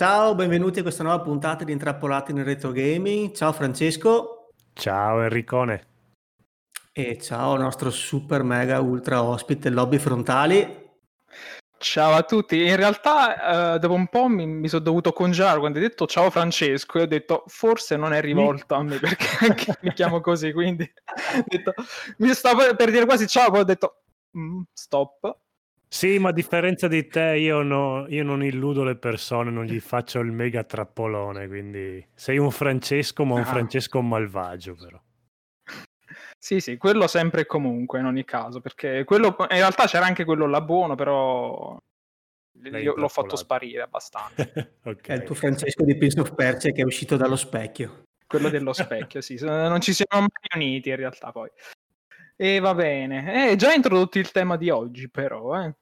ciao, benvenuti a questa nuova puntata di Intrappolati nel Retro Gaming. Ciao Francesco. Ciao Enricone. E ciao al nostro super mega ultra ospite Lobby Frontali. Ciao a tutti, in realtà uh, dopo un po' mi, mi sono dovuto congelare quando hai detto ciao Francesco e ho detto forse non è rivolto a me perché anche mi chiamo così, quindi detto, mi stavo per dire quasi ciao, poi ho detto mm, stop. Sì, ma a differenza di te io, no, io, non illudo le persone, non gli faccio il mega trappolone, quindi sei un Francesco ma un ah. Francesco malvagio però. Sì, sì, quello sempre e comunque in ogni caso, perché quello, in realtà c'era anche quello là buono, però io l'ho fatto sparire abbastanza. okay. È il tuo Francesco di Prince of Persia che è uscito dallo specchio. Quello dello specchio, sì, non ci siamo mai uniti in realtà poi. E va bene, eh, già introdotti il tema di oggi però, eh.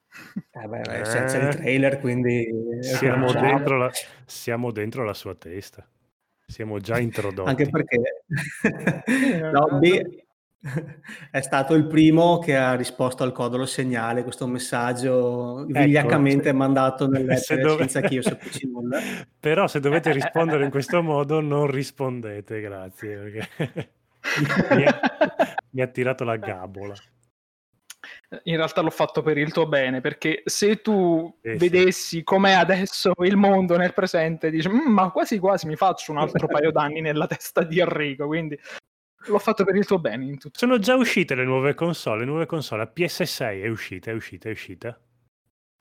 Eh beh, senza il trailer, quindi... Siamo dentro, la, siamo dentro la sua testa. Siamo già introdotti. Anche perché Lobby è stato il primo che ha risposto al codolo segnale, questo messaggio ecco, vigliaccamente ecco, mandato nell'etere dove... senza che io sapessi nulla. Però se dovete rispondere in questo modo non rispondete, grazie, perché mi, ha, mi ha tirato la gabola. In realtà l'ho fatto per il tuo bene, perché se tu eh, vedessi sì. com'è adesso il mondo nel presente, dici, mm, ma quasi quasi mi faccio un altro paio d'anni nella testa di Enrico, quindi L'ho fatto per il tuo bene. Sono già uscite le nuove console. Le nuove console. La PS6 è uscita, è uscita, è uscita.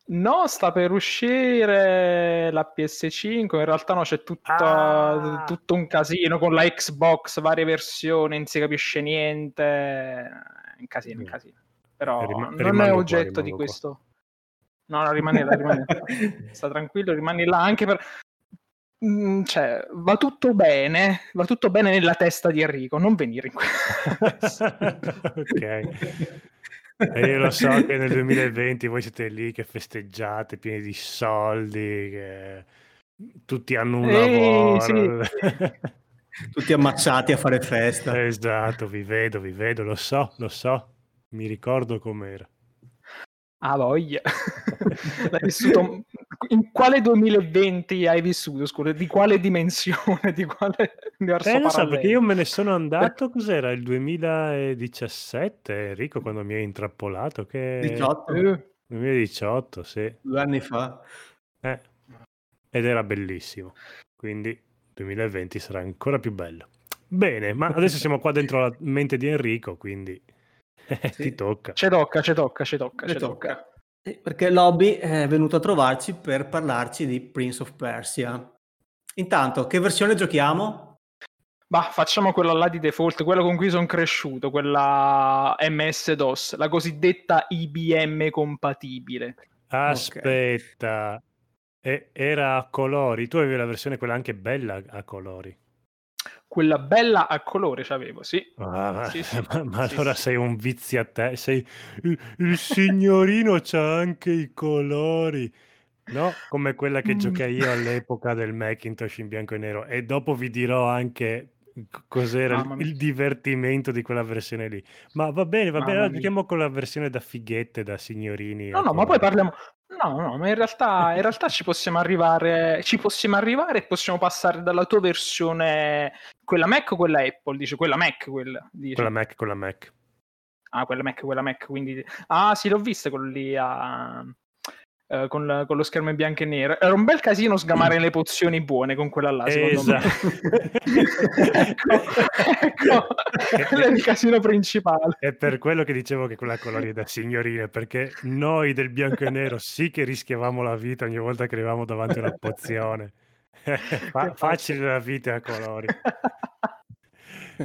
No, sta per uscire la PS5. In realtà no, c'è tutta, ah. tutto un casino con la Xbox, varie versioni, non si capisce niente. È un casino, un casino. Però Rim- non è oggetto qua, di questo. Qua. No, no, rimane là, rimane là. Sta tranquillo, rimani là anche per... Mm, cioè, va tutto bene, va tutto bene nella testa di Enrico, non venire in Ok. E io lo so che nel 2020 voi siete lì che festeggiate pieni di soldi, che tutti hanno un Ehi, lavoro. Sì. tutti ammazzati a fare festa. Esatto, vi vedo, vi vedo, lo so, lo so, mi ricordo com'era. Ah, voglia. L'hai vissuto... In quale 2020 hai vissuto? Scusa, di quale dimensione? Di quale universo eh, so, perché io me ne sono andato, cos'era, il 2017, Enrico, quando mi hai intrappolato? Che... 18. 2018, sì. Due anni fa. Eh. Ed era bellissimo. Quindi 2020 sarà ancora più bello. Bene, ma adesso siamo qua dentro la mente di Enrico, quindi... Sì. Ti tocca. Ci tocca, ci tocca, ci tocca, ci tocca. tocca. Perché Lobby è venuto a trovarci per parlarci di Prince of Persia. Intanto, che versione giochiamo? Bah, facciamo quella là di default, quella con cui sono cresciuto, quella MS-DOS, la cosiddetta IBM compatibile. Aspetta, okay. era a colori, tu avevi la versione quella anche bella a colori quella bella a colore c'avevo, sì. Ah, sì, sì. Ma, ma allora sei un te, sei il, il signorino c'ha anche i colori. No, come quella che mm. giocai io all'epoca del Macintosh in bianco e nero e dopo vi dirò anche cos'era il, il, divertimento di quella versione lì. Ma va bene, va Mamma bene, allora giochiamo con la versione da fighette, da signorini. No, no, ma poi parliamo, No, no, ma in realtà, in realtà ci possiamo arrivare, ci possiamo arrivare e possiamo passare dalla tua versione, quella Mac o quella Apple? Dice quella Mac, quella. Dice. Quella Mac, quella Mac. Ah, quella Mac, quella Mac, quindi... Ah, sì, l'ho vista quello lì a... Uh, con, la, con, lo schermo in bianco e nero. Era un bel casino sgamare le pozioni buone con quella là, esatto. ecco, ecco è il casino principale. È per quello che dicevo che quella colore è da signorine, perché noi del bianco e nero sì che rischiavamo la vita ogni volta che arrivavamo davanti a una pozione. Fa- facile la vita a colori.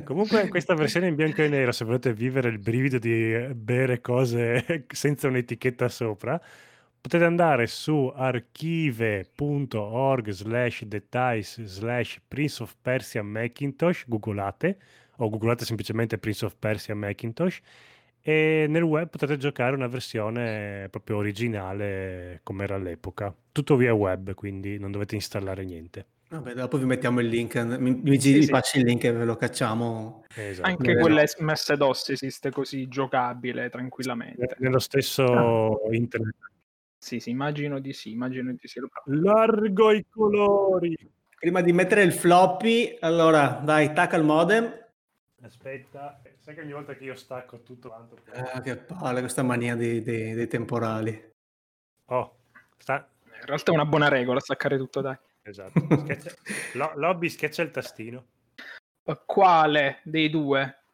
Comunque questa versione in bianco e nero, se volete vivere il brivido di bere cose senza un'etichetta sopra, potete andare su archive.org slash details slash Prince of Persia Macintosh, googolate, o googolate semplicemente Prince of Persia Macintosh, e nel web potete giocare una versione proprio originale come era all'epoca. Tutto via web, quindi non dovete installare niente. Vabbè, dopo vi mettiamo il link, mi, mi sì, sì. passi il link e ve lo cacciamo. Esatto. Anche quella MS DOS esiste così giocabile tranquillamente. Nello stesso ah. internet Sì, sì, immagino di sì, immagino di sì. Largo i colori. Prima di mettere il floppy, allora dai, tacca il modem. Aspetta, sai che ogni volta che io stacco tutto quanto... Ah, che palle questa mania dei, dei, dei temporali. Oh, sta... In realtà è una buona regola staccare tutto, dai. Esatto. Schiaccia... Lo, lobby schiaccia il tastino. Quale dei due?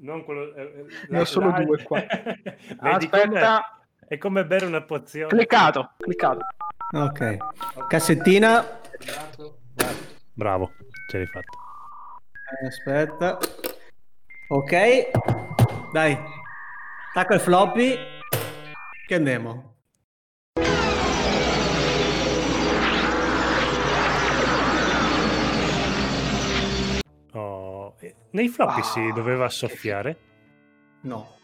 Non quello... Eh, ne ho solo due qua. Aspetta... È come bere una pozione. Cliccato, cliccato. Ok. Cassettina. Bravo, ce l'hai fatta. Aspetta. Ok. Dai. Tacca il floppy. Che andiamo. Oh, nei floppy ah. si doveva soffiare? No.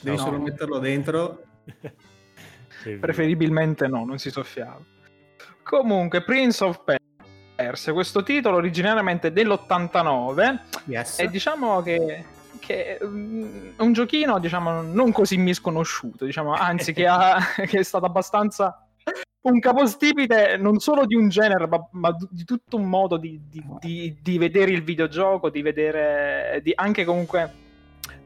Devi no. solo metterlo dentro. Preferibilmente no, non si soffiava. Comunque, Prince of Persia, questo titolo originariamente dell'89 yes. e diciamo che, che è mm, un giochino diciamo non così misconosciuto, diciamo, anzi che, ha, che è stato abbastanza un capostipite non solo di un genere, ma, ma di tutto un modo di, di, di, di, vedere il videogioco, di vedere anche comunque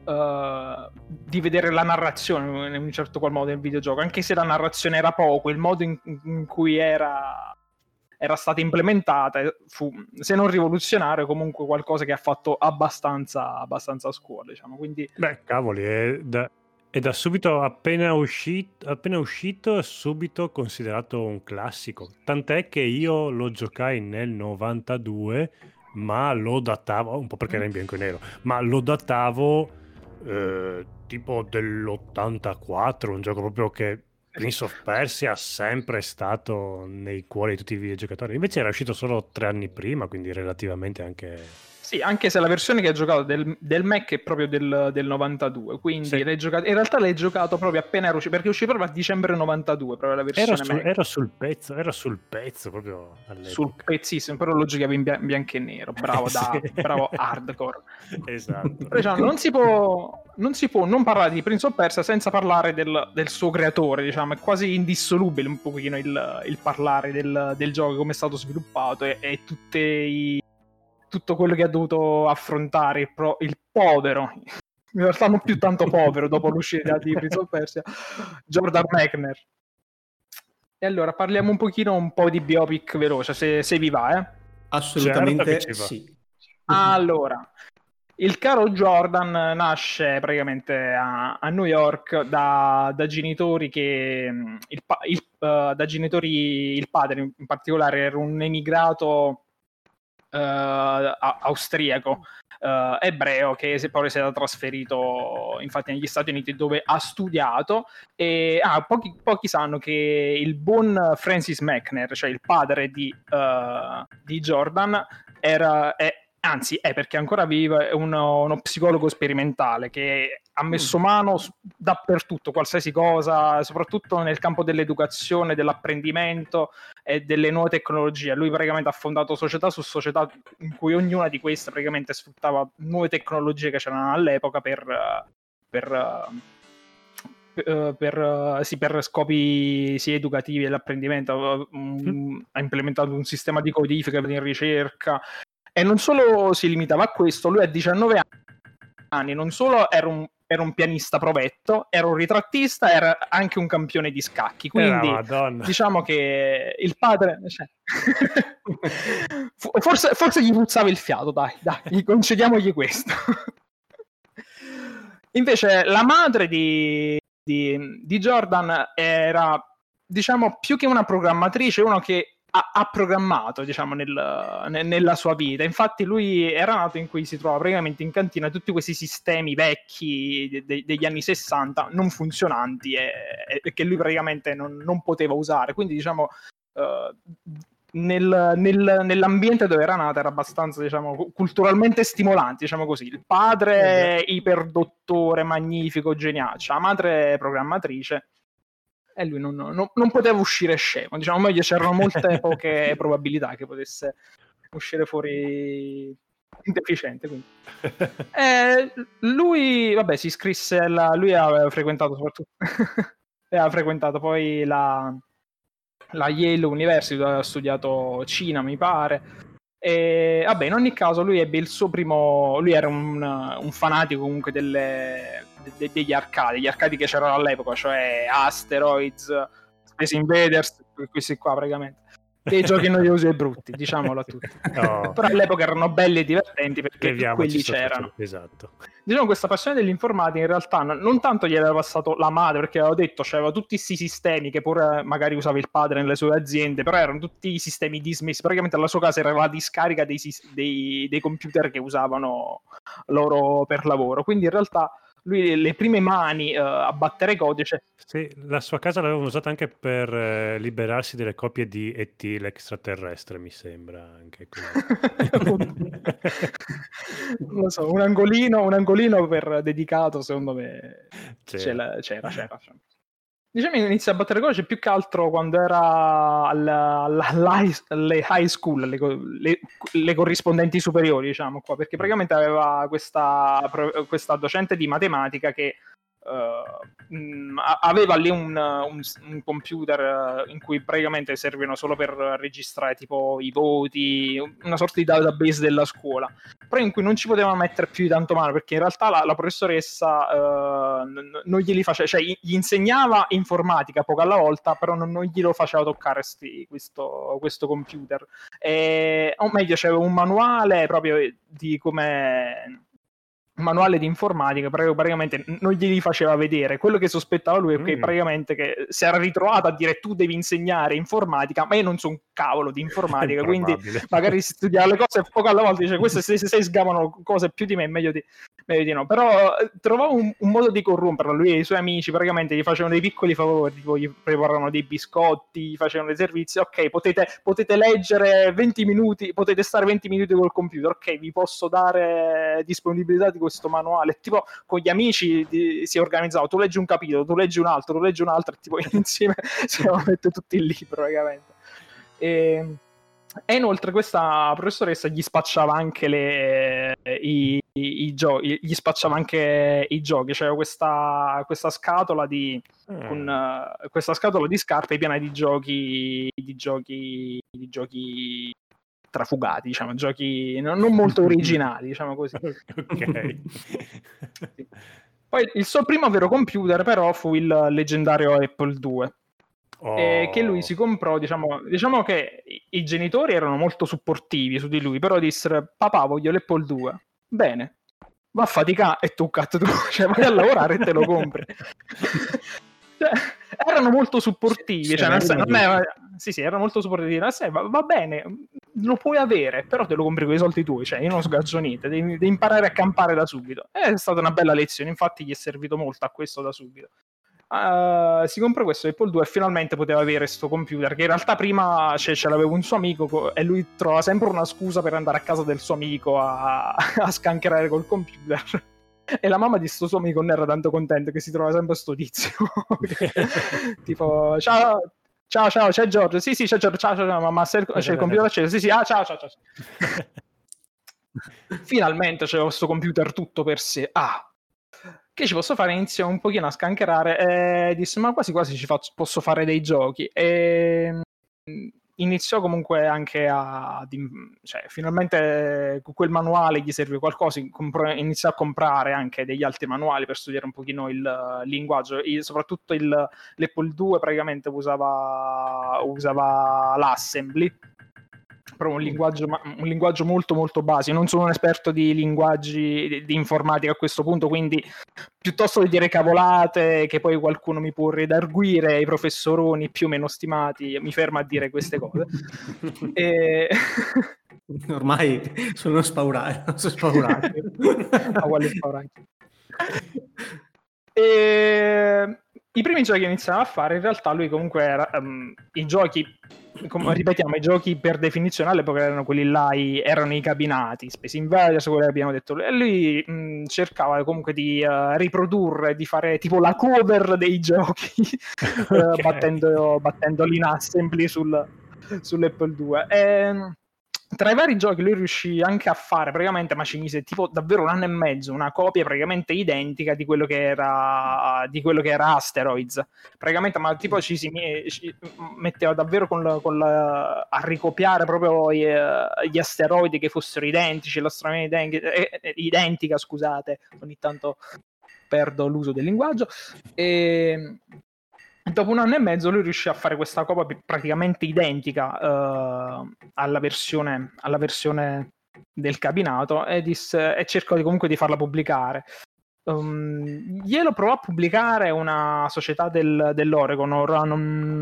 uh, di vedere la narrazione in un certo qual modo nel videogioco, anche se la narrazione era poco, il modo in, in cui era, era stata implementata fu, se non rivoluzionario, comunque qualcosa che ha fatto abbastanza, abbastanza scuola, diciamo. Quindi... Beh, cavoli, è da, è da subito appena uscito, appena uscito, è subito considerato un classico. Tant'è che io lo giocai nel 92, ma lo datavo, un po' perché era in bianco e nero, ma lo datavo eh, tipo dell'84, un gioco proprio che Prince of Persia è sempre stato nei cuori di tutti i videogiocatori. Invece era uscito solo tre anni prima, quindi relativamente anche sì, anche se la versione che hai giocato del, del Mac è proprio del, del 92, quindi sì. l'hai giocato, in realtà l'hai giocato proprio appena era uscito, perché uscì proprio a dicembre 92, proprio la versione era, su, era sul pezzo, era sul pezzo proprio all'epoca. Sul pezzissimo, però lo giocavi in bianco e nero, bravo, da, bravo hardcore. esatto. diciamo, non, si può, non si può non parlare di Prince of Persia senza parlare del, del suo creatore, diciamo, è quasi indissolubile un pochino il, il parlare del, del gioco, come è stato sviluppato e, e tutti i tutto quello che ha dovuto affrontare il, pro, il povero, in realtà non più tanto povero dopo l'uscita di Prince of Persia, Jordan Mechner. E allora parliamo un pochino un po' di biopic veloce, se, se vi va, eh? Assolutamente certo sì. Allora, il caro Jordan nasce praticamente a, a New York da, da, genitori che il, il, uh, da genitori il padre in particolare era un emigrato austriaco uh, ebreo che poi si era trasferito infatti negli Stati Uniti dove ha studiato e ah, pochi, pochi, sanno che il buon Francis Mechner, cioè il padre di, uh, di Jordan, era, è, anzi è perché ancora vive uno, uno psicologo sperimentale che ha messo mm. mano dappertutto, qualsiasi cosa, soprattutto nel campo dell'educazione, dell'apprendimento e delle nuove tecnologie. Lui praticamente ha fondato società su società in cui ognuna di queste praticamente sfruttava nuove tecnologie che c'erano all'epoca per, per, per, per, sì, per scopi sia educativi e dell'apprendimento. Mm. Ha implementato un sistema di codifica in ricerca e non solo si limitava a questo, lui a 19 anni non solo era un era un pianista provetto, era un ritrattista, era anche un campione di scacchi. Quindi diciamo che il padre. Cioè... forse, forse, gli puzzava il fiato, dai, dai, concediamogli questo. Invece la madre di, di, di Jordan era, diciamo, più che una programmatrice, uno che ha, ha programmato, diciamo, nel, ne, nella sua vita. Infatti lui era nato in cui si trova praticamente in cantina tutti questi sistemi vecchi de, de, degli anni 60 non funzionanti e, e che lui praticamente non, non, poteva usare. Quindi, diciamo, uh, nel, nel, nell'ambiente dove era nata era abbastanza diciamo, culturalmente stimolante, diciamo così. Il padre è iperdottore, magnifico, geniale, la madre programmatrice e lui non, non, non poteva uscire scemo. Diciamo meglio, c'erano molte poche probabilità che potesse uscire fuori deficiente. Eh, lui, vabbè, si iscrisse alla... Lui aveva frequentato soprattutto... ha frequentato poi la, la Yale University dove ha studiato Cina, mi pare. E vabbè, in ogni caso, lui ebbe il suo primo. Lui era un, un fanatico comunque delle, de, degli arcadi, gli arcadi che c'erano all'epoca, cioè Asteroids, Space Invaders, questi qua praticamente dei giochi noiosi e brutti, diciamolo a tutti. No. Però all'epoca erano belli e divertenti perché quelli c'erano. Esatto. Diciamo questa passione dell'informatica in realtà non tanto gli aveva passato la madre, perché avevo detto c'aveva tutti questi sistemi che pure magari usava il padre nelle sue aziende, però erano tutti i sistemi dismessi. Praticamente alla sua casa era la discarica dei, dei, dei computer che usavano loro per lavoro. Quindi in realtà lui le prime mani uh, a battere codice. Sì, la sua casa l'avevano usata anche per uh, liberarsi delle copie di E.T. l'extraterrestre, mi sembra anche non lo so, un angolino, un angolino per dedicato, secondo me c'era, c'era. c'era. Diciamo inizia a battere codice più che altro quando era alle high school, le, le, le, corrispondenti superiori, diciamo qua, perché praticamente aveva questa, questa docente di matematica che Uh, aveva lì un, un, un, computer in cui praticamente servono solo per registrare tipo i voti, una sorta di database della scuola, però in cui non ci poteva mettere più di tanto mano perché in realtà la, la professoressa uh, non glieli faceva, cioè gli insegnava informatica poco alla volta, però non, non glielo faceva toccare sti, questo, questo, computer. E, o meglio, c'era un manuale proprio di come manuale di informatica praticamente non glieli faceva vedere quello che sospettava lui è che mm. praticamente che si era ritrovato a dire tu devi insegnare informatica ma io non so un cavolo di informatica quindi magari studiare le cose poco alla volta dice queste se, se, se sgamano cose più di me meglio di, meglio di no. Però eh, trovavo un, un, modo di corromperlo. Lui e i suoi amici praticamente gli facevano dei piccoli favori tipo gli preparavano dei biscotti gli facevano dei servizi. Ok potete, potete leggere 20 minuti potete stare 20 minuti col computer. Ok vi posso dare disponibilità di questo manuale. Tipo con gli amici di, si organizzato, tu leggi un capitolo, tu leggi un altro, tu leggi un altro, e tipo insieme si mette tutti libro praticamente. E, e, inoltre questa professoressa gli spacciava anche le, i, i, i, giochi, gli spacciava anche i giochi, cioè questa, questa scatola di mm. con, uh, questa scatola di scarpe piena di giochi di giochi di giochi trafugati, diciamo, giochi non, non molto originali, diciamo così. ok. sì. Poi il suo primo vero computer però fu il leggendario Apple II. Oh. Eh, che lui si comprò, diciamo, diciamo che i genitori erano molto supportivi su di lui, però dissero papà voglio l'Apple II. Bene, va a faticare e tu cazzo tu, cioè vai a lavorare e te lo compri. cioè, erano molto supportivi, sì, cioè, nel senso, sì, sì, erano molto supportivi, nel senso, va, va, bene, lo puoi avere, però te lo compri con i soldi tuoi, cioè io non sgaggio niente, devi, devi, imparare a campare da subito. È stata una bella lezione, infatti gli è servito molto a questo da subito. Uh, si comprò questo Apple 2 e finalmente poteva avere questo computer che in realtà prima cioè, ce l'aveva un suo amico e lui trova sempre una scusa per andare a casa del suo amico a, a scancherare col computer. E la mamma di sto suo amico non era tanto contento che si trova sempre sto tizio. Tipo ciao ciao ciao c'è Giorgio. Sì sì c'è Giorgio. Ciao ciao, ciao mamma c'è il, c'è il computer acceso. Sì sì ah ciao ciao ciao finalmente c'è questo computer tutto per sé. Ah che ci posso fare? Inizio un pochino a scancherare e disse ma quasi quasi ci faccio, posso fare dei giochi e iniziò comunque anche a cioè, finalmente con quel manuale gli serve qualcosa iniziò a comprare anche degli altri manuali per studiare un pochino il linguaggio il, soprattutto il, l'Apple 2 praticamente usava, usava l'assembly proprio un linguaggio, un linguaggio molto molto basico. Non sono un esperto di linguaggi di, di, informatica a questo punto, quindi piuttosto di dire cavolate che poi qualcuno mi può redarguire, i professoroni più o meno stimati, mi fermo a dire queste cose. e... Ormai sono spaurato, sono spaurato. Ma quale spaurato? E... I primi giochi che iniziava a fare, in realtà lui comunque era um, i giochi come, ripetiamo, i giochi per definizione all'epoca erano quelli là, i, erano i cabinati, Space Invaders, quello che abbiamo detto. E lui mh, cercava comunque di uh, riprodurre, di fare tipo la cover dei giochi, okay. uh, battendo, battendoli in assembly sul, sull'Apple 2. E, tra i vari giochi lui riuscì anche a fare praticamente, ma ci mise tipo davvero un anno e mezzo, una copia praticamente identica di quello che era, di quello che era Asteroids. Praticamente, ma tipo ci si ci metteva davvero con con la, a ricopiare proprio gli, gli, asteroidi che fossero identici, l'astronomia identica, eh, identica, scusate, ogni tanto perdo l'uso del linguaggio. E dopo un anno e mezzo lui riuscì a fare questa copia praticamente identica uh, alla, versione, alla, versione, del cabinato e, disse, e cercò di, comunque di farla pubblicare. Um, glielo provò a pubblicare una società del, dell'Oregon, ora non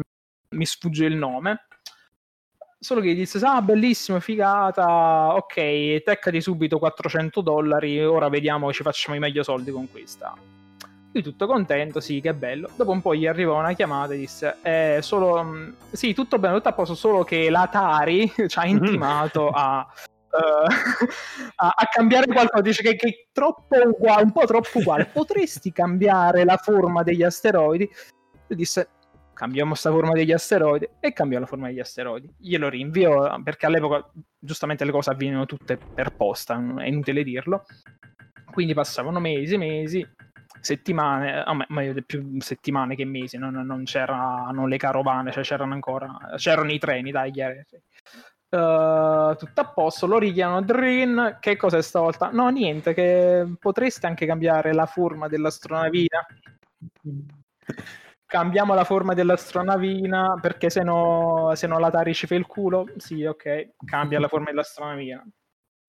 mi sfugge il nome. Solo che gli disse: Ah, bellissimo, figata. Ok, teccati subito 400 dollari. Ora vediamo ci facciamo i meglio soldi con questa lui tutto contento, sì, che bello. Dopo un po' gli arriva una chiamata e disse: eh, solo, mm, Sì, tutto bene, tutto a posto, solo che l'Atari ci ha mhm. intimato a. Uh, a, a, cambiare qualcosa dice che, che, è troppo uguale, un po' troppo uguale. Potresti cambiare la forma degli asteroidi? Lui disse: Cambiamo sta forma degli asteroidi e cambiò la forma degli asteroidi. Glielo rinvio perché all'epoca giustamente le cose avvenivano tutte per posta, è inutile dirlo. Quindi passavano mesi e mesi settimane, oh, ma più settimane che mesi, non, non c'erano le carovane, cioè c'erano ancora, c'erano i treni, dai, chiaro. Uh, tutto a posto, lo richiamano Drin, che cos'è stavolta? No, niente, che potreste anche cambiare la forma dell'astronavina. Cambiamo la forma dell'astronavina perché se no, se no l'Atari ci fa il culo. Sì, ok, cambia la forma dell'astronavina.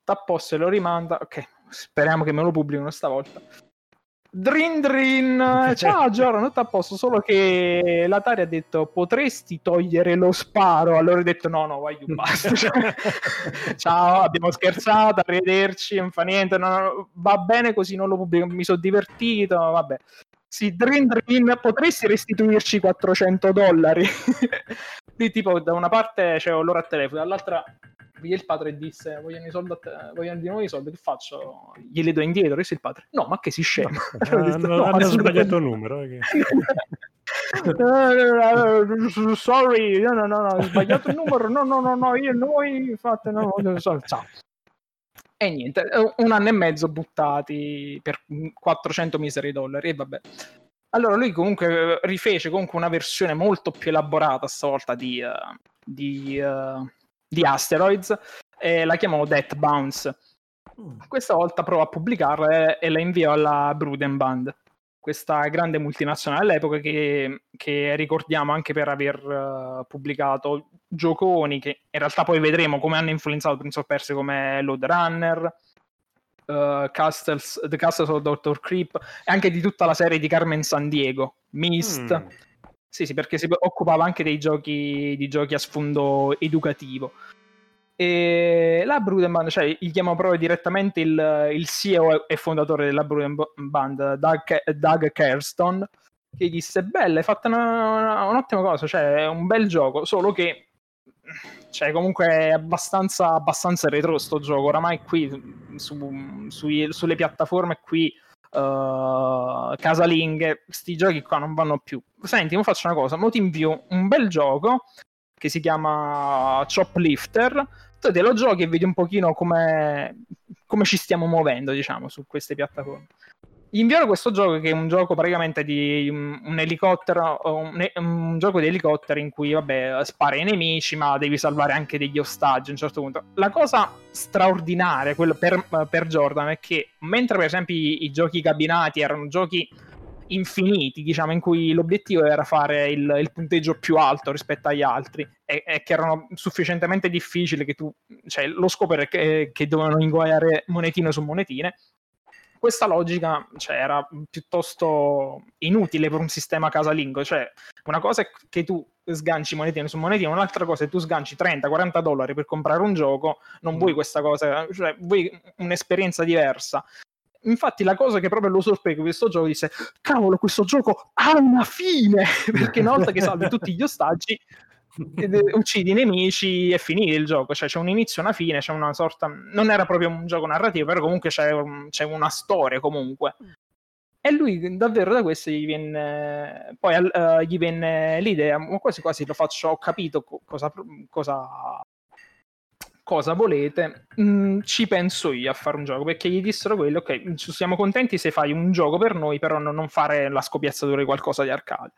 A posto e lo rimanda. Ok, speriamo che me lo pubblicano stavolta. Drin Drin, ciao Giorno, tutto a posto, solo che l'Atari ha detto potresti togliere lo sparo, allora ho detto no, no, vai giù, basta. ciao, abbiamo scherzato, arrivederci, non fa niente, no, no, va bene così, non lo pubblico, mi sono divertito, vabbè. Sì, Drin Drin, potresti restituirci 400 dollari? Lì tipo da una parte c'è loro a telefono, dall'altra via il padre disse vogliono, i soldi te, vogliono di nuovo i soldi, che faccio? Glieli do indietro, disse il padre. No, ma che si scema. Ah, detto, no, hanno sbagliato il numero. Eh, Sorry, no, no, no, no, ho sbagliato il numero, no, no, no, no, io, noi, fate, no, ciao. E niente, un anno e mezzo buttati per 400 miseri dollari e vabbè. Allora lui comunque rifece comunque una versione molto più elaborata stavolta di, uh, di, uh, di Asteroids e la chiamò Death Bounce. Mm. Questa volta provo a pubblicarla e la invio alla Brudenband, questa grande multinazionale all'epoca che, che ricordiamo anche per aver uh, pubblicato gioconi che in realtà poi vedremo come hanno influenzato Prince of Persia come Load Runner, uh, Castles, The Castles of Dr. Creep e anche di tutta la serie di Carmen San Diego, Mist. Mm sì, sì, perché si occupava anche dei giochi, di giochi a sfondo educativo. E la Brudenband, cioè gli chiamo proprio direttamente il, il CEO e fondatore della Brudenband, Doug, Doug Kerston, che disse: Bella, hai fatto una, una, un'ottima cosa, cioè è un bel gioco, solo che cioè comunque è abbastanza, abbastanza retro sto gioco oramai qui su, sui, sulle piattaforme qui uh, casalinghe, sti giochi qua non vanno più. Senti, mo faccio una cosa, mo ti invio un bel gioco che si chiama Choplifter, te lo giochi e vedi un pochino come, come ci stiamo muovendo, diciamo, su queste piattaforme. Gli invierò questo gioco che è un gioco praticamente di un, un elicottero, un, un, gioco di elicotteri in cui, vabbè, spara ai nemici, ma devi salvare anche degli ostaggi a un certo punto. La cosa straordinaria per, per, Jordan è che mentre per esempio i, i giochi cabinati erano giochi infiniti, diciamo, in cui l'obiettivo era fare il, il punteggio più alto rispetto agli altri e, e, che erano sufficientemente difficili che tu, cioè lo scopo era che, che dovevano ingoiare monetine su monetine questa logica cioè, era piuttosto inutile per un sistema casalingo. Cioè, una cosa è che tu sganci monetine su monetine, un'altra cosa è che tu sganci 30-40 dollari per comprare un gioco, non vuoi mm. questa cosa, cioè vuoi un'esperienza diversa. Infatti, la cosa che proprio lo sorprende questo gioco disse: Cavolo, questo gioco ha una fine! Perché una volta che salvi tutti gli ostaggi, uccidi i nemici e finire il gioco, cioè c'è un inizio e una fine, c'è una sorta, non era proprio un gioco narrativo, però comunque c'è, c'è una storia comunque. E lui davvero da questo gli venne, poi uh, gli venne l'idea, quasi quasi lo faccio, ho capito cosa, cosa cosa volete, mm, ci penso io a fare un gioco, perché gli dissero quello, ok, siamo contenti se fai un gioco per noi, però non fare la scopiazzatura di qualcosa di arcade.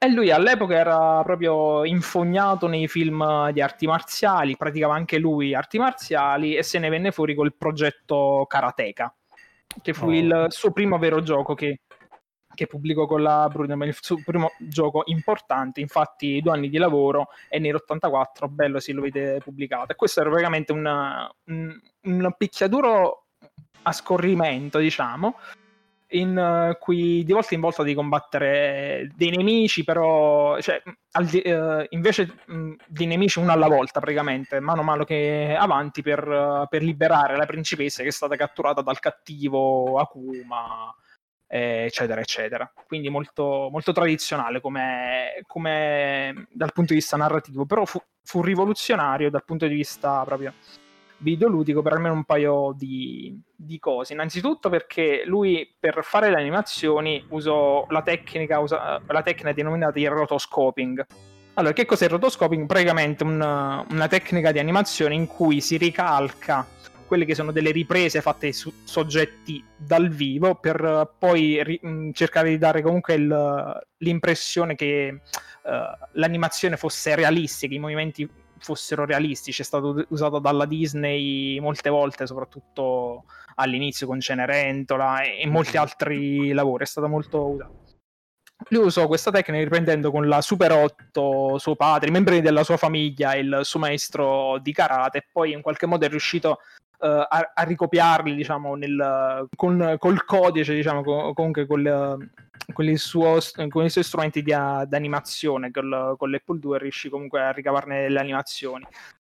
E lui all'epoca era proprio infognato nei film di arti marziali, praticava anche lui arti marziali e se ne venne fuori col progetto Karateka, che fu oh. il suo primo vero gioco che, che pubblicò con la Brudem, il suo primo gioco importante, infatti due anni di lavoro e nell'84, bello se lo vede pubblicato. E questo era veramente un picchiaduro a scorrimento, diciamo, in cui di volta in volta devi combattere dei nemici, però cioè, di, uh, invece mh, di nemici uno alla volta praticamente, mano a mano che avanti per, uh, per, liberare la principessa che è stata catturata dal cattivo Akuma, eccetera, eccetera. Quindi molto, molto tradizionale come, come, dal punto di vista narrativo, però fu, fu rivoluzionario dal punto di vista proprio videoludico per almeno un paio di, di, cose. Innanzitutto perché lui per fare le animazioni usò la tecnica, usa, la tecnica denominata il rotoscoping. Allora, che cos'è il rotoscoping? Praticamente una, una tecnica di animazione in cui si ricalca quelle che sono delle riprese fatte su soggetti dal vivo per poi ri- cercare di dare comunque il, l'impressione che uh, l'animazione fosse realistica, i movimenti fossero realistici, è stato usato dalla Disney molte volte, soprattutto all'inizio con Cenerentola e, e molti altri lavori, è stato molto usato. Lui usò questa tecnica riprendendo con la Super 8 suo padre, i membri della sua famiglia e il suo maestro di karate, e poi in qualche modo è riuscito a, a, ricopiarli, diciamo, nel, con, col codice, diciamo, comunque col, con, suo, con, i suoi strumenti di, animazione, col, con l'Apple 2 riuscì comunque a ricavarne le animazioni.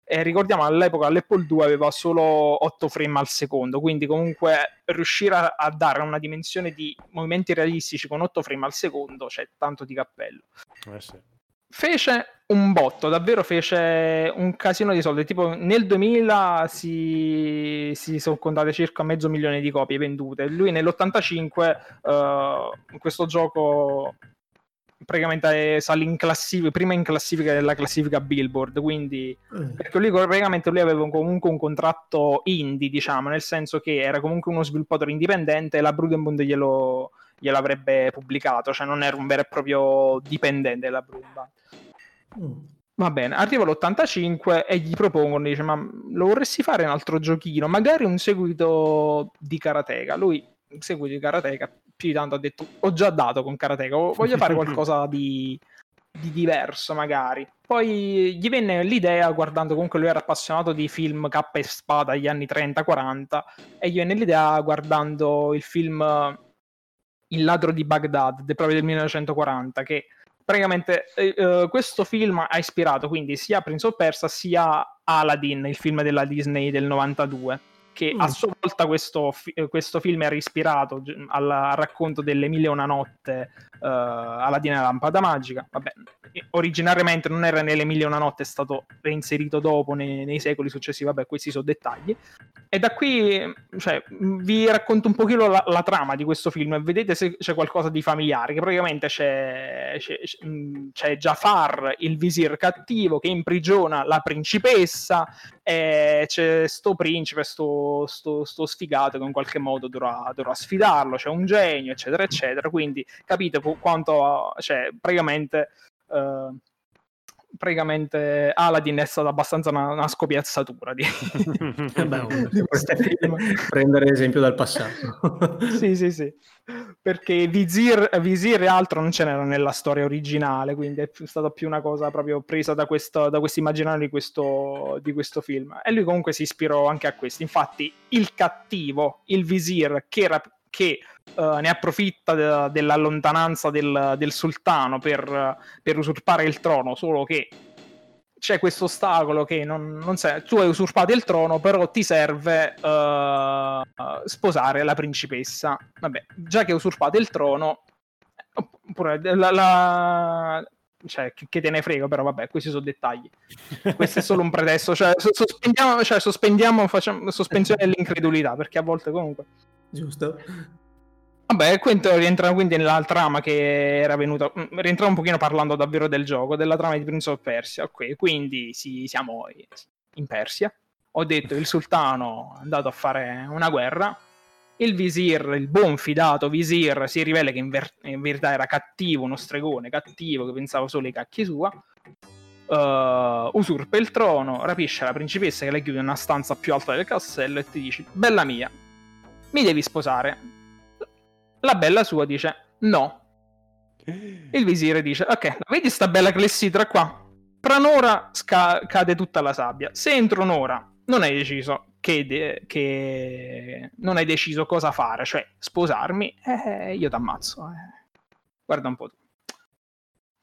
E ricordiamo all'epoca l'Apple 2 aveva solo 8 frame al secondo, quindi comunque riuscire a, a dare una dimensione di movimenti realistici con 8 frame al secondo c'è tanto di cappello. Eh sì fece un botto, davvero fece un casino di soldi. Tipo nel 2000 si, si sono contate circa mezzo milione di copie vendute. Lui nell'85 uh, questo gioco praticamente sale in classifica, prima in classifica della classifica Billboard, quindi mm. perché lui praticamente lui aveva comunque un contratto indie, diciamo, nel senso che era comunque uno sviluppatore indipendente e la Brudenbund glielo, gliel'avrebbe pubblicato, cioè non era un vero e proprio dipendente della Brudenbund. Mm. Va bene, arriva l'85 e gli propongono, dice, ma lo vorresti fare un altro giochino, magari un seguito di Karateka. Lui, seguito di Karateka, più di tanto ha detto, ho già dato con Karateka, voglio fare qualcosa di, di diverso magari. Poi gli venne l'idea, guardando comunque lui era appassionato di film K e spada degli anni 30-40, e gli venne l'idea guardando il film Il ladro di Baghdad, proprio del 1940, che praticamente eh, questo film ha ispirato quindi sia Prince of Persia sia Aladdin, il film della Disney del 92 che mm. a sua volta questo, questo, film era ispirato al, al racconto delle mille e una notte uh, Aladdin e la lampada magica. Vabbè, originariamente non era nelle mille e una notte, è stato reinserito dopo nei, nei, secoli successivi. Vabbè, questi sono dettagli. E da qui cioè, vi racconto un pochino la, la, trama di questo film e vedete se c'è qualcosa di familiare. Che praticamente c'è, c'è, c'è Jafar, il visir cattivo, che imprigiona la principessa. E c'è sto principe, sto, sto, sto sfigato che in qualche modo dovrà, dovrà sfidarlo. C'è un genio, eccetera, eccetera. Quindi capite quanto, cioè, praticamente uh, praticamente Aladdin è stata abbastanza una, una scopiazzatura di, Beh, di prendere esempio dal passato. Sì sì sì. Perché Vizir, Vizir e altro non ce n'era nella storia originale quindi è stata più una cosa proprio presa da questo, da questo immaginario di questo, di questo film. E lui comunque si ispirò anche a questo infatti il cattivo il Vizir che era che uh, ne approfitta de- della lontananza del, del sultano per, per, usurpare il trono, solo che c'è questo ostacolo che non, non sei, tu hai usurpato il trono, però ti serve uh, sposare la principessa. Vabbè, già che hai usurpato il trono, oppure la, la, cioè, che te ne frega, però vabbè, questi sono dettagli. Questo è solo un pretesto, cioè, sospendiamo, cioè, sospendiamo facciamo, sospensione dell'incredulità, perché a volte comunque giusto? Vabbè, questo rientra quindi nella trama che era venuta. Mm, rientrava un pochino parlando davvero del gioco, della trama di Prince of Persia. Ok, quindi sì, siamo in Persia. Ho detto il sultano è andato a fare una guerra, il visir, il buon fidato visir, si rivela che in, ver- in verità era cattivo, uno stregone cattivo che pensava solo ai cacchi sua. Uh, usurpa il trono, rapisce la principessa che la chiude in una stanza più alta del castello e ti dice: Bella mia, mi devi sposare. La bella sua dice: No. Il visire dice: Ok, vedi sta bella clessidra qua? Tra un'ora sca- cade tutta la sabbia. Se entro un'ora non hai deciso che, de- che non hai deciso cosa fare, cioè sposarmi, eh, io ti ammazzo. Eh. Guarda un po' tu.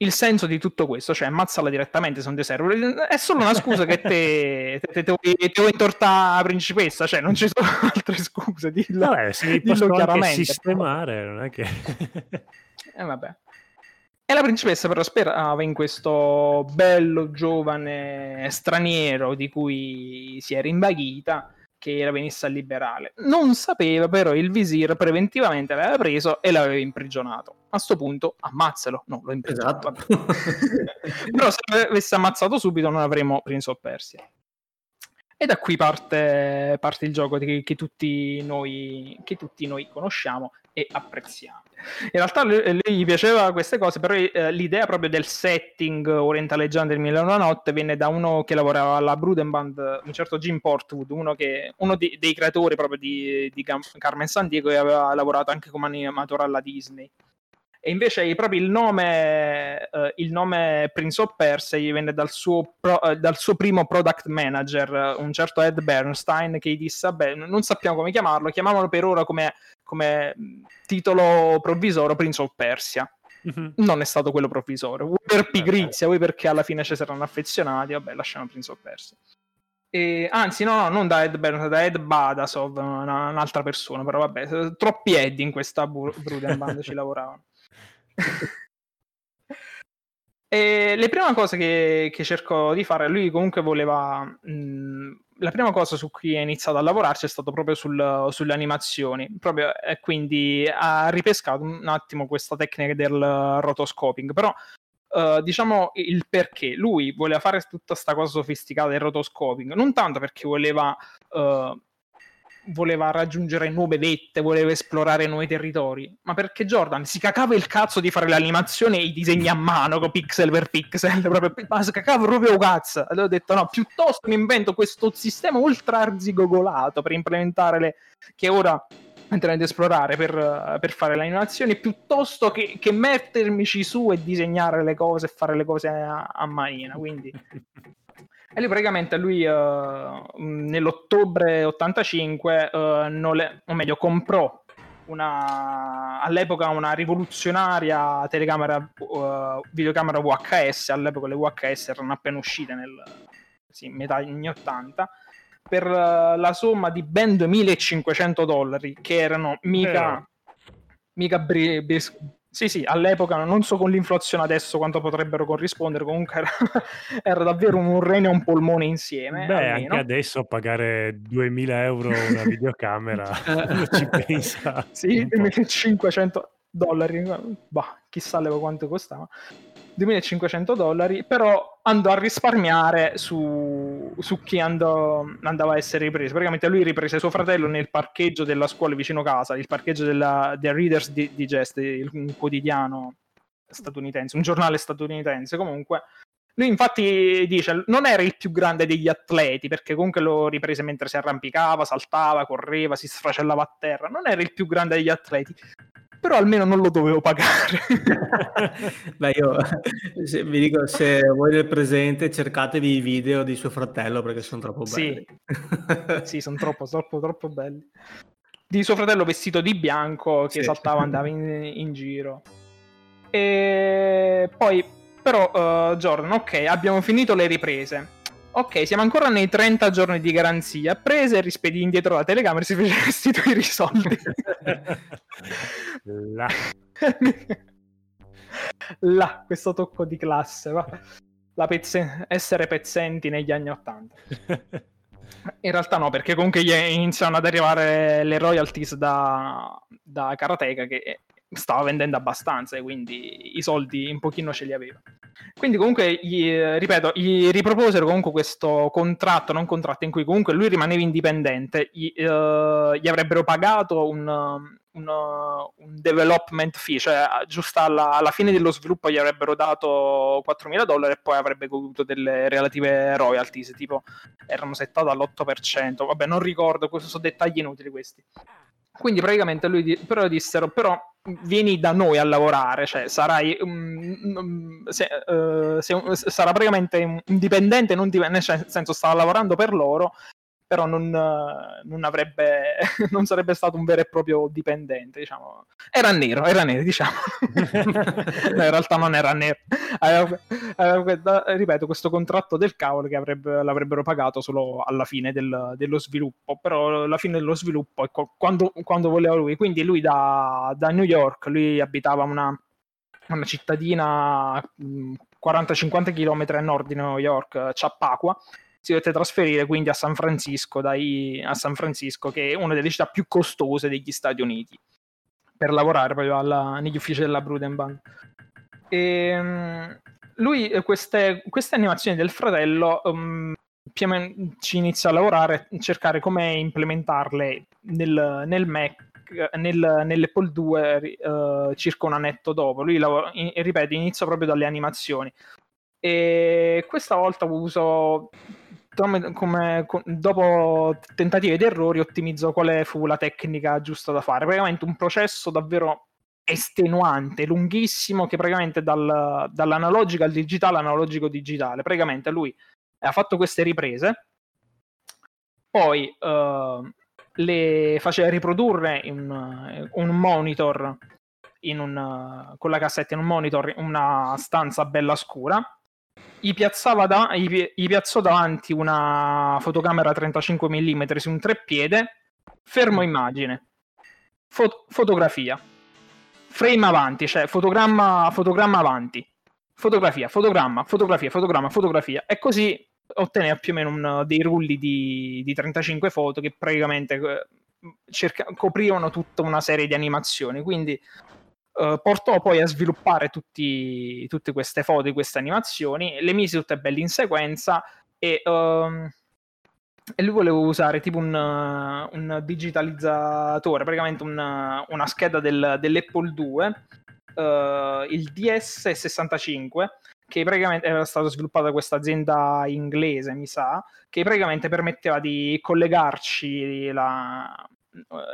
Il senso di tutto questo, cioè ammazzala direttamente se non ti serve, è solo una scusa che te, te, te, te, vuoi intortare la principessa, cioè non ci sono altre scuse, dillo, Vabbè, se dillo chiaramente. sistemare, non è che... eh vabbè. E la principessa però sperava in questo bello giovane straniero di cui si era invaghita che la venisse a liberare. Non sapeva però il visir preventivamente l'aveva preso e l'aveva imprigionato. A sto punto ammazzalo, no, l'ho imprigionato. Esatto. però se l'avesse ammazzato subito non avremmo Prince of Persia. E da qui parte, parte il gioco che, che, tutti noi, che tutti noi conosciamo e apprezziamo. In realtà lui, lui gli piaceva queste cose, però eh, l'idea proprio del setting orientaleggiante del Mille una notte venne da uno che lavorava alla Brudenband, un certo Jim Portwood, uno, che, uno di, dei creatori proprio di, di Carmen Sandiego e aveva lavorato anche come animatore alla Disney e invece proprio il nome, eh, il nome Prince of Persia gli venne dal suo, pro, eh, dal suo, primo product manager, un certo Ed Bernstein, che gli disse, vabbè, non sappiamo come chiamarlo, chiamiamolo per ora come, come titolo provvisorio Prince of Persia. Mm-hmm. Non è stato quello provvisorio, vuoi per pigrizia, vuoi perché alla fine ci saranno affezionati, vabbè, lasciamo Prince of Persia. E, anzi, no, no, non da Ed Bernstein, da Ed Badasov, una, un'altra persona, però vabbè, troppi Ed in questa Bruden Band ci lavoravano. E le prime cose che, che, cerco di fare, lui comunque voleva. Mh, la prima cosa su cui ha iniziato a lavorarci è stato proprio sul, sulle animazioni. Proprio, e quindi ha ripescato un attimo questa tecnica del rotoscoping. Però, uh, diciamo il perché. Lui voleva fare tutta questa cosa sofisticata del rotoscoping, non tanto perché voleva. Uh, voleva raggiungere nuove vette, voleva esplorare nuovi territori, ma perché Jordan si cacava il cazzo di fare l'animazione e i disegni a mano, con pixel per pixel, proprio, ma si cacava proprio cazzo. Allora ho detto no, piuttosto mi invento questo sistema ultra arzigogolato per implementare le... che ora ad esplorare per, per, fare le animazioni, piuttosto che, che mettermici su e disegnare le cose e fare le cose a, a manina, quindi... E lui praticamente lui uh, nell'ottobre 85, uh, le, o meglio, comprò una, all'epoca una rivoluzionaria telecamera, uh, videocamera VHS, all'epoca le VHS erano appena uscite nel sì, metà anni 80, per la somma di ben 2500 dollari, che erano mica, mica bri- bris- sì, sì, all'epoca non so con l'inflazione adesso quanto potrebbero corrispondere, comunque era, era davvero un rene e un polmone insieme. Beh, almeno. anche adesso pagare 2000 euro una videocamera ci pensa. Sì, 1500 dollari, bah, chissà quanto costava. 2500 dollari, però andò a risparmiare su, su chi andò, andava a essere ripreso. Praticamente lui riprese suo fratello nel parcheggio della scuola vicino casa, il parcheggio della, del Reader's Digest, un quotidiano statunitense, un giornale statunitense comunque. Lui infatti dice non era il più grande degli atleti perché comunque lo riprese mentre si arrampicava, saltava, correva, si sfracellava a terra. Non era il più grande degli atleti, però almeno non lo dovevo pagare. Beh, io se, vi dico, se voi nel presente cercatevi i video di suo fratello perché sono troppo belli. Sì, sì sono troppo, troppo, troppo belli. Di suo fratello vestito di bianco che sì. saltava, andava in, in giro. E poi, però, uh, Jordan, ok, abbiamo finito le riprese Ok, siamo ancora nei 30 giorni di garanzia. Prese e rispedì indietro la telecamera e si fece restituire i soldi. là. là, questo tocco di classe, va. Pezze- essere pezzenti negli anni 80. In realtà no, perché comunque iniziano ad arrivare le royalties da, da Karateka che stava vendendo abbastanza e quindi i soldi un pochino ce li aveva. Quindi comunque, gli, ripeto, gli riproposero comunque questo contratto, non contratto, in cui comunque lui rimaneva indipendente, gli, uh, gli avrebbero pagato un, un, un, development fee, cioè giusto alla, alla, fine dello sviluppo gli avrebbero dato 4.000 dollari e poi avrebbe goduto delle relative royalties, tipo erano settate all'8%, vabbè non ricordo, questi sono dettagli inutili questi. Quindi praticamente lui però dissero, però vieni da noi a lavorare, cioè sarai um, se, uh, se, sarà praticamente un dipendente, non dipendente, nel senso stava lavorando per loro però non, non, avrebbe, non sarebbe stato un vero e proprio dipendente, diciamo. Era nero, era nero, diciamo. no, in realtà non era nero. Aveva, aveva, ripeto, questo contratto del cavolo che avrebbe, l'avrebbero pagato solo alla fine del, dello sviluppo, però alla fine dello sviluppo, ecco, quando, quando voleva lui. Quindi lui da, da New York, lui abitava una, una cittadina 40-50 km a nord di New York, Chappaqua, si dovette trasferire quindi a San Francisco, dai, a San Francisco, che è una delle città più costose degli Stati Uniti, per lavorare proprio alla, negli uffici della Brudenbank. E, ehm, lui, eh, queste, queste, animazioni del fratello, um, ci inizia a lavorare, a cercare come implementarle nel, nel Mac nel, nell'Apple 2 uh, circa un annetto dopo. Lui lavora, in, ripeto, inizia proprio dalle animazioni. E questa volta uso come, come, dopo tentativi ed errori ottimizzò quale fu la tecnica giusta da fare. Praticamente un processo davvero estenuante, lunghissimo, che praticamente dal, dall'analogico al digitale, analogico digitale. Praticamente lui ha fatto queste riprese, poi uh, le faceva riprodurre in un monitor in un, con la cassetta in un monitor in una stanza bella scura gli, da, gli, gli piazzò davanti una fotocamera 35 mm su un treppiede, fermo immagine, Fot- fotografia, frame avanti, cioè fotogramma, fotogramma avanti, fotografia, fotogramma, fotografia, fotogramma, fotografia, e così otteneva più o meno un, dei rulli di, di, 35 foto che praticamente eh, cerca, coprivano tutta una serie di animazioni. Quindi Uh, portò poi a sviluppare tutti, tutte queste foto di queste animazioni, le mise tutte belle in sequenza e, uh, e lui voleva usare tipo un, un digitalizzatore, praticamente un, una scheda del, dell'Apple 2, uh, eh, il DS65, che praticamente era stato sviluppato da questa azienda inglese, mi sa, che praticamente permetteva di collegarci la, eh,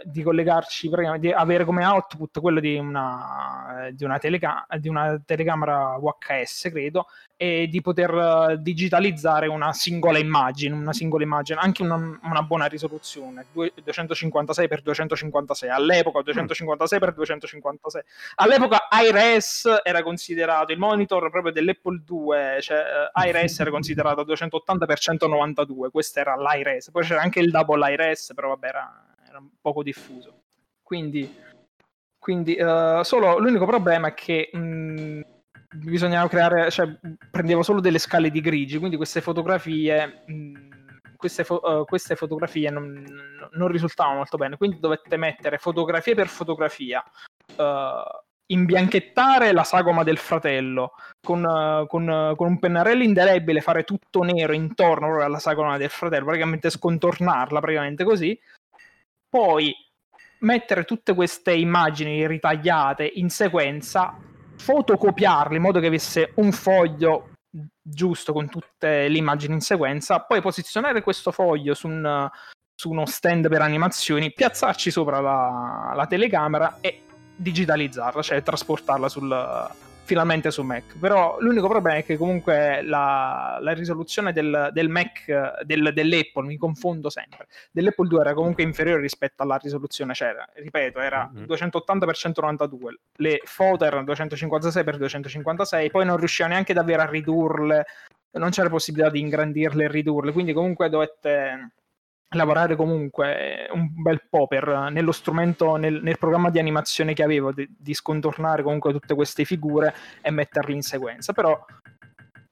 di collegarci, di avere come output quello di una, di una, teleca- di una telecamera VHS, credo, e di poter digitalizzare una singola immagine, una singola immagine, anche una, una buona risoluzione, 256x256, all'epoca 256x256. All'epoca iRes era considerato il monitor proprio dell'Apple 2, cioè uh, iRes era considerato 280x192, questo era l'iRes, poi c'era anche il double iRes, però vabbè era era poco diffuso. Quindi, quindi uh, solo l'unico problema è che mh, mm, bisognava creare, cioè prendevo solo delle scale di grigi, quindi queste fotografie, mh, mm, queste, fo- uh, queste, fotografie non, non, risultavano molto bene, quindi dovette mettere fotografia per fotografia. Uh, imbianchettare la sagoma del fratello con, con, con, un pennarello indelebile, fare tutto nero intorno alla sagoma del fratello, praticamente scontornarla praticamente così, poi mettere tutte queste immagini ritagliate in sequenza, fotocopiarle in modo che avesse un foglio giusto con tutte le immagini in sequenza, poi posizionare questo foglio su, un, su uno stand per animazioni, piazzarci sopra la, la telecamera e digitalizzarla, cioè trasportarla sul, finalmente su Mac. Però l'unico problema è che comunque la, la risoluzione del, del Mac, del, dell'Apple, mi confondo sempre, dell'Apple 2 era comunque inferiore rispetto alla risoluzione, cioè, ripeto, era mm-hmm. 280x192, le foto erano 256x256, poi non riusciva neanche davvero a ridurle, non c'era possibilità di ingrandirle e ridurle, quindi comunque dovette lavorare comunque un bel po' per, nello strumento, nel, nel, programma di animazione che avevo, di, di, scontornare comunque tutte queste figure e metterle in sequenza. Però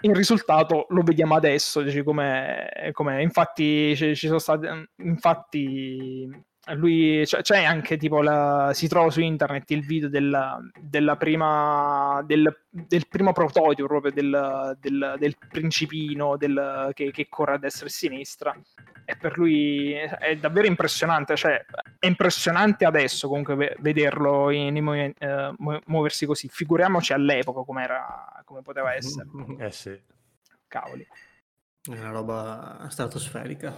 il risultato lo vediamo adesso, dici, come, come infatti ci, ci, sono state, infatti lui cioè, c'è anche tipo la, si trova su internet il video della, della prima del, del, primo prototipo proprio del, del, del principino del, che, che, corre a destra e a sinistra. E per lui è davvero impressionante cioè è impressionante adesso comunque vederlo in, in, eh, muoversi così. Figuriamoci all'epoca come come poteva essere. Eh sì. Cavoli. È una roba stratosferica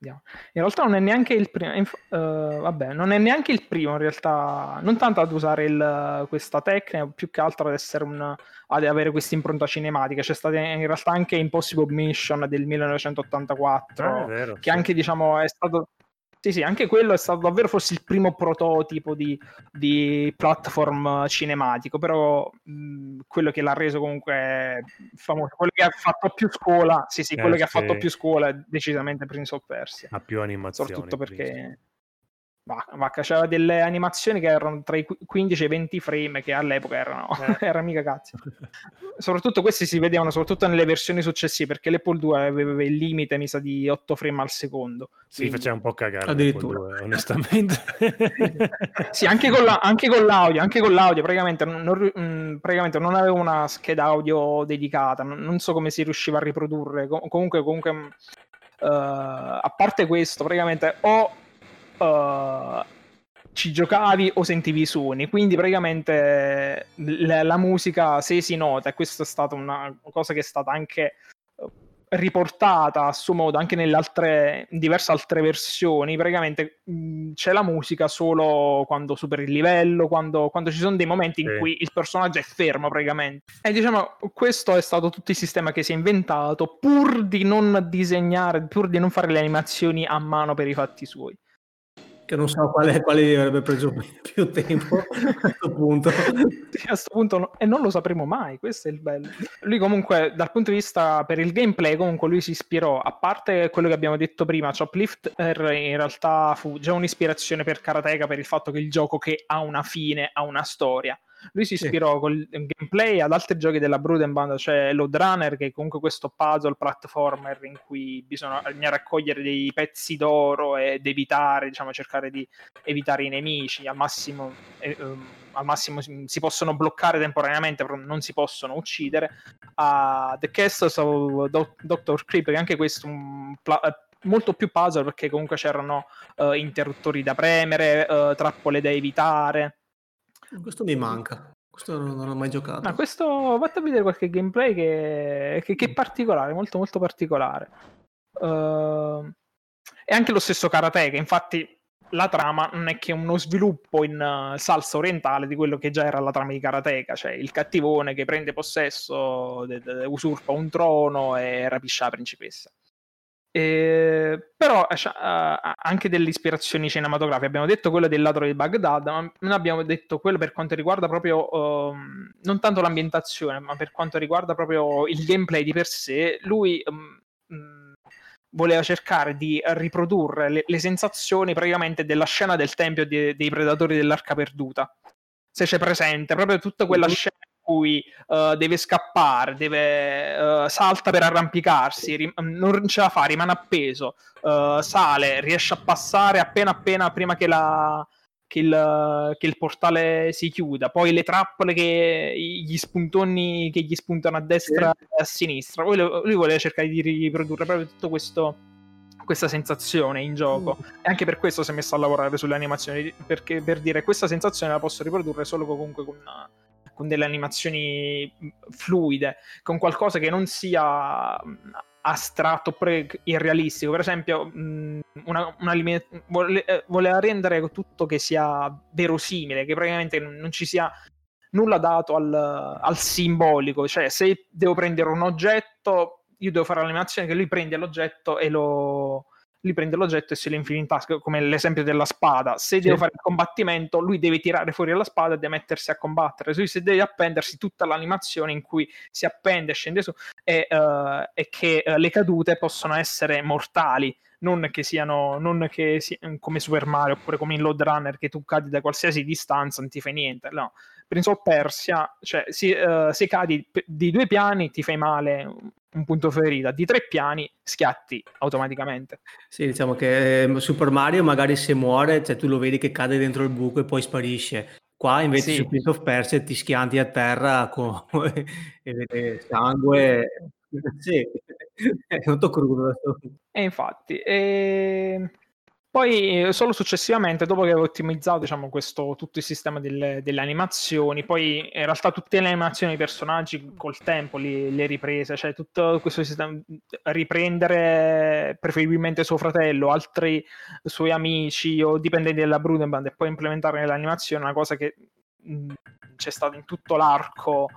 Vediamo. In realtà non è neanche il primo, uh, vabbè, non è neanche il primo in realtà, non tanto ad usare il, questa tecnica, più che altro ad, essere un, ad avere questa impronta cinematica. C'è stata in realtà anche Impossible Mission del 1984, ah, vero, che sì. anche diciamo è stato sì, sì, anche quello è stato davvero forse il primo prototipo di, di platform cinematico, però mh, quello che l'ha reso comunque famoso, quello che ha fatto più scuola, sì, sì, quello eh, che sì. ha fatto più scuola è decisamente Prince of Persia. Ha più animazioni. Soprattutto perché... Prince. Vacca, c'era delle animazioni che erano tra i 15 e i 20 frame che all'epoca erano, eh. era mica cazzo. soprattutto questi si vedevano soprattutto nelle versioni successive perché l'Apple 2 aveva il limite, mi sa, di 8 frame al secondo. Sì, Quindi... faceva un po' cagare addirittura, 2, onestamente. sì, anche con, la, anche con, l'audio, anche con l'audio praticamente non, non, praticamente non avevo una scheda audio dedicata, non, non, so come si riusciva a riprodurre. Com- comunque, comunque uh, a parte questo, praticamente ho uh, ci giocavi o sentivi i suoni, quindi praticamente la, la, musica se si nota, e questa è stata una cosa che è stata anche riportata a suo modo anche nelle altre diverse altre versioni praticamente mh, c'è la musica solo quando superi il livello quando, quando ci sono dei momenti in sì. cui il personaggio è fermo praticamente. E diciamo questo è stato tutto il sistema che si è inventato pur di non disegnare pur di non fare le animazioni a mano per i fatti suoi che non so quale, quale avrebbe preso più tempo a questo punto. Sì, a questo punto no, e non lo sapremo mai, questo è il bello. Lui comunque dal punto di vista per il gameplay comunque lui si ispirò, a parte quello che abbiamo detto prima, Choplifter in realtà fu già un'ispirazione per Karateka per il fatto che il gioco che ha una fine, ha una storia lui si ispirò sì. col gameplay ad altri giochi della Broden cioè Load Runner, che è comunque questo puzzle platformer in cui bisogna raccogliere dei pezzi d'oro ed evitare, diciamo, cercare di evitare i nemici. Al massimo, eh, um, al massimo si possono bloccare temporaneamente, però non si possono uccidere. Uh, The Castles of Do- Dr. Creep, che anche questo un pla- eh, molto più puzzle perché comunque c'erano uh, interruttori da premere, uh, trappole da evitare. Questo mi manca. Questo non, non l'ho mai giocato. Ma questo, fate a vedere qualche gameplay che, che, che, è particolare, molto molto particolare. Uh, e anche lo stesso Karateka, infatti la trama non è che uno sviluppo in uh, salsa orientale di quello che già era la trama di Karateka, cioè il cattivone che prende possesso, de- de- usurpa un trono e rapisce la principessa. Eh, però uh, anche delle ispirazioni cinematografiche. Abbiamo detto quello del ladro di Baghdad ma non abbiamo detto quello per quanto riguarda proprio uh, non tanto l'ambientazione ma per quanto riguarda proprio il gameplay di per sé. Lui um, voleva cercare di riprodurre le, le, sensazioni praticamente della scena del tempio de, dei predatori dell'arca perduta. Se c'è presente proprio tutta quella scena cui uh, deve scappare, deve, uh, salta per arrampicarsi, rim- non ce la fa, rimane appeso, uh, sale, riesce a passare appena appena prima che, la, che, il, che, il, portale si chiuda, poi le trappole che gli spuntoni che gli spuntano a destra sì. e a sinistra. Lui, lui voleva cercare di riprodurre proprio tutto questo questa sensazione in gioco mm. e anche per questo si è messo a lavorare sulle animazioni perché per dire questa sensazione la posso riprodurre solo comunque con una, con delle animazioni fluide, con qualcosa che non sia astratto oppure irrealistico. Per esempio, una, una limit- vole- voleva rendere tutto che sia verosimile, che praticamente non ci sia nulla dato al, al simbolico. Cioè, se devo prendere un oggetto, io devo fare l'animazione che lui prende l'oggetto e lo, lui prende l'oggetto e se lo infila in tasca, come l'esempio della spada. Se sì. deve fare il combattimento, lui deve tirare fuori la spada e deve mettersi a combattere. Lui se deve appendersi tutta l'animazione in cui si appende scende su e, uh, e che uh, le cadute possono essere mortali. Non che siano non che si, come Super Mario oppure come in Load Runner che tu cadi da qualsiasi distanza non ti fai niente. No, Prince of Persia, cioè si, uh, se cadi di due piani ti fai male un punto ferita di tre piani, schiatti automaticamente. Sì, diciamo che eh, Super Mario magari se muore, cioè tu lo vedi che cade dentro il buco e poi sparisce. Qua invece sì. su Prince of Persia ti schianti a terra con... sangue. Sì, è molto crudo. E infatti, e... Poi eh, solo successivamente, dopo che avevo ottimizzato diciamo, questo, tutto il sistema delle, delle, animazioni, poi in realtà tutte le animazioni dei personaggi col tempo le, le riprese, cioè tutto questo sistema, riprendere preferibilmente suo fratello, altri suoi amici o dipendenti della Brudenband e poi implementare nell'animazione è una cosa che c'è stato in tutto l'arco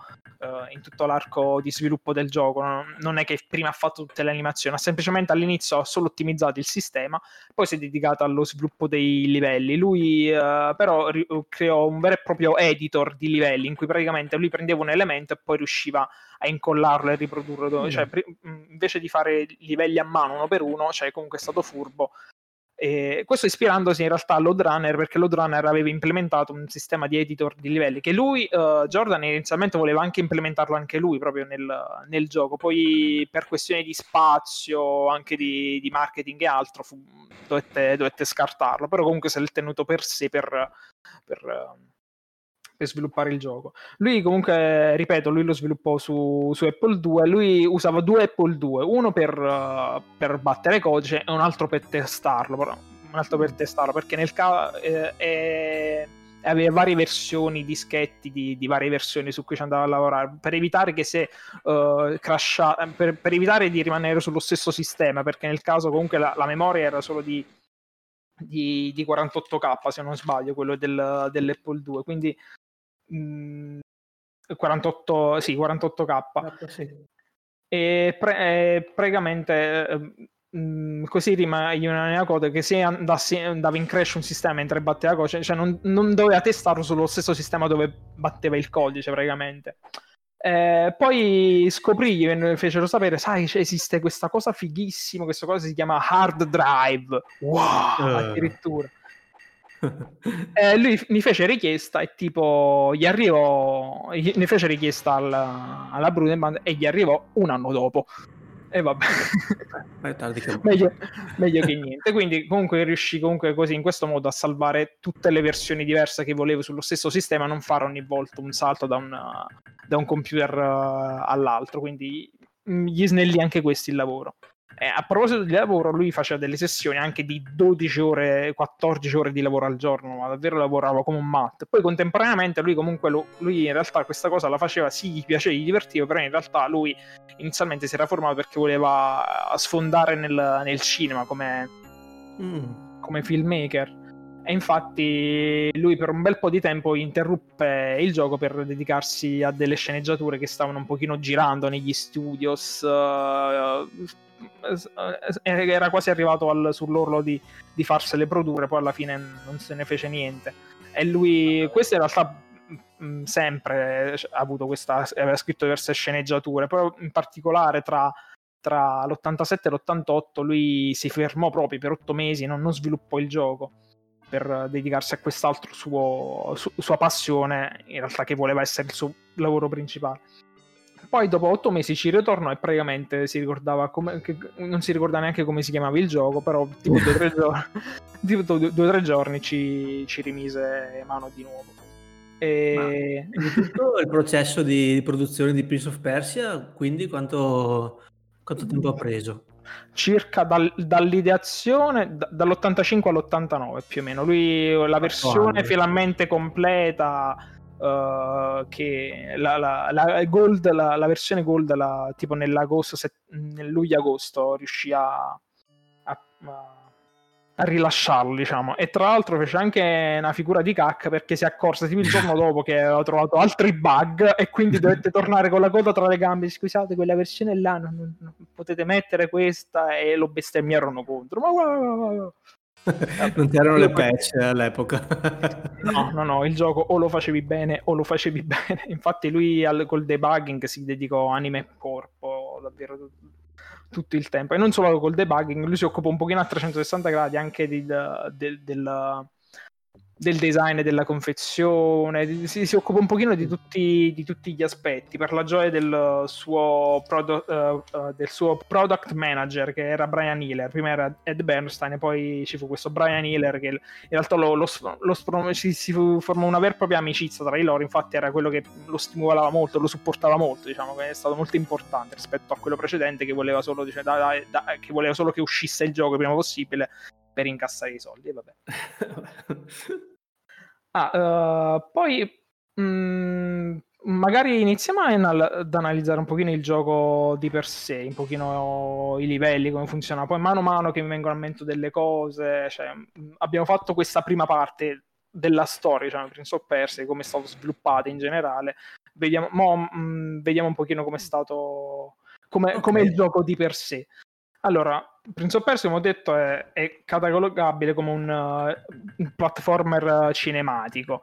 uh, in tutto l'arco di sviluppo del gioco. No? Non è che prima ha fatto tutte le animazioni, ha semplicemente all'inizio ha solo ottimizzato il sistema, poi si è dedicato allo sviluppo dei livelli. Lui uh, però ri- creò un vero e proprio editor di livelli in cui praticamente lui prendeva un elemento e poi riusciva a incollarlo e riprodurlo. Mm. Cioè, pre- invece di fare livelli a mano uno per uno, cioè comunque è stato furbo e questo ispirandosi in realtà a Loadrunner perché Loadrunner aveva implementato un sistema di editor di livelli che lui, uh, Jordan, inizialmente voleva anche implementarlo anche lui proprio nel, nel gioco, poi per questioni di spazio, anche di, di marketing e altro, fu, dovette, dovette, scartarlo, però comunque se l'è tenuto per sé per, per per sviluppare il gioco. Lui comunque, ripeto, lui lo sviluppò su, su Apple 2, lui usava due Apple 2, uno per, uh, per battere codice e un altro per testarlo, però, un altro per testarlo, perché nel caso eh, aveva varie versioni, dischetti di, di, varie versioni su cui ci andava a lavorare, per evitare che se uh, crasha, per, per, evitare di rimanere sullo stesso sistema, perché nel caso comunque la, la memoria era solo di di, di, 48k se non sbaglio quello del, dell'Apple 2 quindi 48, sì, 48k. Sì. E pre- eh, praticamente mh, così rimane una code che se andassi, andava in crash un sistema mentre batteva codice, cioè non, non, doveva testarlo sullo stesso sistema dove batteva il codice praticamente. Eh, poi scoprì, fecero sapere, sai, cioè, esiste questa cosa fighissima, questa cosa si chiama hard drive. Wow, uh. addirittura eh, lui mi fece richiesta e tipo gli arrivò ne fece richiesta alla, alla Bruneman e gli arrivò un anno dopo. E vabbè. Che... meglio, meglio, che niente. Quindi comunque riuscì comunque così in questo modo a salvare tutte le versioni diverse che volevo sullo stesso sistema non fare ogni volta un salto da un, da un computer uh, all'altro. Quindi gli snellì anche questo il lavoro eh, a proposito di lavoro, lui faceva delle sessioni anche di 12 ore, 14 ore di lavoro al giorno, ma davvero lavorava come un matto. Poi contemporaneamente lui comunque, lo, lui in realtà questa cosa la faceva, sì, gli piaceva, gli divertiva, però in realtà lui inizialmente si era formato perché voleva sfondare nel, nel cinema come, mm. come filmmaker. E infatti lui per un bel po' di tempo interruppe il gioco per dedicarsi a delle sceneggiature che stavano un pochino girando negli studios, uh, era quasi arrivato al, sull'orlo di, di farsele produrre, poi alla fine non se ne fece niente. E lui, questo in realtà mh, sempre ha avuto questa, aveva scritto diverse sceneggiature, però in particolare tra, tra l'87 e l'88 lui si fermò proprio per otto mesi, non, non sviluppò il gioco per dedicarsi a quest'altro suo, su, sua passione, in realtà che voleva essere il suo lavoro principale. Poi dopo otto mesi ci ritornò e praticamente si ricordava come, che, non si ricorda neanche come si chiamava il gioco, però tipo due o tre giorni, tipo due, due, tre giorni ci, ci rimise mano di nuovo. E... tutto il processo di produzione di Prince of Persia, quindi quanto, quanto tempo ha preso? Circa dal, dall'ideazione, d- dall'85 all'89 più o meno. Lui la versione finalmente completa Uh, che la, la, la, gold, la, la, versione gold la, tipo nell'agosto set, nel luglio-agosto riuscì a, a, a, rilasciarlo diciamo e tra l'altro fece anche una figura di cacca perché si accorse tipo il giorno dopo che aveva trovato altri bug e quindi dovette tornare con la coda tra le gambe scusate quella versione là non, non potete mettere questa e lo bestemmiarono contro ma guarda, guarda. non c'erano le patch all'epoca. no, no, no, il gioco o lo facevi bene o lo facevi bene. Infatti lui al, col debugging si dedicò anime e corpo davvero tutto il tempo. E non solo col debugging, lui si occupò un pochino a 360 gradi anche di, de, de, del, del design della confezione, si, si, occupa un pochino di tutti, di tutti, gli aspetti, per la gioia del suo, produ- uh, uh, del suo, product manager che era Brian Hiller, prima era Ed Bernstein e poi ci fu questo Brian Hiller che in realtà lo, lo, lo, si, si, formò una vera e propria amicizia tra i loro, infatti era quello che lo stimolava molto, lo supportava molto, diciamo che è stato molto importante rispetto a quello precedente che voleva solo, dice, da, da, da, che, voleva solo che uscisse il gioco il prima possibile per incassare i soldi. E vabbè. Ah, uh, poi mh, mm, magari iniziamo ad analizzare un pochino il gioco di per sé, un pochino i livelli, come funziona. Poi mano a mano che mi vengono a mente delle cose, cioè, mm, abbiamo fatto questa prima parte della storia, cioè Prince of Persia, come è stato sviluppato in generale. Vediamo, mo, mh, mm, vediamo un pochino come è stato, come, okay. il gioco di per sé. Allora, Prince of Persia, come ho detto, è, è catalogabile come un, uh, un, platformer cinematico.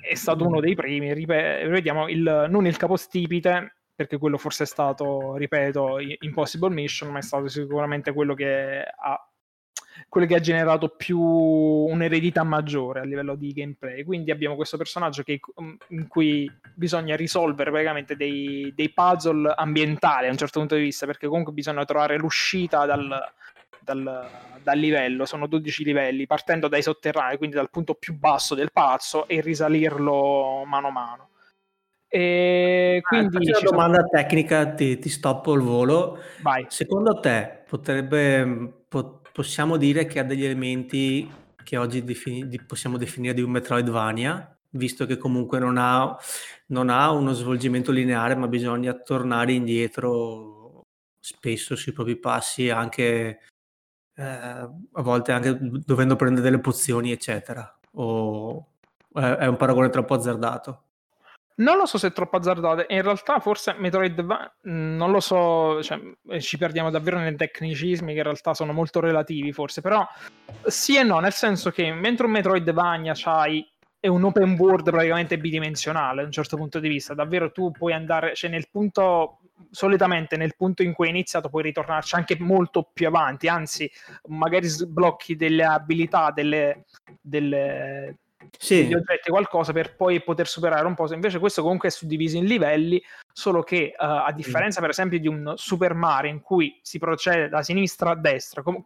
È stato uno dei primi, rivediamo il, non il capostipite, perché quello forse è stato, ripeto, Impossible Mission, ma è stato sicuramente quello che ha quello che ha generato più un'eredità maggiore a livello di gameplay. Quindi abbiamo questo personaggio che, mm, in cui bisogna risolvere praticamente dei, dei, puzzle ambientali a un certo punto di vista, perché comunque bisogna trovare l'uscita dal, dal, dal livello. Sono 12 livelli, partendo dai sotterranei, quindi dal punto più basso del palazzo, e risalirlo mano a mano. E ah, quindi ah, una domanda sono... tecnica, ti, ti stoppo il volo. Vai. Secondo te potrebbe, pot- possiamo dire che ha degli elementi che oggi defini- possiamo definire di un Metroidvania, visto che comunque non ha, non ha uno svolgimento lineare, ma bisogna tornare indietro spesso sui propri passi, anche eh, a volte anche dovendo prendere delle pozioni, eccetera. O è un paragone troppo azzardato? Non lo so se è troppo azzardato, in realtà forse Metroidvania, non lo so, cioè, eh, ci perdiamo davvero nei tecnicismi che in realtà sono molto relativi forse, però sì e no, nel senso che mentre un Metroidvania c'hai è un open world praticamente bidimensionale da un certo punto di vista, davvero tu puoi andare, cioè nel punto, solitamente nel punto in cui hai iniziato puoi ritornarci anche molto più avanti, anzi magari sblocchi delle abilità, delle, delle sì. degli oggetti, qualcosa per poi poter superare un po'. Invece questo comunque è suddiviso in livelli, solo che uh, a differenza per esempio di un Super Mario in cui si procede da sinistra a destra, com-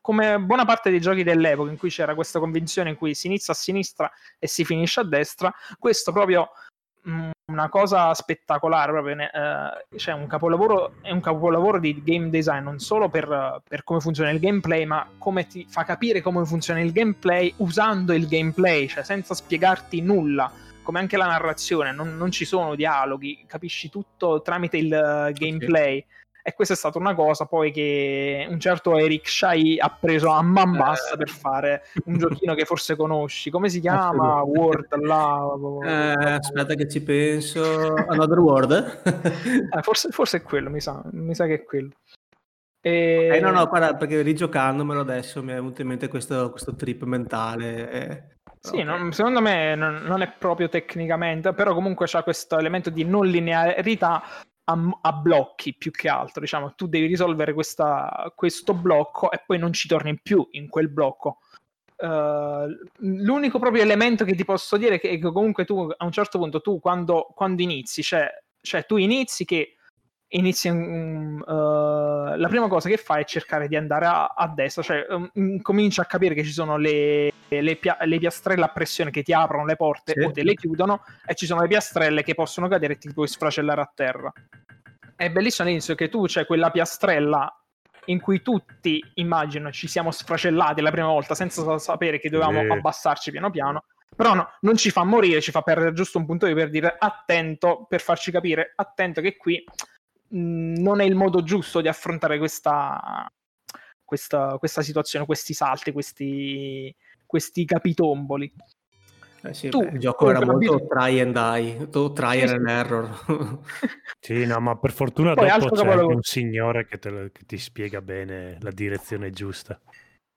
come buona parte dei giochi dell'epoca in cui c'era questa convinzione in cui si inizia a sinistra e si finisce a destra, questo proprio una cosa spettacolare, proprio, eh, cioè un capolavoro, è un capolavoro di game design non solo per, per, come funziona il gameplay, ma come ti fa capire come funziona il gameplay usando il gameplay, cioè senza spiegarti nulla. Come anche la narrazione, non, non ci sono dialoghi, capisci tutto tramite il gameplay. Sì e questa è stata una cosa poi che un certo Eric Shai ha preso a man bassa eh. per fare un giochino che forse conosci. Come si chiama? World là? Eh, aspetta che ci penso. Another World? eh, forse, forse, è quello, mi sa. Mi sa che è quello. E... Okay, no, no, guarda, perché rigiocandomelo adesso mi è venuto in mente questo, questo trip mentale. E... Sì, okay. non, secondo me non, non, è proprio tecnicamente, però comunque c'ha questo elemento di non linearità a, a, blocchi più che altro. Diciamo, tu devi risolvere questa, questo blocco e poi non ci torni più in quel blocco. Uh, l'unico proprio elemento che ti posso dire è che comunque tu a un certo punto tu quando, quando inizi, cioè, cioè tu inizi che inizi um, uh, la prima cosa che fai è cercare di andare a, a destra, cioè um, cominci a capire che ci sono le, le, pia- le, piastrelle a pressione che ti aprono le porte sì. o te le chiudono e ci sono le piastrelle che possono cadere e ti puoi sfracellare a terra. È bellissimo all'inizio che tu c'è quella piastrella in cui tutti, immagino, ci siamo sfracellati la prima volta senza sapere che dovevamo sì. abbassarci piano piano. Però no, non ci fa morire, ci fa perdere giusto un punto di per dire attento, per farci capire, attento che qui non è il modo giusto di affrontare questa, questa, questa situazione, questi salti, questi, questi capitomboli. Eh sì, tu, beh, il gioco era molto try and die, tu try sì, and error. sì, no, ma per fortuna Poi dopo c'è anche un signore che, te, che, ti spiega bene la direzione giusta,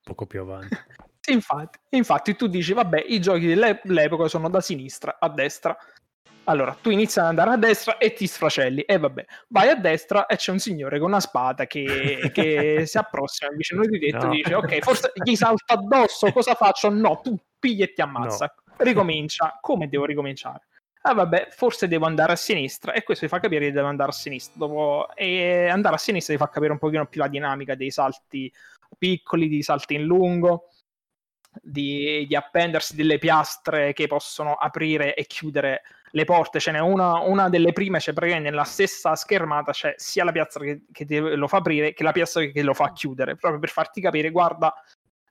poco più avanti. Sì, infatti, infatti tu dici, vabbè, i giochi dell'epoca sono da sinistra a destra, allora, tu inizi ad andare a destra e ti sfracelli. E vabbè, vai a destra e c'è un signore con una spada che, che si approssima vicino di te e no. dice: Ok, forse gli salta addosso. Cosa faccio? No, tu piglia e ti ammazza. No. Ricomincia. Come devo ricominciare? Ah, vabbè, forse devo andare a sinistra. E questo ti fa capire che devo andare a sinistra. Dopo... E andare a sinistra ti fa capire un pochino più la dinamica dei salti piccoli, di salti in lungo, di, di appendersi delle piastre che possono aprire e chiudere le porte. Ce n'è una, una delle prime, c'è praticamente nella stessa schermata c'è sia la piastra che, che lo fa aprire che la piastra che lo fa chiudere, proprio per farti capire, guarda,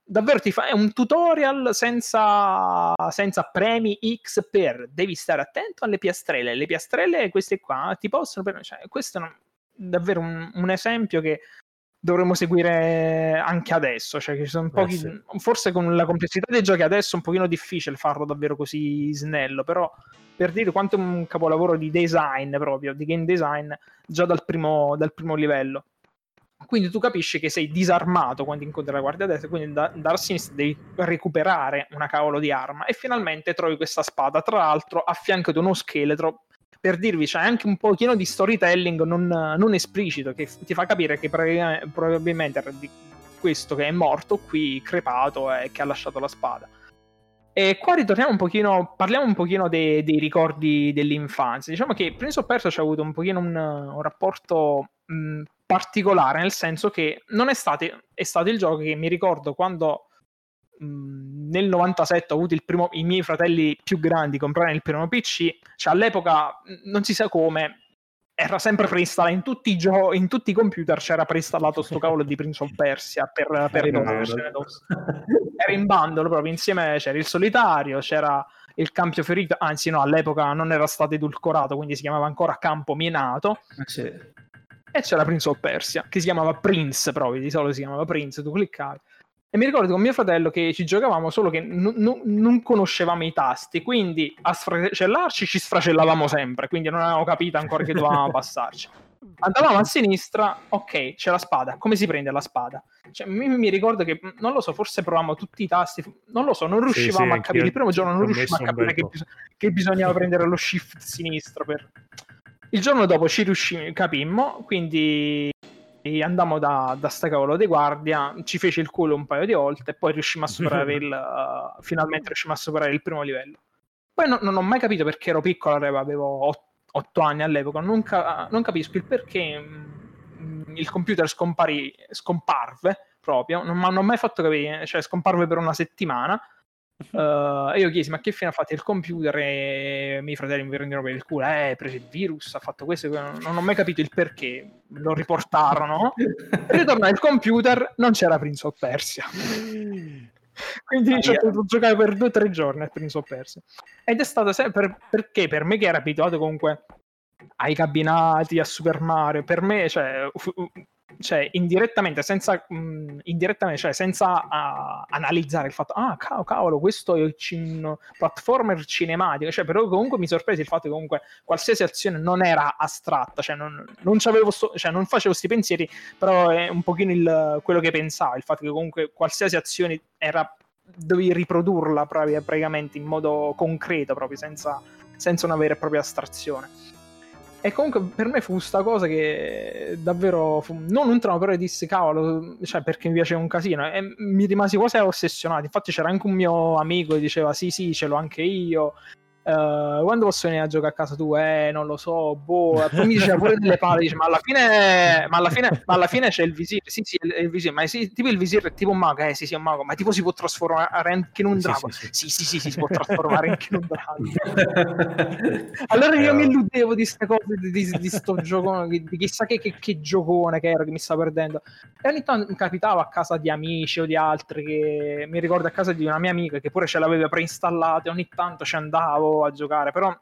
davvero ti fa, è un tutorial senza, senza premi X per devi stare attento alle piastrelle le piastrelle queste qua ti possono cioè, questo è davvero un, un, esempio che dovremmo seguire anche adesso cioè, ci sono pochi, eh sì. forse con la complessità dei giochi adesso è un pochino difficile farlo davvero così snello però per dire quanto è un capolavoro di design proprio di game design già dal primo, dal primo livello quindi tu capisci che sei disarmato quando incontri la guardia destra, quindi da, da sinistra devi recuperare una cavolo di arma e finalmente trovi questa spada, tra l'altro a fianco di uno scheletro. Per dirvi, c'è anche un pochino di storytelling non, non esplicito che ti fa capire che probabilmente era di questo che è morto qui, crepato e che ha lasciato la spada. E qua ritorniamo un pochino, parliamo un pochino dei, dei ricordi dell'infanzia. Diciamo che Prince of Persia ci ha avuto un pochino un, un rapporto mh, particolare, nel senso che non è stato, è stato il gioco che mi ricordo quando nel 97 ho avuto primo, i miei fratelli più grandi comprare il primo PC, cioè all'epoca non si sa come, era sempre preinstallato in tutti i gio- in tutti i computer c'era preinstallato sto cavolo di Prince of Persia per, per era in bundle proprio insieme c'era il solitario c'era il Campio Ferito anzi no all'epoca non era stato edulcorato quindi si chiamava ancora Campo Minato. Sì. E c'era Prince of Persia, che si chiamava Prince proprio, di solito si chiamava Prince, tu cliccavi. E mi ricordo con mio fratello che ci giocavamo solo che n- n- non conoscevamo i tasti, quindi a sfracellarci ci sfracellavamo sempre, quindi non avevamo capito ancora che dovevamo passarci. Andavamo a sinistra, ok, c'è la spada, come si prende la spada? Cioè, mi, mi, ricordo che, non lo so, forse provavamo tutti i tasti, non lo so, non riuscivamo sì, sì, a capire, il primo giorno non riuscivamo a capire che, bis- che bisognava prendere lo shift sinistro per... Il giorno dopo ci riuscimmo, capimmo, quindi andammo da, da sta cavolo di guardia, ci fece il culo un paio di volte e poi riuscimmo a superare il, uh, finalmente riuscimmo a superare il primo livello. Poi no, non ho mai capito perché ero piccolo, avevo 8 anni all'epoca, non, ca- non, capisco il perché mh, mm, il computer scompari, scomparve proprio, non mi hanno mai fatto capire, cioè scomparve per una settimana Uh, e io chiesi ma che fine ha fatto il computer? E i miei fratelli mi prendono per il culo eh, ha preso il virus, ha fatto questo non ho mai capito il perché lo riportarono. Ritorna il computer non c'era Prince of Persia. Quindi ah, ci ho potuto giocare per due o tre giorni a Prince of Persia. Ed è stato sempre perché? Per me che ero abituato comunque ai cabinati a Super Mario per me cioè, cioè indirettamente, senza, mh, indirettamente, cioè senza uh, analizzare il fatto, ah cavolo, cavolo questo è un cin- platformer cinematico, cioè però comunque mi sorprese il fatto che comunque qualsiasi azione non era astratta, cioè non, non, sto, cioè non facevo questi pensieri, però è un pochino il, quello che pensavo, il fatto che comunque qualsiasi azione era, dovevi riprodurla praticamente in modo concreto, proprio senza, senza una vera e propria astrazione. E comunque per me fu sta cosa che davvero fu, non un trauma, però dissi cavolo, cioè perché mi piaceva un casino e mi rimasi quasi ossessionato. Infatti c'era anche un mio amico che diceva sì sì, ce l'ho anche io. Uh, quando posso venire a giocare a casa tu? Eh, non lo so, boh. Poi mi diceva pure delle palle, dice, ma alla fine, ma alla fine, ma alla fine c'è il visir. Sì, sì, il, il visir, ma sì, tipo il visir è tipo un mago, eh, sì, sì, è un mago, ma tipo si può trasformare anche in un drago. Sì, sì, sì, sì, sì si può trasformare anche in un drago. allora io mi illudevo di queste cose, di, di, di sto gioco, di, di chissà che, che, che, giocone che era che mi sta perdendo. E ogni tanto mi capitava a casa di amici o di altri, che mi ricordo a casa di una mia amica che pure ce l'aveva preinstallata e ogni tanto ci andavo a giocare, però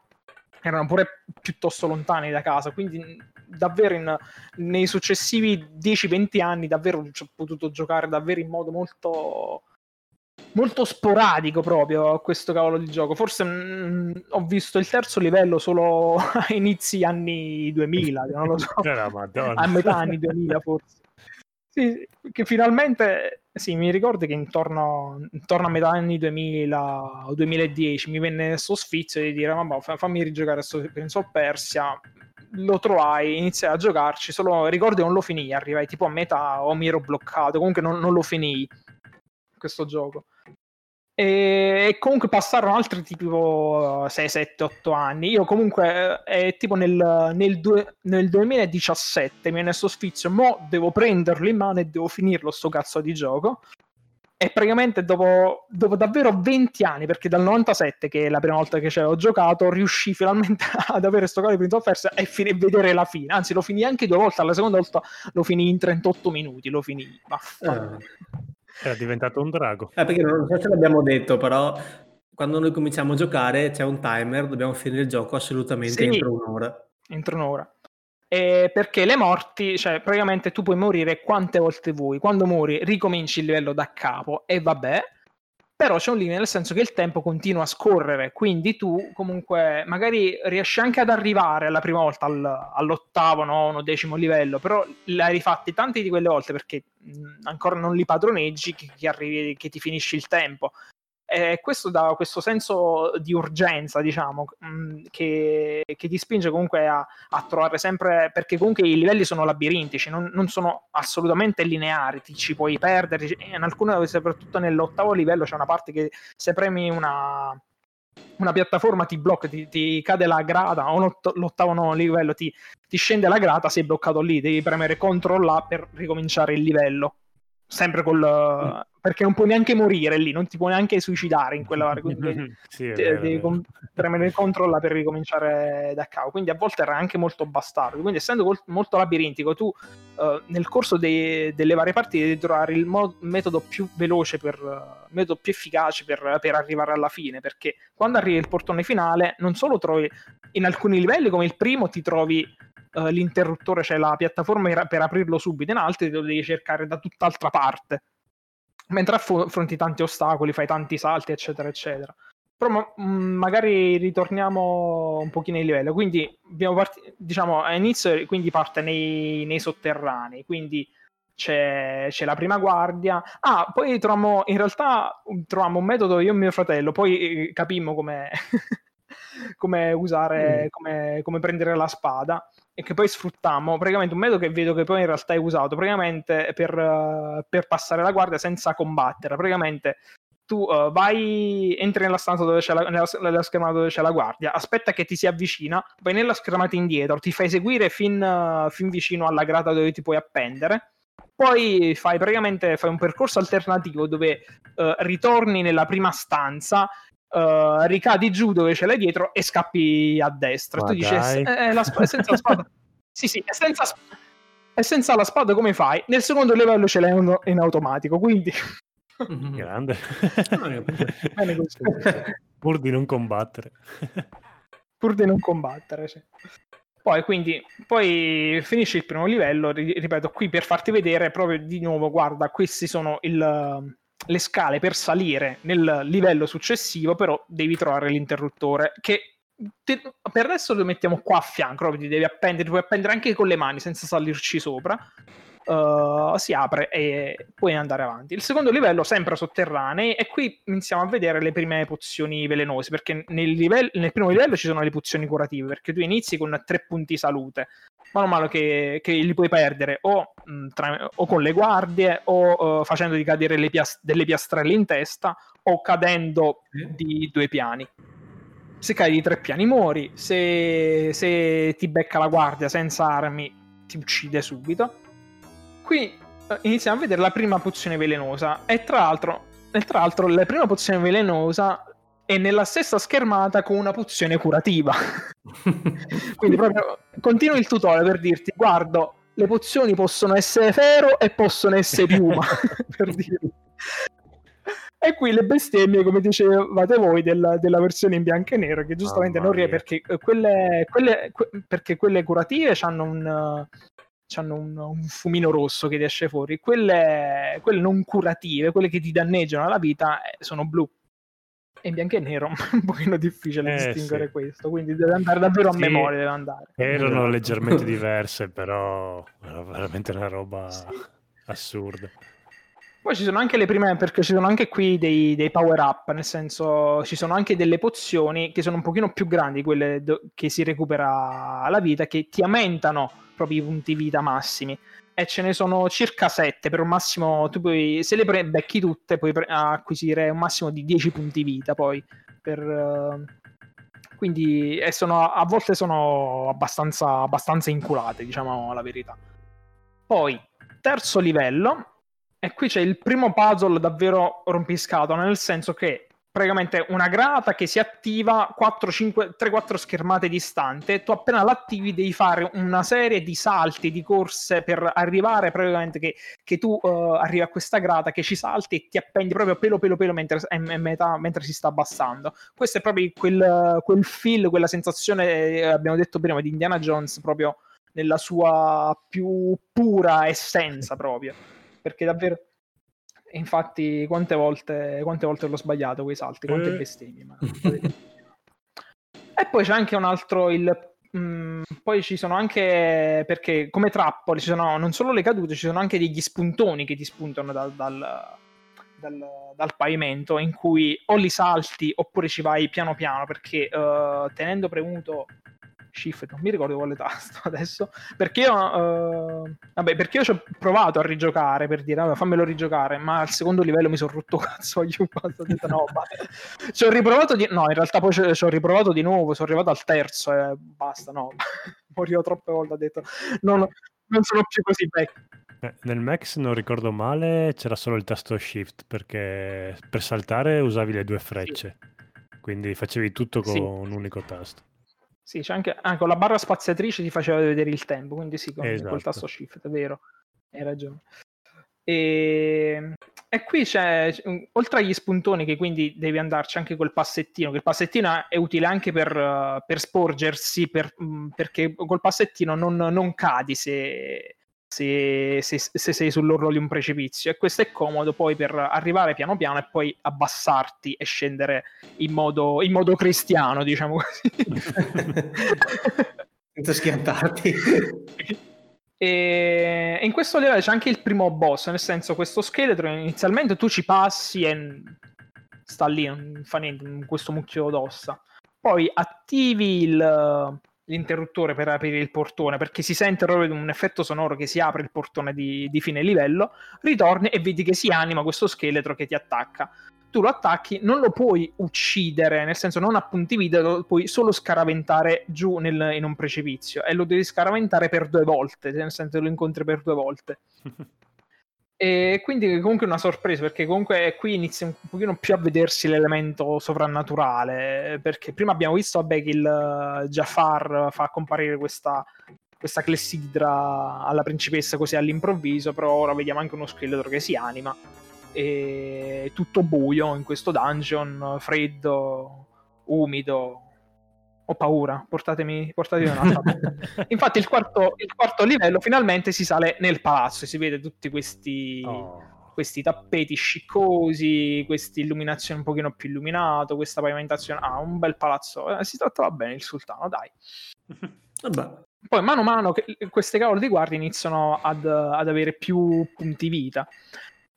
erano pure piuttosto lontani da casa, quindi davvero in, nei successivi 10-20 anni davvero ho potuto giocare davvero in modo molto molto sporadico proprio a questo cavolo di gioco. Forse mh, mm, ho visto il terzo livello solo a inizi anni 2000, non lo so. a metà anni 2000 forse. Sì, che finalmente, sì, mi ricordo che intorno, intorno, a metà anni 2000 o 2010 mi venne questo sfizio di dire, vabbè, fammi rigiocare questo Prince of Persia, lo trovai, iniziai a giocarci, solo ricordo che non lo finì, arrivai tipo a metà o mi ero bloccato, comunque non, non lo finì questo gioco. E comunque passarono altri tipo 6, 7, 8 anni. Io comunque eh, tipo nel, nel, due, nel 2017 mi viene sto sfizio, mo devo prenderlo in mano e devo finirlo sto cazzo di gioco. E praticamente dopo, dopo davvero 20 anni, perché dal 97 che è la prima volta che ci ho giocato, riuscì finalmente ad avere sto codice di Prince of Persia e fin- vedere la fine. Anzi, lo finì anche due volte, alla seconda volta lo finì in 38 minuti, lo finì. Vaffanculo. Eh. Era diventato un drago. Eh, perché non so se l'abbiamo detto, però quando noi cominciamo a giocare c'è un timer, dobbiamo finire il gioco assolutamente sì, entro un'ora. Entro un'ora. E perché le morti, cioè praticamente tu puoi morire quante volte vuoi, quando muori ricominci il livello da capo e vabbè, però c'è un limite nel senso che il tempo continua a scorrere, quindi tu comunque magari riesci anche ad arrivare alla prima volta al, all'ottavo, nono, decimo livello, però l'hai rifatti tante di quelle volte perché ancora non li padroneggi che, che, arrivi, che ti finisci il tempo. E questo dà questo senso di urgenza, diciamo, mh, che, che, ti spinge comunque a, a, trovare sempre, perché comunque i livelli sono labirintici, non, non, sono assolutamente lineari, ti ci puoi perdere, in alcune, soprattutto nell'ottavo livello c'è una parte che se premi una, una piattaforma ti blocca, ti, ti, cade la grata, o l'ottavo livello ti, ti scende la grata, sei bloccato lì, devi premere CTRL A per ricominciare il livello sempre col perché non puoi neanche morire lì, non ti puoi neanche suicidare in quella quindi sì, devi com- premere il controllo per ricominciare da capo. Quindi a volte era anche molto bastardo. Quindi essendo molto labirintico, tu uh, nel corso dei, delle varie partite devi trovare il mo- metodo più veloce per uh, metodo più efficace per, per arrivare alla fine, perché quando arrivi il portone finale non solo trovi in alcuni livelli come il primo ti trovi uh, l'interruttore, cioè la piattaforma per, aprirlo subito, in altri lo devi cercare da tutt'altra parte. Mentre affronti tanti ostacoli, fai tanti salti, eccetera, eccetera. Però ma- mm, magari ritorniamo un pochino in livello. Quindi abbiamo part- diciamo a inizio quindi parte nei, nei sotterranei, quindi c'è, c'è, la prima guardia. Ah, poi troviamo, in realtà troviamo un metodo io e mio fratello, poi eh, capimmo come, come usare, mm. come, come, prendere la spada e che poi sfruttiamo praticamente un metodo che vedo che poi in realtà è usato praticamente per, uh, per passare la guardia senza combattere. Praticamente tu uh, vai, entri nella stanza dove c'è la, nella, nella, schermata dove c'è la guardia, aspetta che ti si avvicina, vai nella schermata indietro, ti fai seguire fin, uh, fin vicino alla grata dove ti puoi appendere. Poi fai praticamente fai un percorso alternativo dove ritorni nella prima stanza uh, ricadi giù dove ce l'hai dietro e scappi a destra. Ma tu dici, eh, eh, la sp- senza la spada. sì, sì, è senza, sp- è senza la spada come fai? Nel secondo livello ce l'hai in automatico, quindi... Mm-hmm. Grande. Pur di non combattere. Pur di non combattere, sì. Poi, quindi, poi finisci il primo livello, ripeto, qui per farti vedere proprio di nuovo, guarda, questi sono il le scale per salire nel livello successivo, però devi trovare l'interruttore che te, per adesso lo mettiamo qua a fianco, proprio ti devi appendere, puoi appendere anche con le mani senza salirci sopra. Uh, si apre e puoi andare avanti. Il secondo livello, sempre sotterranei, e qui iniziamo a vedere le prime pozioni velenose. Perché nel, livello, nel primo livello ci sono le pozioni curative, perché tu inizi con tre punti salute mano a mano che, che li puoi perdere o, mh, tra, o con le guardie o uh, facendo cadere piast- delle piastrelle in testa o cadendo di due piani. Se cadi di tre piani muori, se, se ti becca la guardia senza armi ti uccide subito. Qui uh, iniziamo a vedere la prima pozione velenosa e tra l'altro, e tra l'altro la prima pozione velenosa e nella stessa schermata con una pozione curativa. Quindi proprio continui il tutorial per dirti guardo, le pozioni possono essere ferro e possono essere piuma, per dirti. E qui le bestemmie, come dicevate voi, della, della versione in bianco e nero, che giustamente oh, non riesce perché eh, quelle, quelle, que, perché quelle curative hanno un, hanno un, un, fumino rosso che ti esce fuori. Quelle, quelle non curative, quelle che ti danneggiano la vita, eh, sono blu e in bianco e nero un pochino difficile eh, distinguere sì. questo, quindi deve andare davvero a sì, memoria, deve andare. Erano leggermente diverse, però era veramente una roba sì. assurda. Poi ci sono anche le prime, perché ci sono anche qui dei, dei, power up, nel senso ci sono anche delle pozioni che sono un pochino più grandi, quelle do, che si recupera la vita, che ti aumentano proprio i punti vita massimi. E ce ne sono circa 7 per un massimo tu puoi se le pre- becchi tutte puoi pre- acquisire un massimo di 10 punti vita poi per uh, quindi sono, a volte sono abbastanza, abbastanza inculate diciamo la verità. Poi terzo livello e qui c'è il primo puzzle davvero rompiscato nel senso che praticamente una granata che si attiva 4, 5, 3-4 schermate distante. Tu appena l'attivi devi fare una serie di salti, di corse per arrivare praticamente che, che tu uh, arrivi a questa grata, che ci salti e ti appendi proprio pelo pelo pelo mentre, metà, mentre si sta abbassando. Questo è proprio quel, quel feel, quella sensazione, eh, abbiamo detto prima, di Indiana Jones proprio nella sua più pura essenza proprio. Perché davvero infatti, quante volte, quante volte l'ho sbagliato quei salti, quante eh. bestemmie. Ma... e poi c'è anche un altro, il Mm, poi ci sono anche perché come trappole ci sono non solo le cadute, ci sono anche degli spuntoni che ti spuntano dal, dal, dal, dal pavimento in cui o li salti oppure ci vai piano piano perché uh, tenendo premuto shift, non mi ricordo quale tasto adesso, perché io, uh, vabbè, perché io ci ho provato a rigiocare per dire, vabbè, fammelo rigiocare, ma al secondo livello mi sono rotto cazzo, io ho detto no, ci ho riprovato di, no, in realtà poi ci, ho riprovato di nuovo, sono arrivato al terzo e basta, no, morivo troppe volte, ho detto, no, no, non sono più così vecchio. Eh, nel Max non ricordo male, c'era solo il tasto shift perché per saltare usavi le due frecce, sì. quindi facevi tutto con sì. un unico tasto. Sì, c'è anche, ah, con la barra spaziatrice ti faceva vedere il tempo, quindi sì, con esatto. col tasto shift, è vero, hai ragione. E, ehm, e, qui c'è, oltre agli spuntoni, che quindi devi andarci anche col passettino, che il passettino è utile anche per, per sporgersi, per, perché col passettino non, non cadi se, se, se, se, sei sull'orlo di un precipizio e questo è comodo poi per arrivare piano piano e poi abbassarti e scendere in modo, in modo cristiano, diciamo così. Senza schiantarti. E in questo livello c'è anche il primo boss, nel senso questo scheletro inizialmente tu ci passi e sta lì, non fa niente, in questo mucchio d'ossa. Poi attivi il, l'interruttore per aprire il portone perché si sente proprio un effetto sonoro che si apre il portone di, di, fine livello, ritorni e vedi che si anima questo scheletro che ti attacca. Tu lo attacchi, non lo puoi uccidere, nel senso non a punti vita, lo puoi solo scaraventare giù nel, in un precipizio e lo devi scaraventare per due volte, nel senso lo incontri per due volte. E quindi comunque una sorpresa perché comunque qui inizia un pochino più a vedersi l'elemento sovrannaturale perché prima abbiamo visto vabbè, che il uh, Jafar fa comparire questa, questa clessidra alla principessa così all'improvviso però ora vediamo anche uno scheletro che si anima. E tutto buio in questo dungeon freddo umido ho paura, portatemi, portatemi un'altra. Infatti il quarto, il quarto, livello finalmente si sale nel palazzo e si vede tutti questi, oh. questi tappeti sciccosi, questa illuminazione un pochino più illuminato, questa pavimentazione. Ah, un bel palazzo. Eh, si trattava bene il sultano, dai. Vabbè. Poi mano a mano queste cavolo di guardie iniziano ad, ad avere più punti vita.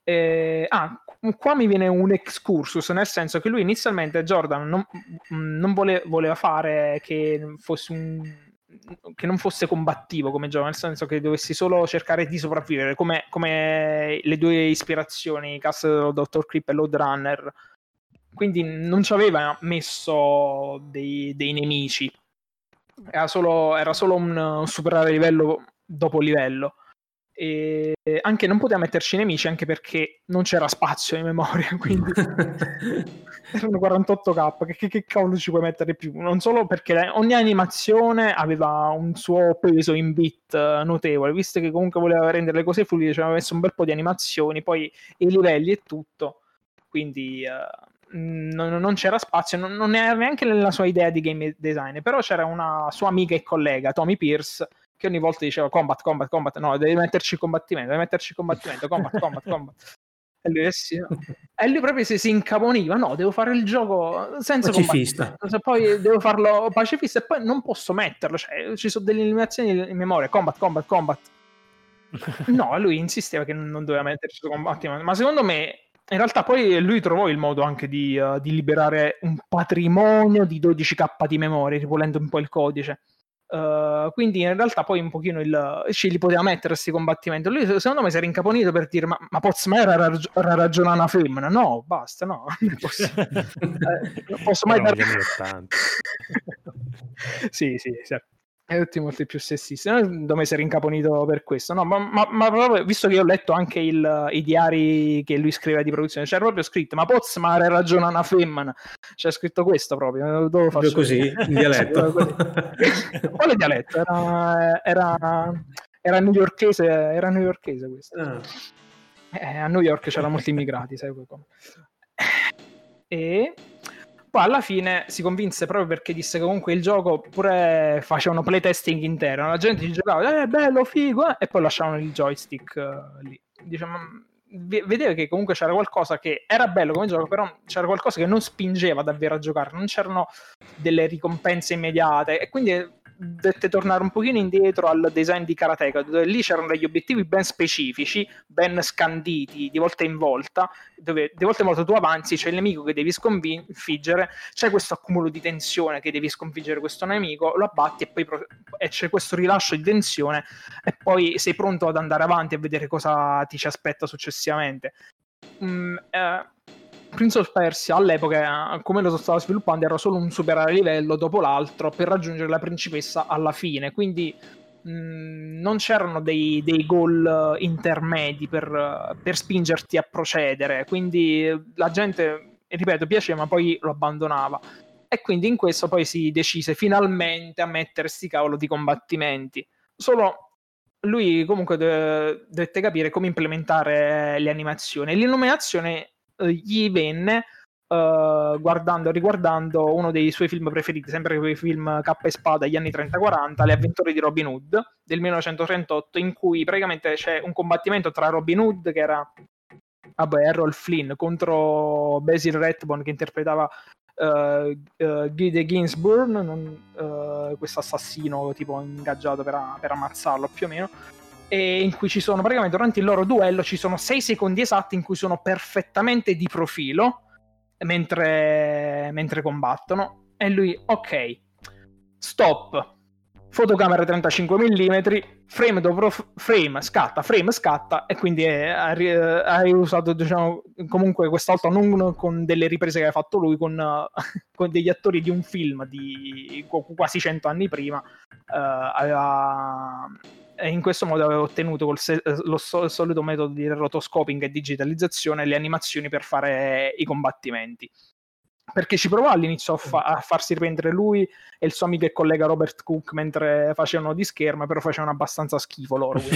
Eh, ah, qua mi viene un excursus, nel senso che lui inizialmente Jordan non, non vole, voleva fare che fosse un che non fosse combattivo come gioco, nel senso che dovessi solo cercare di sopravvivere, come, come le due ispirazioni, Castle Dr. Creep e Load Runner. Quindi non ci aveva messo dei, dei nemici, era solo, era solo un, un superare livello dopo livello e anche non poteva metterci nemici anche perché non c'era spazio in memoria quindi erano 48k che, che, che, cavolo ci puoi mettere più? Non solo perché ogni animazione aveva un suo peso in bit notevole visto che comunque voleva rendere le cose fluide ci aveva messo un bel po' di animazioni poi i livelli e tutto quindi uh, non, non, c'era spazio non, non era neanche nella sua idea di game design però c'era una sua amica e collega Tommy Pierce che ogni volta diceva combat, combat, combat, no, devi metterci combattimento, devi metterci combattimento, combat, combat, combat. E lui, eh sì, no. e lui proprio si, si incaponiva, no, devo fare il gioco senza pacifista. Poi devo farlo pacifista e poi non posso metterlo, cioè ci sono delle eliminazioni in memoria, combat, combat, combat. No, lui insisteva che non doveva metterci combattimento, ma secondo me in realtà poi lui trovò il modo anche di, uh, di liberare un patrimonio di 12k di memoria, ripulendo un po' il codice Uh, quindi in realtà poi un pochino il, ci li poteva mettere questi combattimenti. Lui secondo me si era incaponito per dire ma, ma Pozmera era, rag- era ragione una femmina. No, basta, no. Non posso, eh, non posso mai dare... sì, sì, certo e tutti molti più sessisti. Non dove si era incaponito per questo, no, ma, ma, ma, proprio visto che io ho letto anche il, i diari che lui scriveva di produzione, c'era proprio scritto: Ma Pozmar hai ragione una femmina. C'è scritto questo proprio. Dove faccio così, in dialetto. Quale dialetto? Era, era, era newyorkese, era newyorkese questo. Ah. Eh, a New York c'erano molti immigrati, sai come. E poi alla fine si convinse proprio perché disse comunque il gioco pure facevano playtesting intero, la gente giocava, eh bello, figo, eh, e poi lasciavano il joystick uh, lì. Diciamo, vedeva che comunque c'era qualcosa che era bello come gioco, però c'era qualcosa che non spingeva davvero a giocare, non c'erano delle ricompense immediate e quindi dovette tornare un pochino indietro al design di Karateka, dove lì c'erano degli obiettivi ben specifici, ben scanditi di volta in volta, dove di volta in volta tu avanzi, c'è il nemico che devi sconfiggere, c'è questo accumulo di tensione che devi sconfiggere questo nemico, lo abbatti e poi pro- e c'è questo rilascio di tensione e poi sei pronto ad andare avanti a vedere cosa ti ci aspetta successivamente. Mm, eh, Prince of Persia all'epoca, come lo stava sviluppando, era solo un superare livello dopo l'altro per raggiungere la principessa alla fine. Quindi mh, non c'erano dei, dei goal intermedi per, per, spingerti a procedere. Quindi la gente, ripeto, piaceva, ma poi lo abbandonava. E quindi in questo poi si decise finalmente a mettere sti cavolo di combattimenti. Solo lui comunque dovette capire come implementare le animazioni. L'illuminazione gli venne Uh, guardando, riguardando uno dei suoi film preferiti, sempre quei film K e Spada degli anni 30-40, Le avventure di Robin Hood del 1938, in cui praticamente c'è un combattimento tra Robin Hood, che era vabbè, Errol Flynn, contro Basil Rathbone che interpretava uh, uh, Guy Ginsburg, uh, questo assassino tipo ingaggiato per, per ammazzarlo più o meno in cui ci sono praticamente durante il loro duello ci sono 6 secondi esatti in cui sono perfettamente di profilo mentre, mentre combattono. E lui ok stop. Fotocamera 35 mm frame dopo frame scatta frame scatta e quindi hai, hai usato diciamo comunque quest'altro non con delle riprese che ha fatto lui con, con degli attori di un film di quasi 100 anni prima uh, aveva e in questo modo aveva ottenuto se- lo so- solito metodo di rotoscoping e digitalizzazione le animazioni per fare i combattimenti perché ci provò all'inizio a, fa- a, farsi riprendere lui e il suo amico e collega Robert Cook mentre facevano di scherma, però facevano abbastanza schifo loro.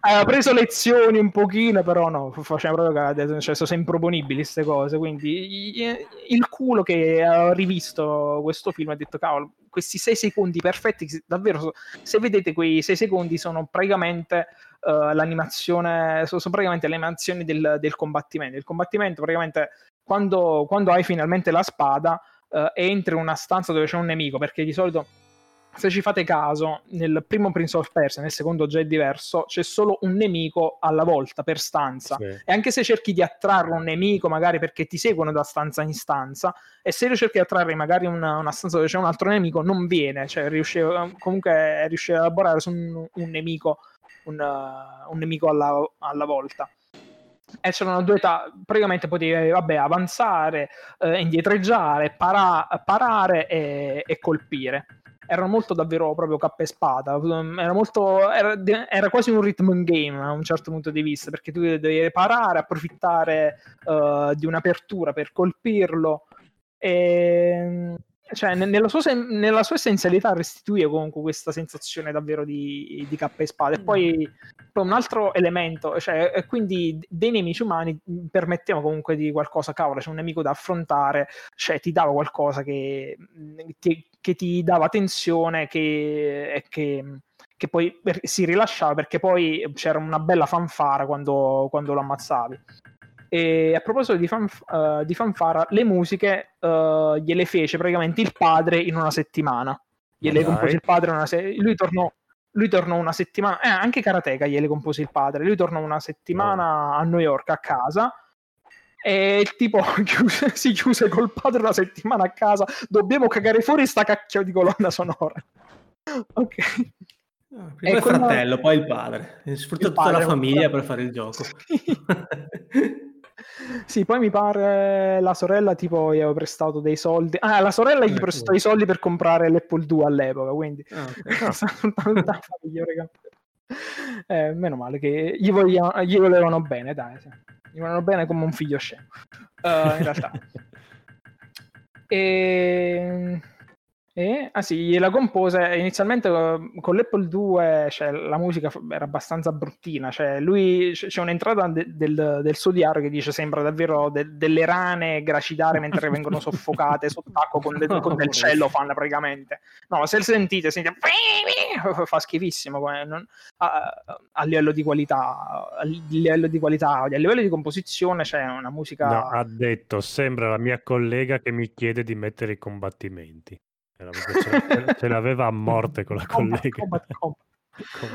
Aveva preso lezioni un pochino, però no, facevano proprio cioè, sono sempre proponibili queste cose, quindi il culo che ha rivisto questo film ha detto, cavolo, questi sei secondi perfetti, davvero, se vedete quei sei secondi sono praticamente uh, l'animazione, sono, sono, praticamente le animazioni del, del, combattimento. Il combattimento praticamente quando, quando hai finalmente la spada uh, entri in una stanza dove c'è un nemico, perché di solito se ci fate caso, nel primo Prince of Persia, nel secondo già è diverso, c'è solo un nemico alla volta per stanza. Sì. E anche se cerchi di attrarre un nemico, magari perché ti seguono da stanza in stanza, e se cerchi di attrarre magari una, una, stanza dove c'è un altro nemico, non viene. Cioè, riesce, comunque riesce a elaborare su un, un nemico un, un nemico alla, alla, volta. E c'erano due età, praticamente potevi vabbè, avanzare, eh, indietreggiare, para, parare e, e colpire erano molto davvero proprio cappa e spada. Era, molto, era, era, quasi un rhythm game a un certo punto di vista, perché tu devi parare, approfittare uh, di un'apertura per colpirlo. E cioè, nella sua, nella sua, essenzialità restituire comunque questa sensazione davvero di, di cappa e spada. E mm. poi, poi un altro elemento, cioè, quindi dei nemici umani permettevano comunque di qualcosa, cavolo, c'è un nemico da affrontare, cioè ti dava qualcosa che ti, che ti dava tensione, che, che, che poi si rilasciava perché poi c'era una bella fanfara quando, quando lo ammazzavi. E a proposito di, fanf- uh, di fanfara, le musiche uh, gliele fece praticamente il padre in una settimana. Gliele compose il padre una se- lui tornò lui tornò una settimana, eh, anche Karateka gliele compose il padre, lui tornò una settimana oh. a New York a casa e tipo chiuse, si chiuse col padre una settimana a casa. Dobbiamo cagare fuori sta cacchio di colonna sonora. Ok. Ah, prima il fratello, poi il padre. Sfrutta tutta la famiglia per fare il gioco. sì, poi mi pare la sorella tipo gli aveva prestato dei soldi. Ah, la sorella gli eh, prestò i soldi per comprare l'Apple 2 all'epoca, quindi ah, okay. eh, meno male che gli, vogliano, gli volevano bene, dai. Sì. Gli volevano bene come un figlio scemo. Uh, in realtà. e e, ah sì, gliela compose inizialmente uh, con l'Apple 2, cioè, la musica era abbastanza bruttina, cioè, lui, c'è un'entrata de, del, del, suo diario che dice sembra davvero de, delle rane gracidare mentre vengono soffocate sott'acqua con, de, con del cielo fanno praticamente. No, se sentite, sentite fa schifissimo non, a, a, livello di qualità, a livello di qualità, a livello di composizione c'è una musica... No, ha detto, sembra la mia collega che mi chiede di mettere i combattimenti. Ce l'aveva a morte con la collega. Combat, combat,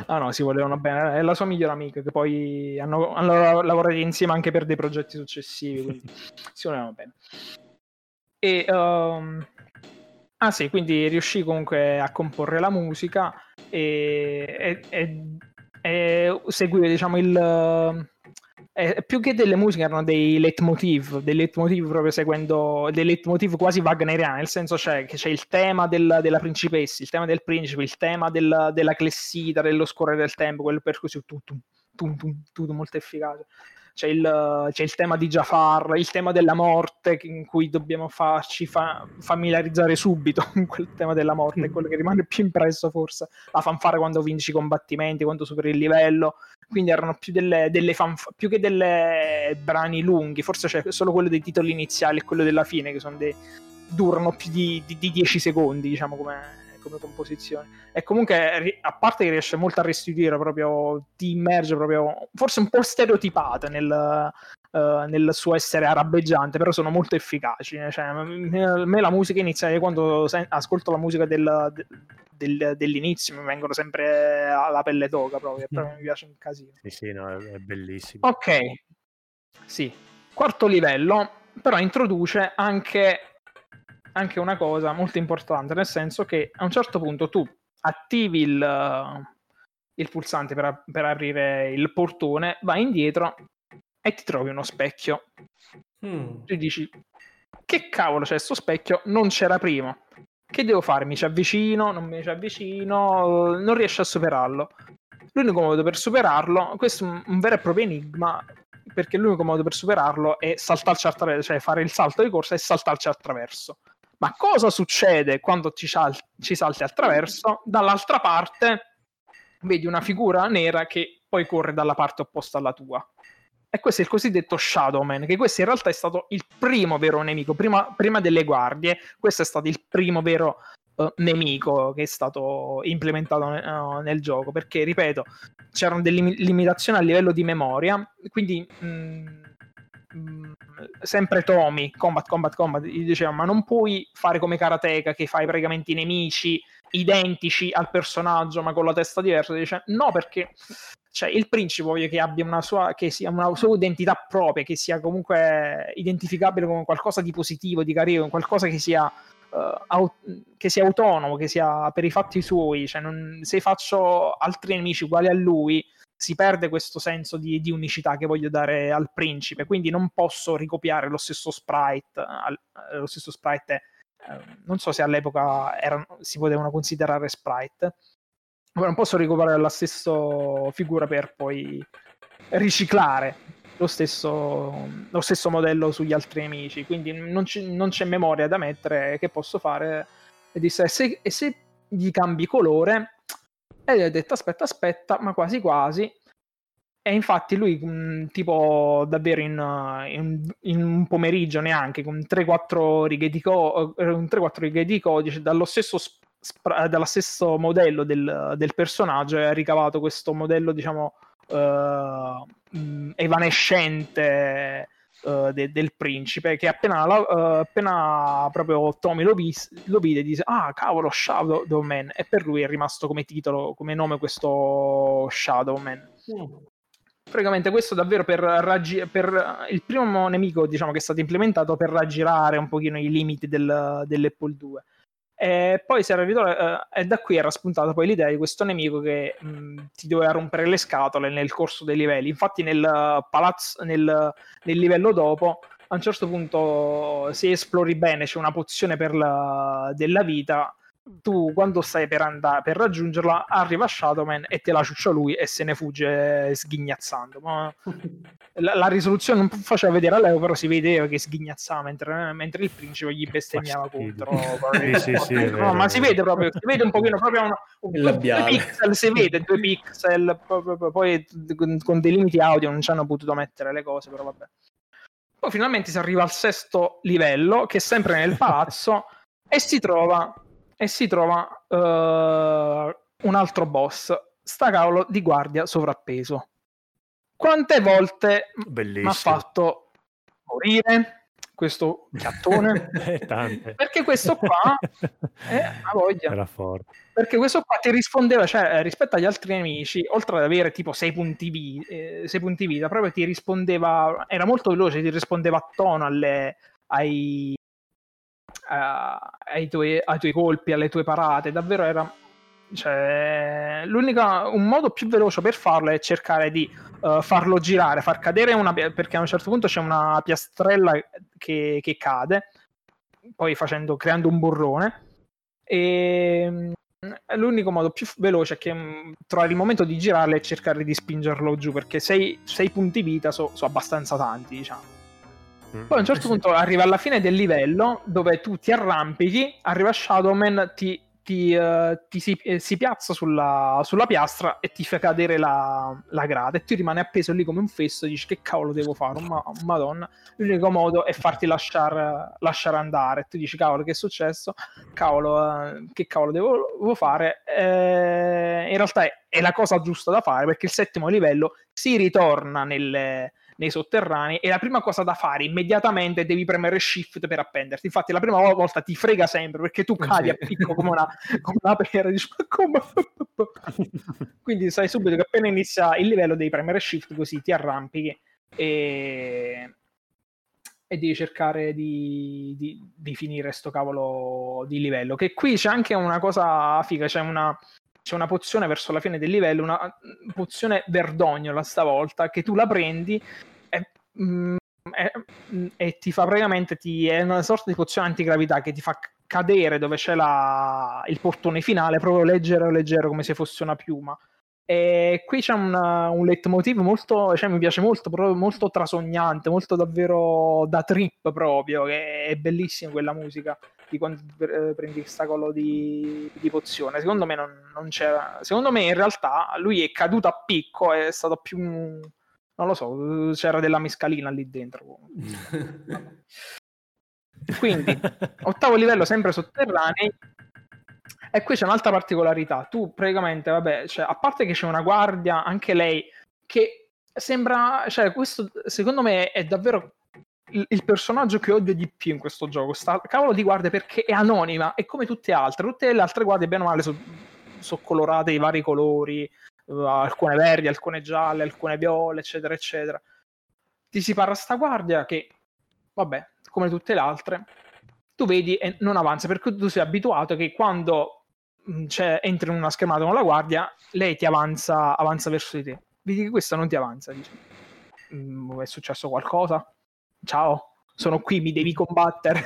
Ah no, si volevano bene. È la sua migliore amica che poi hanno, hanno lavorato insieme anche per dei progetti successivi, quindi si volevano bene. E, um... Ah sì, quindi riuscì comunque a comporre la musica e, e, e, e seguire diciamo il eh, più che delle musiche erano dei leitmotiv, dei leitmotiv proprio seguendo, dei leitmotiv quasi wagneriani, nel senso c'è che c'è il tema del, della principessa, il tema del principe, il tema del, della clessita, dello scorrere del tempo, quello per così tutto, tutto, tutto molto efficace. C'è il, c'è il, tema di Jafar, il tema della morte in cui dobbiamo farci fa- familiarizzare subito con quel tema della morte, è quello che rimane più impresso forse, la fanfare quando vinci i combattimenti, quando superi il livello, quindi erano più, delle, delle fanf- più che delle brani lunghi, forse c'è solo quello dei titoli iniziali e quello della fine che dei, durano più di, di, di 10 secondi, diciamo come come composizione. E comunque, a parte che riesce molto a restituire proprio, ti immerge proprio, forse un po' stereotipata nel, uh, nel suo essere arabeggiante, però sono molto efficaci. Cioè, a me la musica iniziale, quando sen- ascolto la musica del, del, dell'inizio, mi vengono sempre alla pelle d'oca proprio, mm. mi piace un casino. Sì, sì, no, è, è bellissimo. Ok, sì. Quarto livello, però introduce anche anche una cosa molto importante, nel senso che a un certo punto tu attivi il, il pulsante per, per, aprire il portone, vai indietro e ti trovi uno specchio. Mm. Tu dici, che cavolo c'è questo specchio? Non c'era prima. Che devo fare? Mi ci avvicino? Non mi ci avvicino? Non riesco a superarlo. L'unico modo per superarlo, questo è un, un vero e proprio enigma, perché l'unico modo per superarlo è saltarci attraverso, cioè fare il salto di corsa e saltarci attraverso. Ma cosa succede quando ci, sal- ci salti attraverso? Dall'altra parte vedi una figura nera che poi corre dalla parte opposta alla tua. E questo è il cosiddetto Shadowman, che questo in realtà è stato il primo vero nemico, prima, prima delle guardie, questo è stato il primo vero uh, nemico che è stato implementato uh, nel gioco, perché, ripeto, c'erano delle lim- limitazioni a livello di memoria, quindi... Mh, sempre Tommy, combat, combat, combat, gli diceva ma non puoi fare come Karateka che fai praticamente i nemici identici al personaggio ma con la testa diversa, dice no perché cioè, il principe voglio che abbia una sua, una sua identità propria, che sia comunque identificabile come qualcosa di positivo, di carino, qualcosa che sia, uh, au- che sia autonomo, che sia per i fatti suoi, cioè non, se faccio altri nemici uguali a lui si perde questo senso di, di, unicità che voglio dare al principe, quindi non posso ricopiare lo stesso sprite, al, lo stesso sprite eh, non so se all'epoca erano, si potevano considerare sprite, non posso ricopiare la stessa figura per poi riciclare lo stesso, lo stesso modello sugli altri nemici, quindi non, c- non, c'è memoria da mettere che posso fare e disse e se, e se gli cambi colore e gli ho detto aspetta, aspetta, ma quasi quasi. E infatti lui, mh, mm, tipo davvero in, in, in, un pomeriggio neanche, con 3-4 righe di, co- 3-4 righe di codice, dallo stesso, sp- dallo stesso modello del, del, personaggio, ha ricavato questo modello, diciamo, uh, evanescente uh, de- del principe che appena, uh, appena proprio Tommy lo, vis- lo vide dice ah cavolo Shadowman e per lui è rimasto come titolo come nome questo Shadowman mm. praticamente questo davvero per, raggi- per il primo nemico diciamo che è stato implementato per raggirare un pochino i limiti del, dell'Apple 2 e poi si era ritrovato, eh, e da qui era spuntata poi l'idea di questo nemico che mh, ti doveva rompere le scatole nel corso dei livelli. Infatti nel palazzo nel, nel livello dopo a un certo punto se esplori bene c'è una pozione la, della vita tu quando stai per, andare, per raggiungerla arriva Shadowman e te la ciuccia lui e se ne fugge sghignazzando ma la, la, risoluzione non faceva vedere a Leo però si vedeva che sghignazzava mentre, mentre il principe gli bestemmiava contro sì, sì, sì, no, vero, ma si vede proprio si vede un pochino proprio una, un, due pixel si vede due pixel poi con dei limiti audio non ci hanno potuto mettere le cose però vabbè. Poi finalmente si arriva al sesto livello che è sempre nel palazzo e si trova e si trova uh, un altro boss, sta cavolo di guardia sovrappeso. Quante volte mi ha fatto morire questo gattone? Tante. Perché questo qua è a voglia. Era forte. Perché questo qua ti rispondeva, cioè rispetto agli altri nemici, oltre ad avere tipo 6 punti, vi- eh, punti vita, proprio ti rispondeva, era molto veloce, ti rispondeva a tono alle, ai, ai, tuoi, ai, tuoi, colpi, alle tue parate, davvero era... Cioè, un modo più veloce per farlo è cercare di uh, farlo girare, far cadere una... perché a un certo punto c'è una piastrella che, che cade, poi facendo, creando un burrone, e l'unico modo più veloce è che mh, trovare il momento di girarlo e cercare di spingerlo giù perché 6 punti vita sono so abbastanza tanti diciamo Mm. Poi a un certo punto arriva alla fine del livello dove tu ti arrampichi, arriva Shadowman, ti, ti, uh, ti si, eh, si, piazza sulla, sulla, piastra e ti fa cadere la, la, grata e tu rimani appeso lì come un fesso e dici che cavolo devo fare, ma, madonna. L'unico modo è farti lasciare lasciar andare. E tu dici cavolo che è successo? Cavolo, uh, che cavolo devo, devo fare? Eh, in realtà è, è la cosa giusta da fare perché il settimo livello si ritorna nelle nei sotterranei e la prima cosa da fare immediatamente devi premere shift per appenderti. Infatti la prima volta ti frega sempre perché tu cadi sì. a picco come una, come una pera. Dici, come? Quindi sai subito che appena inizia il livello devi premere shift così ti arrampichi e, e devi cercare di, di, di, finire sto cavolo di livello. Che qui c'è anche una cosa figa, c'è una, c'è una pozione verso la fine del livello, una pozione verdognola stavolta, che tu la prendi e, mm, e, mm, e ti fa praticamente, ti, è una sorta di pozione antigravità che ti fa cadere dove c'è la, il portone finale, proprio leggero leggero come se fosse una piuma. E qui c'è un, un leitmotiv molto, cioè mi piace molto, proprio molto trasognante, molto davvero da trip proprio, che è bellissima quella musica di quando eh, prendi questa collo di, di, pozione. Secondo me non, non, c'era. Secondo me in realtà lui è caduto a picco, è stato più. Non lo so, c'era della mescalina lì dentro. Quindi, ottavo livello sempre sotterranei. E qui c'è un'altra particolarità. Tu praticamente, vabbè, cioè, a parte che c'è una guardia, anche lei, che sembra, cioè, questo secondo me è davvero il, personaggio che odio di più in questo gioco. Sta cavolo di guardia perché è anonima, è come tutte le altre. Tutte le altre guardie, bene o male, sono so colorate di vari colori, uh, alcune verdi, alcune gialle, alcune viole, eccetera, eccetera. Ti si parla sta guardia che, vabbè, come tutte le altre, tu vedi e non avanza perché tu sei abituato che quando mm, entri in una schermata con la guardia, lei ti avanza, avanza verso di te. Vedi che questa non ti avanza, dici. Mm, è successo qualcosa? Ciao, sono qui, mi devi combattere.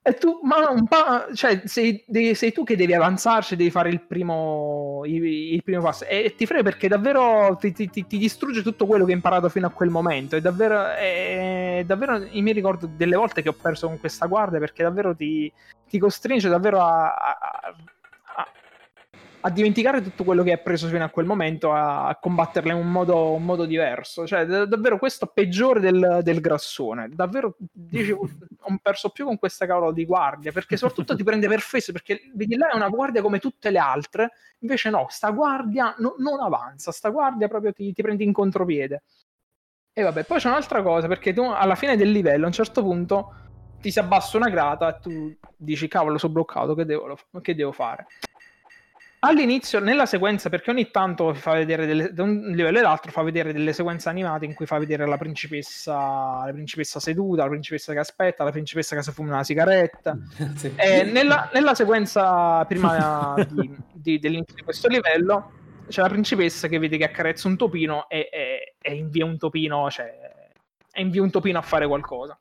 e tu, ma un pa- cioè, sei, sei, tu che devi avanzarci, devi fare il primo, il, il primo passo. E ti frega perché davvero ti, ti, ti, distrugge tutto quello che hai imparato fino a quel momento. È davvero, è davvero io mi ricordo delle volte che ho perso con questa guardia perché davvero ti, ti costringe davvero a, a a dimenticare tutto quello che hai preso fino a quel momento, a, a combatterla in un modo, un modo, diverso. Cioè, d- davvero questo peggiore del, del grassone. Davvero dici, ho perso più con questa cavolo di guardia, perché soprattutto ti prende per fesso, perché vedi là è una guardia come tutte le altre, invece no, sta guardia no, non avanza, sta guardia proprio ti, ti prendi in contropiede. E vabbè, poi c'è un'altra cosa, perché tu alla fine del livello, a un certo punto, ti si abbassa una grata e tu dici, cavolo, sono bloccato, che devo, che devo fare? All'inizio, nella sequenza, perché ogni tanto fa vedere delle, da un livello all'altro fa vedere delle sequenze animate in cui fa vedere la principessa, la principessa seduta, la principessa che aspetta, la principessa che si fuma una sigaretta. sì. nella, nella, sequenza prima di, di, dell'inizio di questo livello c'è la principessa che vede che accarezza un topino e, e, e invia un topino, cioè, invia un topino a fare qualcosa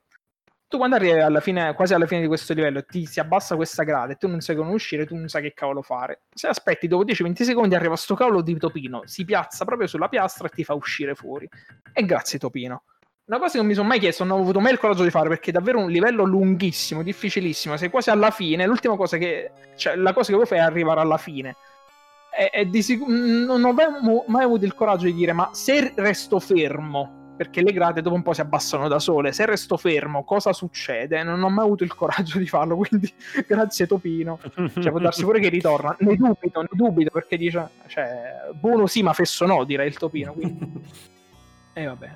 tu quando arrivi alla fine, quasi alla fine di questo livello ti si abbassa questa grada e tu non sai come uscire, tu non sai che cavolo fare. Se aspetti dopo 10-20 secondi arriva sto cavolo di Topino, si piazza proprio sulla piastra e ti fa uscire fuori. E grazie Topino. Una cosa che non mi sono mai chiesto, non ho avuto mai il coraggio di fare perché è davvero un livello lunghissimo, difficilissimo. Sei quasi alla fine. L'ultima cosa che. cioè, la cosa che vuoi fare è arrivare alla fine. E, e di sic- non ho mai avuto il coraggio di dire, ma se resto fermo perché le grate dopo un po' si abbassano da sole. Se resto fermo, cosa succede? Non ho mai avuto il coraggio di farlo, quindi grazie Topino. Cioè, può darsi pure che ritorna. Ne dubito, ne dubito, perché dice, cioè, buono sì, ma fesso no, direi il Topino. Quindi... e vabbè.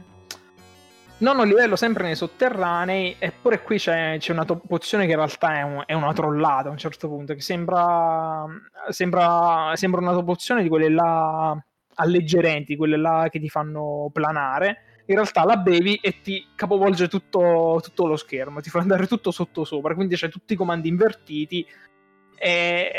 Nono livello sempre nei sotterranei, eppure qui c'è, c'è una to- pozione che in realtà è, un, è, una trollata a un certo punto, che sembra, sembra, sembra una pozione di quelle là alleggerenti, quelle là che ti fanno planare in realtà la bevi e ti capovolge tutto, tutto lo schermo, ti fa andare tutto sotto sopra, quindi c'è tutti i comandi invertiti e...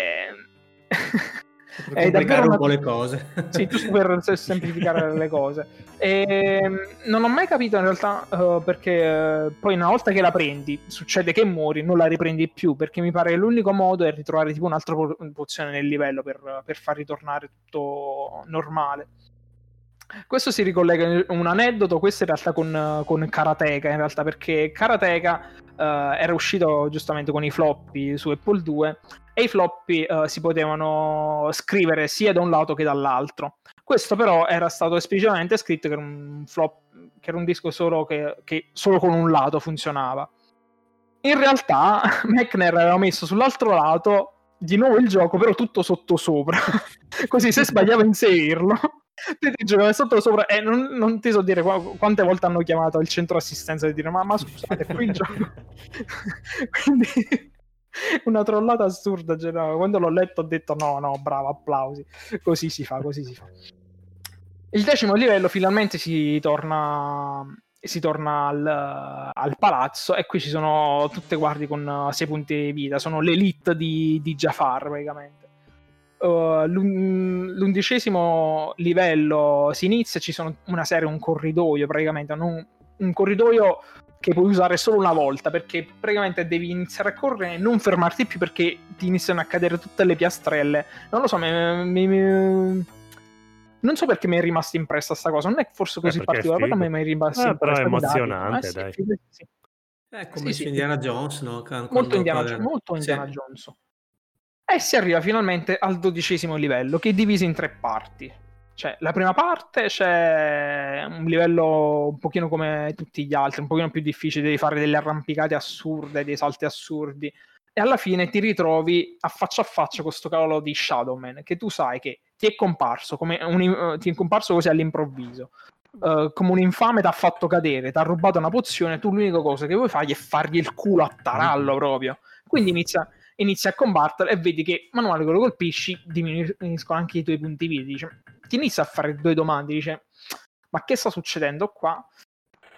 è davvero un po' le cose. Sì, giusto per semplificare le cose. E non ho mai capito in realtà uh, perché uh, poi una volta che la prendi succede che muori, non la riprendi più perché mi pare che l'unico modo è ritrovare tipo un'altra pozione nel livello per, per far ritornare tutto normale. Questo si ricollega in un aneddoto, questo in realtà con, con Karateka, in realtà perché Karateka uh, era uscito giustamente con i floppy su Apple 2 e i floppy uh, si potevano scrivere sia da un lato che dall'altro. Questo però era stato esplicitamente scritto che era un, flop, che era un disco solo che, che solo con un lato funzionava. In realtà Mechner aveva messo sull'altro lato di nuovo il gioco, però tutto sotto sopra. Così se sbagliava a inserirlo ti, giocano sotto sopra e non, non, ti so dire qu- quante volte hanno chiamato il centro assistenza e dire ma, ma scusate qui il gioco quindi una trollata assurda generale. quando l'ho letto ho detto no no bravo applausi così si fa così si fa. Il decimo livello finalmente si torna si torna al, al, palazzo e qui ci sono tutte guardie con 6 punti di vita sono l'elite di, di Jafar praticamente uh, l'undicesimo livello si inizia, ci sono una serie, un corridoio praticamente, non, un corridoio che puoi usare solo una volta perché praticamente devi iniziare a correre e non fermarti più perché ti iniziano a cadere tutte le piastrelle. Non lo so, mi, mi, mi... non so perché mi è rimasta impressa sta cosa, non è forse così eh, particolare, però mi è rimasta eh, impressa. Però è emozionante, dai. dai. Sì, sì. È come sì, Indiana Jones, no? molto Indiana, molto Indiana Jones. E si arriva finalmente al dodicesimo livello, che è diviso in tre parti. Cioè, la prima parte c'è un livello un pochino come tutti gli altri, un pochino più difficile, devi fare delle arrampicate assurde, dei salti assurdi. E alla fine ti ritrovi a faccia a faccia con questo cavolo di Shadowman, che tu sai che ti è comparso, come un, ti è comparso così all'improvviso. Uh, come un infame ti ha fatto cadere, ti ha rubato una pozione, tu l'unica cosa che vuoi fare è fargli il culo a tarallo proprio. Quindi inizia inizi a combattere e vedi che man mano che lo colpisci diminuiscono anche i tuoi punti vita. Dice, ti inizia a fare due domande, dice, ma che sta succedendo qua?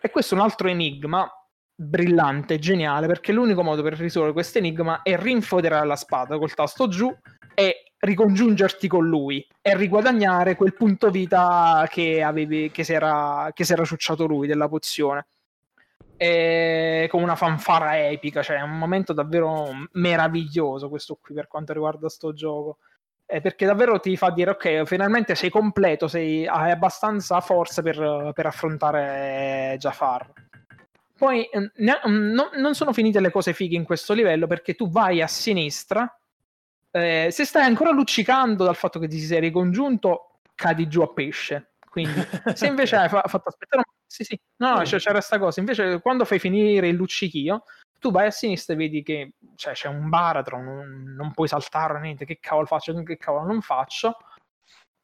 E questo è un altro enigma brillante, geniale, perché l'unico modo per risolvere questo enigma è rinfoderare la spada col tasto giù e ricongiungerti con lui e riguadagnare quel punto vita che, avevi, che, si era, che si era ciucciato lui della pozione e con una fanfara epica, cioè è un momento davvero meraviglioso questo qui per quanto riguarda sto gioco. Eh, perché davvero ti fa dire ok, finalmente sei completo, sei, hai abbastanza forza per, per affrontare Jafar. Poi eh, ne, no, non sono finite le cose fighe in questo livello perché tu vai a sinistra, eh, se stai ancora luccicando dal fatto che ti sei ricongiunto, cadi giù a pesce. Quindi, se invece hai fa- fatto aspettare un sì, sì, no, c'è, c'era questa cosa. Invece, quando fai finire il luccichio, tu vai a sinistra e vedi che cioè, c'è un baratro, non, non puoi saltare niente. Che cavolo faccio? Che cavolo non faccio?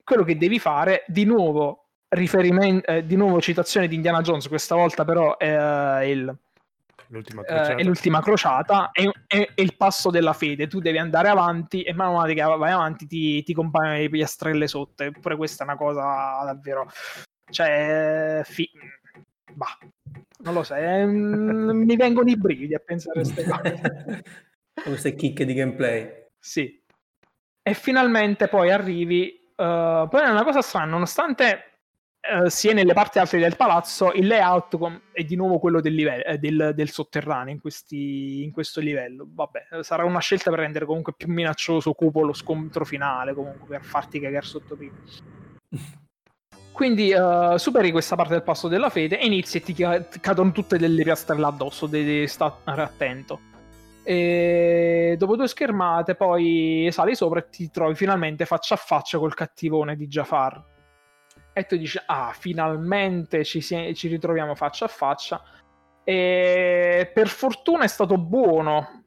Quello che devi fare, di nuovo, riferimento, eh, di nuovo citazione di Indiana Jones, questa volta però è uh, il, l'ultima crociata, eh, è l'ultima crociata è, è, è, il passo della fede. Tu devi andare avanti e man mano che vai avanti ti, ti compaiono le piastrelle sotto. Eppure questa è una cosa davvero... Cioè... Fi... Bah, non lo so, è... mi vengono i brividi a pensare a queste cose. queste chicche di gameplay. Sì. E finalmente poi arrivi... Uh, poi è una cosa strana, nonostante eh, sia nelle parti alte del palazzo, il layout com- è di nuovo quello del, livello, eh, del, del sotterraneo in, questi, in, questo livello. Vabbè, sarà una scelta per rendere comunque più minaccioso, cupo lo scontro finale, comunque per farti cagare sotto prima. Quindi uh, superi questa parte del passo della fede e inizi e ti cadono tutte delle piastrelle addosso, devi stare attento. E dopo due schermate poi sali sopra e ti trovi finalmente faccia a faccia col cattivone di Jafar e tu dici, ah, finalmente ci, si- ci ritroviamo faccia a faccia. E per fortuna è stato buono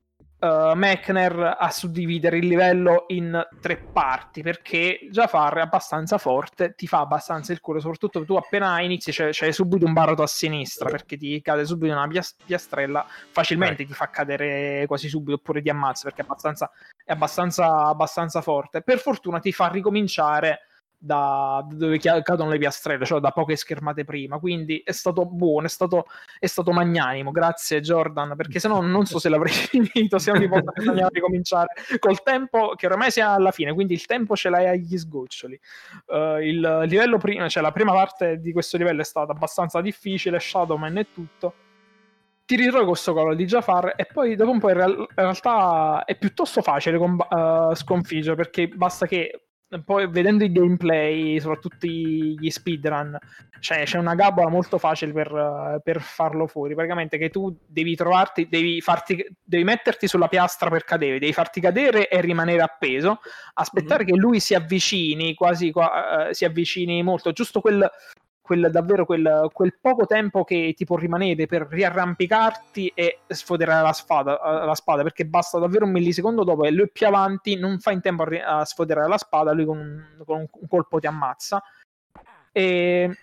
uh, Mechner a suddividere il livello in tre parti perché Jafar è abbastanza forte, ti fa abbastanza il cuore, soprattutto tu appena inizi c'è, c'è subito un baratro a sinistra perché ti cade subito una piastrella, facilmente eh. ti fa cadere quasi subito oppure ti ammazza perché è abbastanza, è abbastanza, abbastanza forte. Per fortuna ti fa ricominciare da dove cadono le piastrelle, cioè da poche schermate prima. Quindi è stato buono, è stato, è stato magnanimo. Grazie, Jordan, perché se no non so se l'avrei finito. Se ogni volta bisognava ricominciare col tempo, che ormai sia alla fine, quindi il tempo ce l'hai agli sgoccioli. Uh, il livello prima, cioè la prima parte di questo livello è stata abbastanza difficile, Shadowman e tutto. Ti ritrovi questo collo di Jafar e poi dopo un po' in, real- in realtà è piuttosto facile comb- uh, sconfiggere perché basta che poi vedendo i gameplay, soprattutto gli speedrun, cioè c'è una gabola molto facile per, per, farlo fuori. Praticamente che tu devi trovarti, devi, farti, devi metterti sulla piastra per cadere, devi farti cadere e rimanere appeso, aspettare mm-hmm. che lui si avvicini, quasi uh, si avvicini molto, giusto quel, quel, davvero quel, quel, poco tempo che ti può rimanere per riarrampicarti e sfoderare la spada, eh, la spada, perché basta davvero un millisecondo dopo e lui più avanti non fa in tempo a, a sfoderare la spada, lui con, con un, colpo ti ammazza. E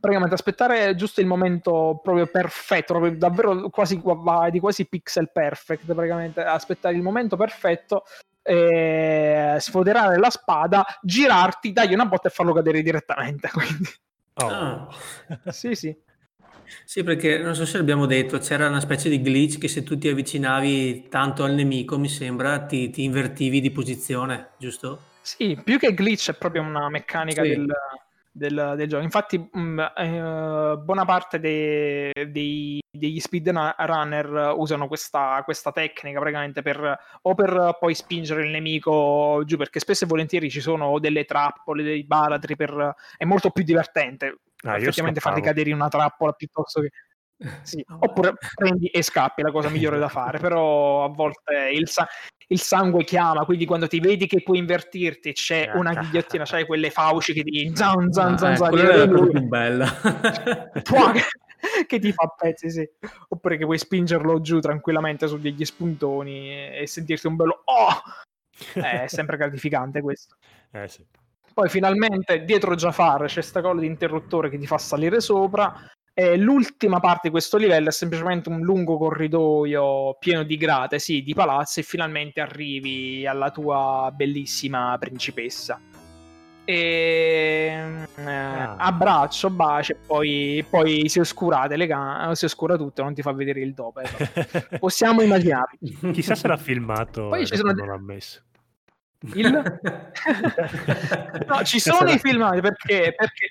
praticamente aspettare giusto il momento proprio perfetto, proprio davvero quasi, di quasi pixel perfect, praticamente aspettare il momento perfetto eh, sfoderare la spada, girarti, dargli una botta e farlo cadere direttamente. Quindi. Oh. Ah. sì, sì. Sì, perché non so se l'abbiamo detto, c'era una specie di glitch che se tu ti avvicinavi tanto al nemico, mi sembra, ti, ti invertivi di posizione, giusto? Sì, più che glitch è proprio una meccanica sì. del, del, del, gioco. Infatti, mh, mm, eh, buona parte dei, dei, degli speedrunner usano questa, questa, tecnica praticamente per o per poi spingere il nemico giù, perché spesso e volentieri ci sono delle trappole, dei baratri, per, è molto più divertente ah, effettivamente farli cadere in una trappola piuttosto che. Sì. Oppure prendi e scappi, è la cosa migliore da fare, però a volte il, sa- il sangue chiama, quindi quando ti vedi che puoi invertirti c'è una ghigliottina, sai quelle fauci che ti zan zan zan zan, quella è la più bella. che ti fa pezzi, sì. Oppure che puoi spingerlo giù tranquillamente su degli spuntoni e sentirti un bello oh! È sempre gratificante questo. Eh sì. Poi finalmente dietro Jafar c'è sta colla di interruttore che ti fa salire sopra e l'ultima parte di questo livello è semplicemente un lungo corridoio pieno di grate, sì, di palazzi, e finalmente arrivi alla tua bellissima principessa. E eh, ah. abbraccio, bacio e poi, poi si oscurate le gambe, si oscura tutto, non ti fa vedere il dopo. Possiamo immaginare. Chissà se l'ha filmato. Poi ci sono non l'ha messo. Il... no, ci sono i filmati perché, perché...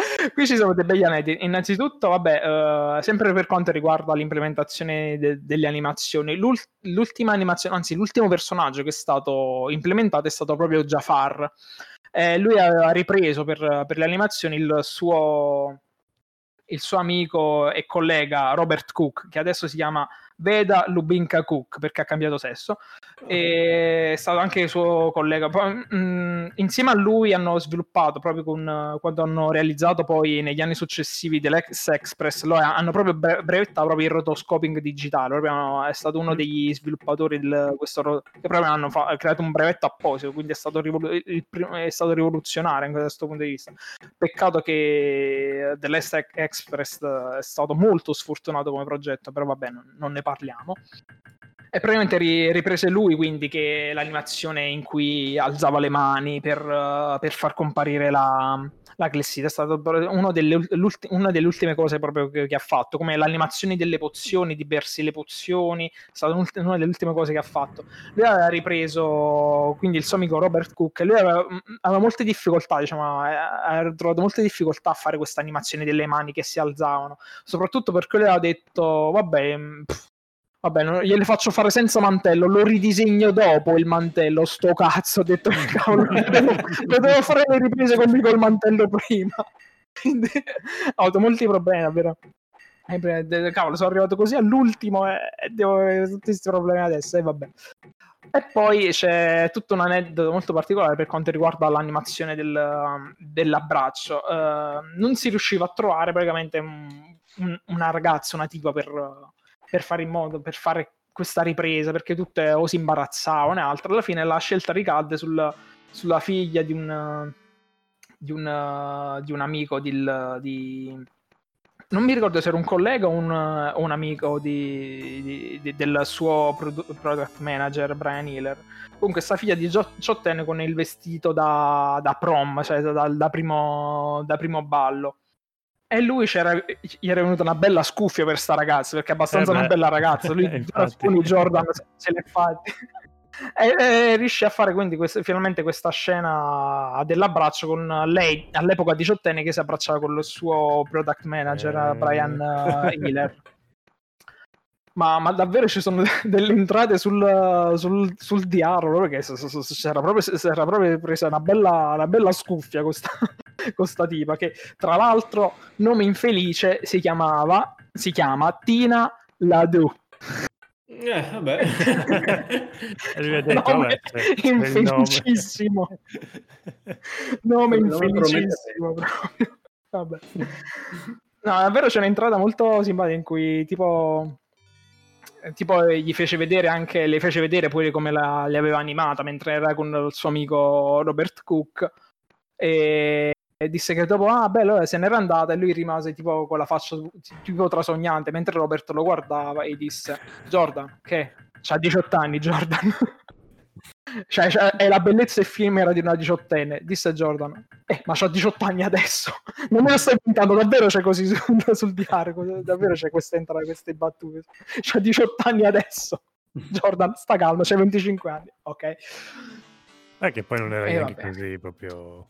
Qui ci sono dei begli aneddoti. Innanzitutto, vabbè, uh, sempre per quanto riguarda l'implementazione de- delle animazioni, l'ult- l'ultima animazione, anzi, l'ultimo personaggio che è stato implementato è stato proprio Jafar. Eh, lui aveva ripreso per, per le animazioni il suo, il suo amico e collega Robert Cook, che adesso si chiama veda Lubinka Cook perché ha cambiato sesso. E è stato anche suo collega. Poi, mh, mm, insieme a lui hanno sviluppato proprio con, quando hanno realizzato poi negli anni successivi dell'X Express lo hanno proprio brevettato proprio il rotoscoping digitale. Proprio è stato uno degli sviluppatori di questo che proprio hanno fa- creato un brevetto apposito quindi è stato, rivol- primo, è stato rivoluzionario da questo punto di vista. Peccato che dell'S Express è stato molto sfortunato come progetto però vabbè non, non ne parliamo e praticamente ri- riprese lui, quindi, che l'animazione in cui alzava le mani per, uh, per far comparire la, la clessita. È stata una delle, una delle ultime cose proprio che, che, ha fatto, come l'animazione delle pozioni, di bersi le pozioni. È stata una delle ultime cose che ha fatto. Lui aveva ripreso, quindi il suo amico Robert Cook, lui aveva, mm, aveva molte difficoltà, diciamo, ha trovato molte difficoltà a fare questa animazione delle mani che si alzavano, soprattutto perché lui aveva detto, vabbè, mm, pff, Vabbè, non, gliele faccio fare senza mantello, lo ridisegno dopo il mantello, sto cazzo, ho detto che cavolo, devo fare le riprese con lui col mantello prima. Quindi ho avuto molti problemi, davvero. Cavolo, sono arrivato così all'ultimo e devo avere tutti questi problemi adesso, e vabbè. E poi c'è tutto un aneddoto molto particolare per quanto riguarda l'animazione del, dell'abbraccio. Uh, non si riusciva a trovare praticamente un, un, una ragazza, una tipa per per fare in modo, per fare questa ripresa, perché tutte o si imbarazzavano e altre. Alla fine la scelta ricadde sul, sulla figlia di un, di un, di un amico di, di, non mi ricordo se era un collega o un, o un amico del suo product manager Brian Hiller. Comunque, questa figlia di diciottenne con il vestito da, da prom, cioè da, da, primo, da primo ballo. E lui c'era, gli era venuta una bella scuffia per sta ragazza, perché è abbastanza eh una bella ragazza. Lui alcuni Jordan se l'è fatti. E, e, riesce a fare quindi quest- finalmente questa scena dell'abbraccio con lei all'epoca diciottenne che si abbracciava con il suo product manager eh... Brian uh, Hiller ma, ma, davvero ci sono delle entrate sul, sul, sul diario perché si era proprio, proprio presa una bella, una bella scuffia con tipa che tra l'altro nome infelice si chiamava si chiama Tina Ladu eh, vabbè. nome infelicissimo. Nome, nome infelicissimo proprio. Vabbè. No, davvero c'è un'entrata molto simpatica in cui tipo tipo gli fece vedere anche le fece vedere pure come la, le aveva animata mentre era con il suo amico Robert Cook e, e disse che dopo ah bello se n'era andata e lui rimase tipo con la faccia tipo trasognante mentre Robert lo guardava e disse Jordan che c'ha 18 anni Jordan cioè, cioè, è la bellezza effimera di una diciottenne, disse Jordan. Eh, ma c'ha 18 anni adesso. Non me lo stai pintando, davvero c'è così sul, sul diario, davvero c'è questa entrata, queste battute. C'ha 18 anni adesso. Jordan, sta calmo, c'è 25 anni. Ok. È che poi non era neanche così proprio...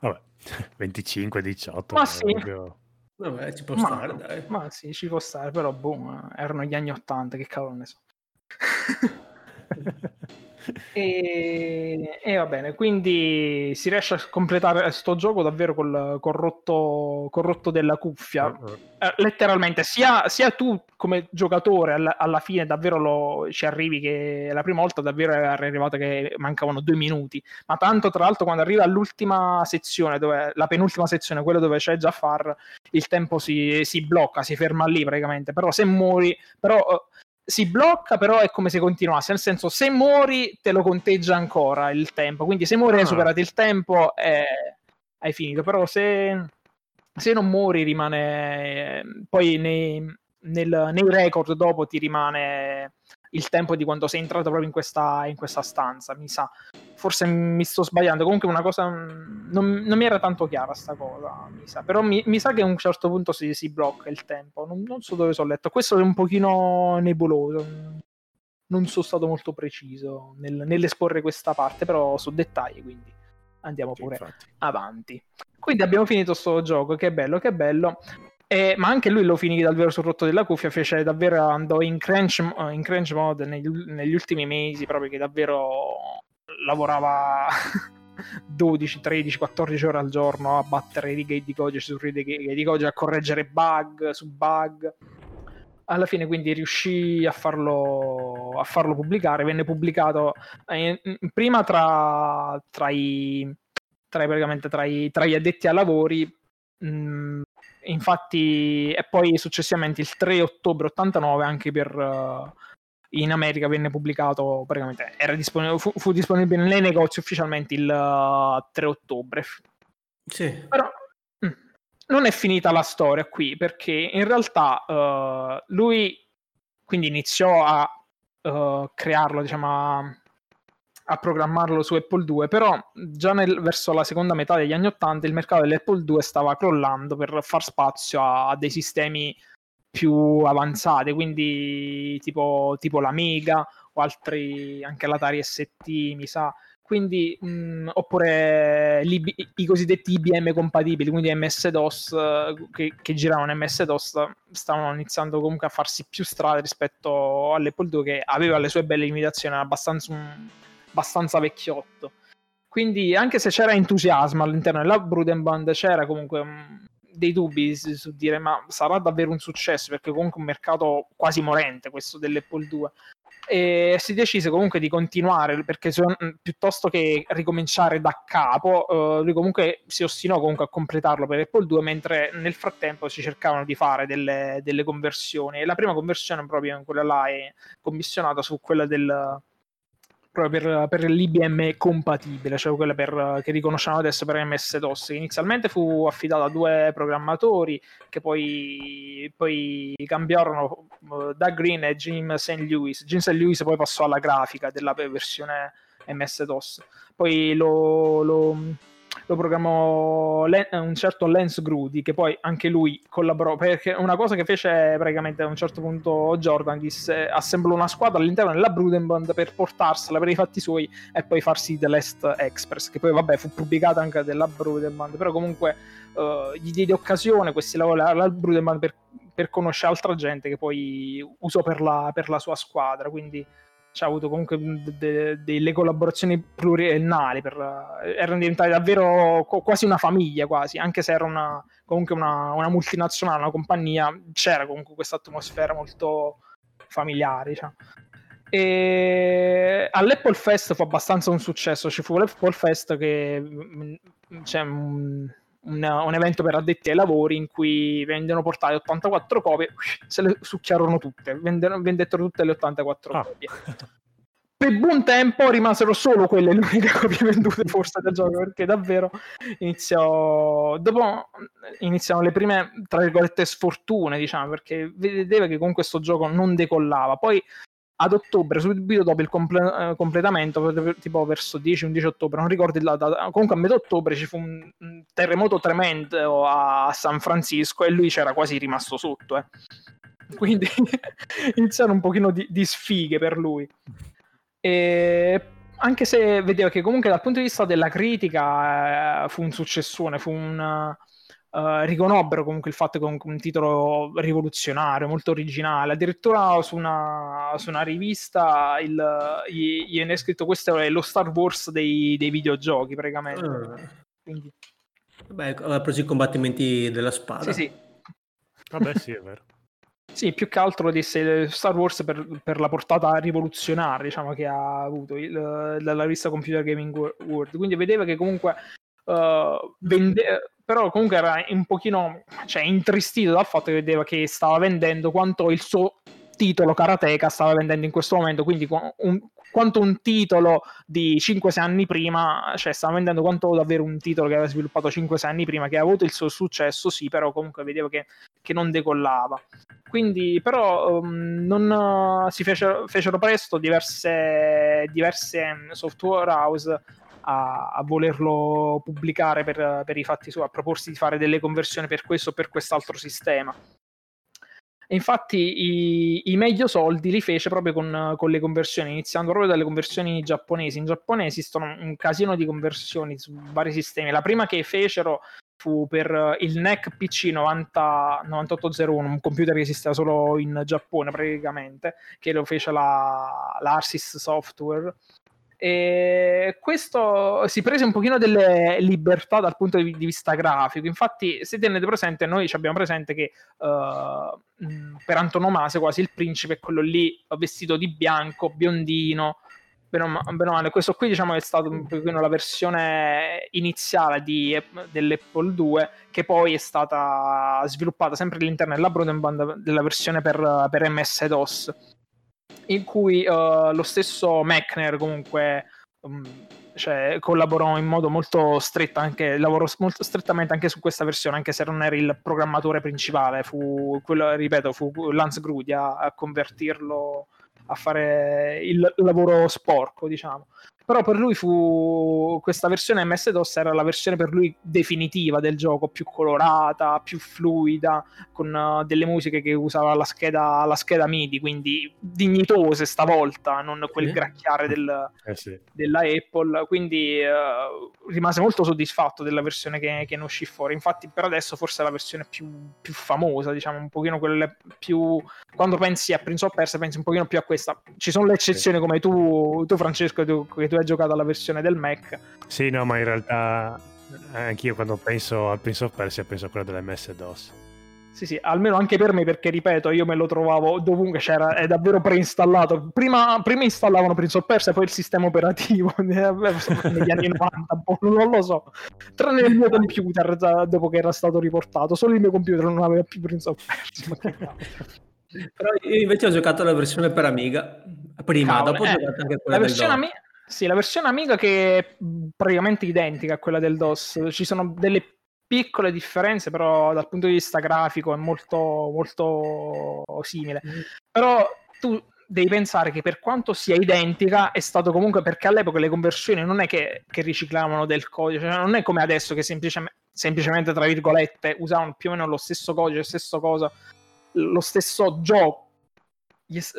Vabbè, 25, 18. Ma sì. Proprio... Vabbè, ci può ma, stare, dai. Ma sì, ci può stare, però boh, erano gli anni 80, che cavolo ne so. E, e, va bene, quindi si riesce a completare questo gioco davvero col, col, rotto, col rotto della cuffia. Eh, letteralmente, sia, sia, tu come giocatore alla, alla fine davvero lo, ci arrivi che la prima volta davvero è arrivato che mancavano due minuti, ma tanto tra l'altro quando arriva all'ultima sezione, dove, la penultima sezione, quella dove c'è Jafar, il tempo si, si blocca, si ferma lì praticamente, però se muori, però si blocca, però è come se continuasse. Nel senso, se muori, te lo conteggia ancora il tempo. Quindi, se muori, ah. hai superato il tempo, eh, hai finito. Però, se, se non muori, rimane. Poi nei, nel, nei record dopo ti rimane il tempo di quando sei entrato proprio in questa, in questa stanza, mi sa. Forse mi sto sbagliando, comunque una cosa non, non mi era tanto chiara sta cosa, mi sa. Però mi, mi sa che a un certo punto si, si blocca il tempo, non, non so dove sono letto. Questo è un pochino nebuloso, non sono stato molto preciso nel, nell'esporre questa parte, però su dettagli, quindi andiamo pure sì, avanti. Quindi abbiamo finito sto gioco, che bello, che bello. Eh, ma anche lui lo finì davvero sul rotto della cuffia, fece davvero andò in crunch, in crunch mode negli, negli, ultimi mesi, proprio che davvero lavorava 12, 13, 14 ore al giorno a battere righe di codice su righe di codice, a correggere bug su bug. alla fine quindi riuscì a farlo, a farlo pubblicare, venne pubblicato eh, prima tra, tra, i, tra, tra, i, tra, gli addetti ai lavori, mh, mm, infatti, e poi successivamente il 3 ottobre 89 anche per... Uh, in America venne pubblicato praticamente era disponibile, fu, fu disponibile nei negozi ufficialmente il uh, 3 ottobre. Sì. Però non è finita la storia qui perché in realtà uh, lui quindi iniziò a uh, crearlo, diciamo, a, a, programmarlo su Apple II, però già nel, verso la seconda metà degli anni 80 il mercato dell'Apple II stava crollando per far spazio a, a dei sistemi più avanzati, quindi tipo, tipo l'Amiga o altri, anche l'Atari ST, mi sa, quindi mh, oppure i cosiddetti IBM compatibili, quindi MS-DOS che, che giravano MS-DOS stavano iniziando comunque a farsi più strade rispetto all'Apple II che aveva le sue belle limitazioni, era abbastanza, un, abbastanza vecchiotto. Quindi anche se c'era entusiasmo all'interno della Brudenband, c'era comunque dei dubbi su dire ma sarà davvero un successo? Perché comunque un mercato quasi morente questo dell'Apple II e si decise comunque di continuare perché se, piuttosto che ricominciare da capo uh, lui comunque si ostinò comunque a completarlo per Apple 2 mentre nel frattempo si cercavano di fare delle, delle conversioni. E la prima conversione proprio quella là è commissionata su quella del proprio per, per l'IBM compatibile, cioè quella per, che riconosciamo adesso per MS-DOS, inizialmente fu affidata a due programmatori che poi, poi cambiarono uh, Doug Green e Jim St. Louis. Jim St. Louis poi passò alla grafica della versione MS-DOS. Poi lo, lo lo programmò un certo Lance Grudy che poi anche lui collaborò perché una cosa che fece praticamente a un certo punto Jordan disse assemblò una squadra all'interno della Brudenband per portarsela per i fatti suoi e poi farsi The Last Express che poi vabbè fu pubblicata anche della Brudenband. Però comunque uh, gli diede occasione questi lavori alla Brudenband per, per conoscere altra gente che poi usò per la, per la sua squadra quindi c'ha avuto comunque de- delle collaborazioni pluriennali, per, erano diventate davvero co- quasi una famiglia, quasi, anche se era una, comunque una, una, multinazionale, una compagnia, c'era comunque questa atmosfera molto familiare, diciamo. E all'Apple Fest fu abbastanza un successo, ci fu l'Apple Fest che cioè, un, un, evento per addetti ai lavori in cui vengono portate 84 copie, se le succhiarono tutte, vendettero, vendettero tutte le 84 ah. copie. Per buon tempo rimasero solo quelle le uniche copie vendute forse del gioco perché davvero iniziò dopo iniziano le prime tra virgolette sfortune diciamo perché vedeva che con questo gioco non decollava poi ad ottobre, subito dopo il comple- eh, completamento, tipo verso 10-11 ottobre, non ricordo la data, comunque a metà ottobre ci fu un, terremoto tremendo a San Francisco e lui c'era quasi rimasto sotto. Eh. Quindi iniziarono un pochino di, di sfighe per lui. E anche se vedeva che comunque dal punto di vista della critica eh, fu un successone, fu un Uh, riconobbero comunque il fatto che è un, titolo rivoluzionario, molto originale. Addirittura su una, su una rivista il, gli, gli è scritto questo è lo Star Wars dei, dei videogiochi, praticamente. Uh. Quindi... Beh, aveva preso i combattimenti della spada. Sì, sì. Vabbè, sì, è vero. Sì, più che altro disse Star Wars per, per, la portata rivoluzionaria diciamo, che ha avuto il, la rivista Computer Gaming World. Quindi vedeva che comunque uh, vende, però comunque era un pochino cioè, intristito dal fatto che vedeva che stava vendendo quanto il suo titolo Karateka stava vendendo in questo momento, quindi un, quanto un titolo di 5-6 anni prima, cioè stava vendendo quanto davvero un titolo che aveva sviluppato 5-6 anni prima, che ha avuto il suo successo, sì, però comunque vedevo che, che non decollava. Quindi, però, um, non, si fecero, fecero presto diverse, diverse software house a, a volerlo pubblicare per, per, i fatti suoi, a proporsi di fare delle conversioni per questo o per quest'altro sistema. E infatti i, i, meglio soldi li fece proprio con, con, le conversioni, iniziando proprio dalle conversioni giapponesi. In Giappone esistono un casino di conversioni su vari sistemi. La prima che fecero fu per il NEC PC 90, 9801, un computer che esisteva solo in Giappone praticamente, che lo fece la, la Arsis Software E questo si prese un pochino delle libertà dal punto di vista grafico. Infatti, se tenete presente, noi abbiamo presente che uh, per antonomasia quasi il principe è quello lì vestito di bianco, biondino, bene o male. Questo qui diciamo è stato un pochino la versione iniziale di, dell'Apple 2 che poi è stata sviluppata sempre all'interno della broadband della versione per, per MS-DOS in cui uh, lo stesso Mechner comunque um, cioè, collaborò in modo molto stretto anche, lavorò molto strettamente anche su questa versione anche se non era il programmatore principale. Fu quello, ripeto, fu Lance Grudi a, a convertirlo a fare il lavoro sporco, diciamo però per lui fu questa versione MS-DOS era la versione per lui definitiva del gioco, più colorata, più fluida, con uh, delle musiche che usava la scheda, la scheda MIDI, quindi dignitose stavolta, non quel gracchiare del, eh sì. della Apple, quindi uh, rimase molto soddisfatto della versione che, che, ne uscì fuori, infatti per adesso forse è la versione più, più famosa, diciamo, un pochino quella più... quando pensi a Prince of Persia pensi un pochino più a questa, ci sono le eccezioni come tu, tu Francesco, tu, che tu hai giocato alla versione del Mac. Sì, no, ma in realtà anch'io quando penso al Prince of Persia penso a quello dell'MS-DOS. Sì, sì, almeno anche per me, perché ripeto, io me lo trovavo dovunque c'era, è davvero preinstallato. Prima, prima installavano Prince of Persia, poi il sistema operativo negli anni 90, boh, non lo so. Tranne il mio computer dopo che era stato riportato, solo il mio computer non aveva più Prince of Persia. Però io invece ho giocato la versione per Amiga prima, Cavolo, dopo ho eh, giocato anche quella la versione Amiga sì, la versione Amiga che è praticamente identica a quella del DOS. Ci sono delle piccole differenze, però dal punto di vista grafico è molto, molto simile. Mm. Però tu devi pensare che per quanto sia identica è stato comunque perché all'epoca le conversioni non è che, che riciclavano del codice, cioè non è come adesso che semplicemente, semplicemente, tra virgolette, usavano più o meno lo stesso codice, lo stesso cosa, lo stesso gioco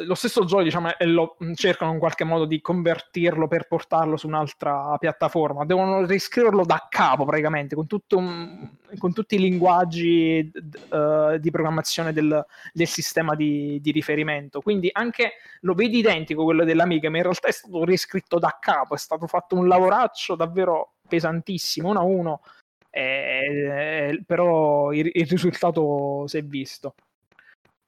lo stesso gioco diciamo, lo, mm, cercano in qualche modo di convertirlo per portarlo su un'altra piattaforma. Devono riscriverlo da capo praticamente con, un, con tutti i linguaggi uh, di programmazione del, del sistema di, di, riferimento. Quindi anche lo vedi identico quello dell'Amiga ma in realtà è stato riscritto da capo è stato fatto un lavoraccio davvero pesantissimo uno a uno eh, però il, il risultato si è visto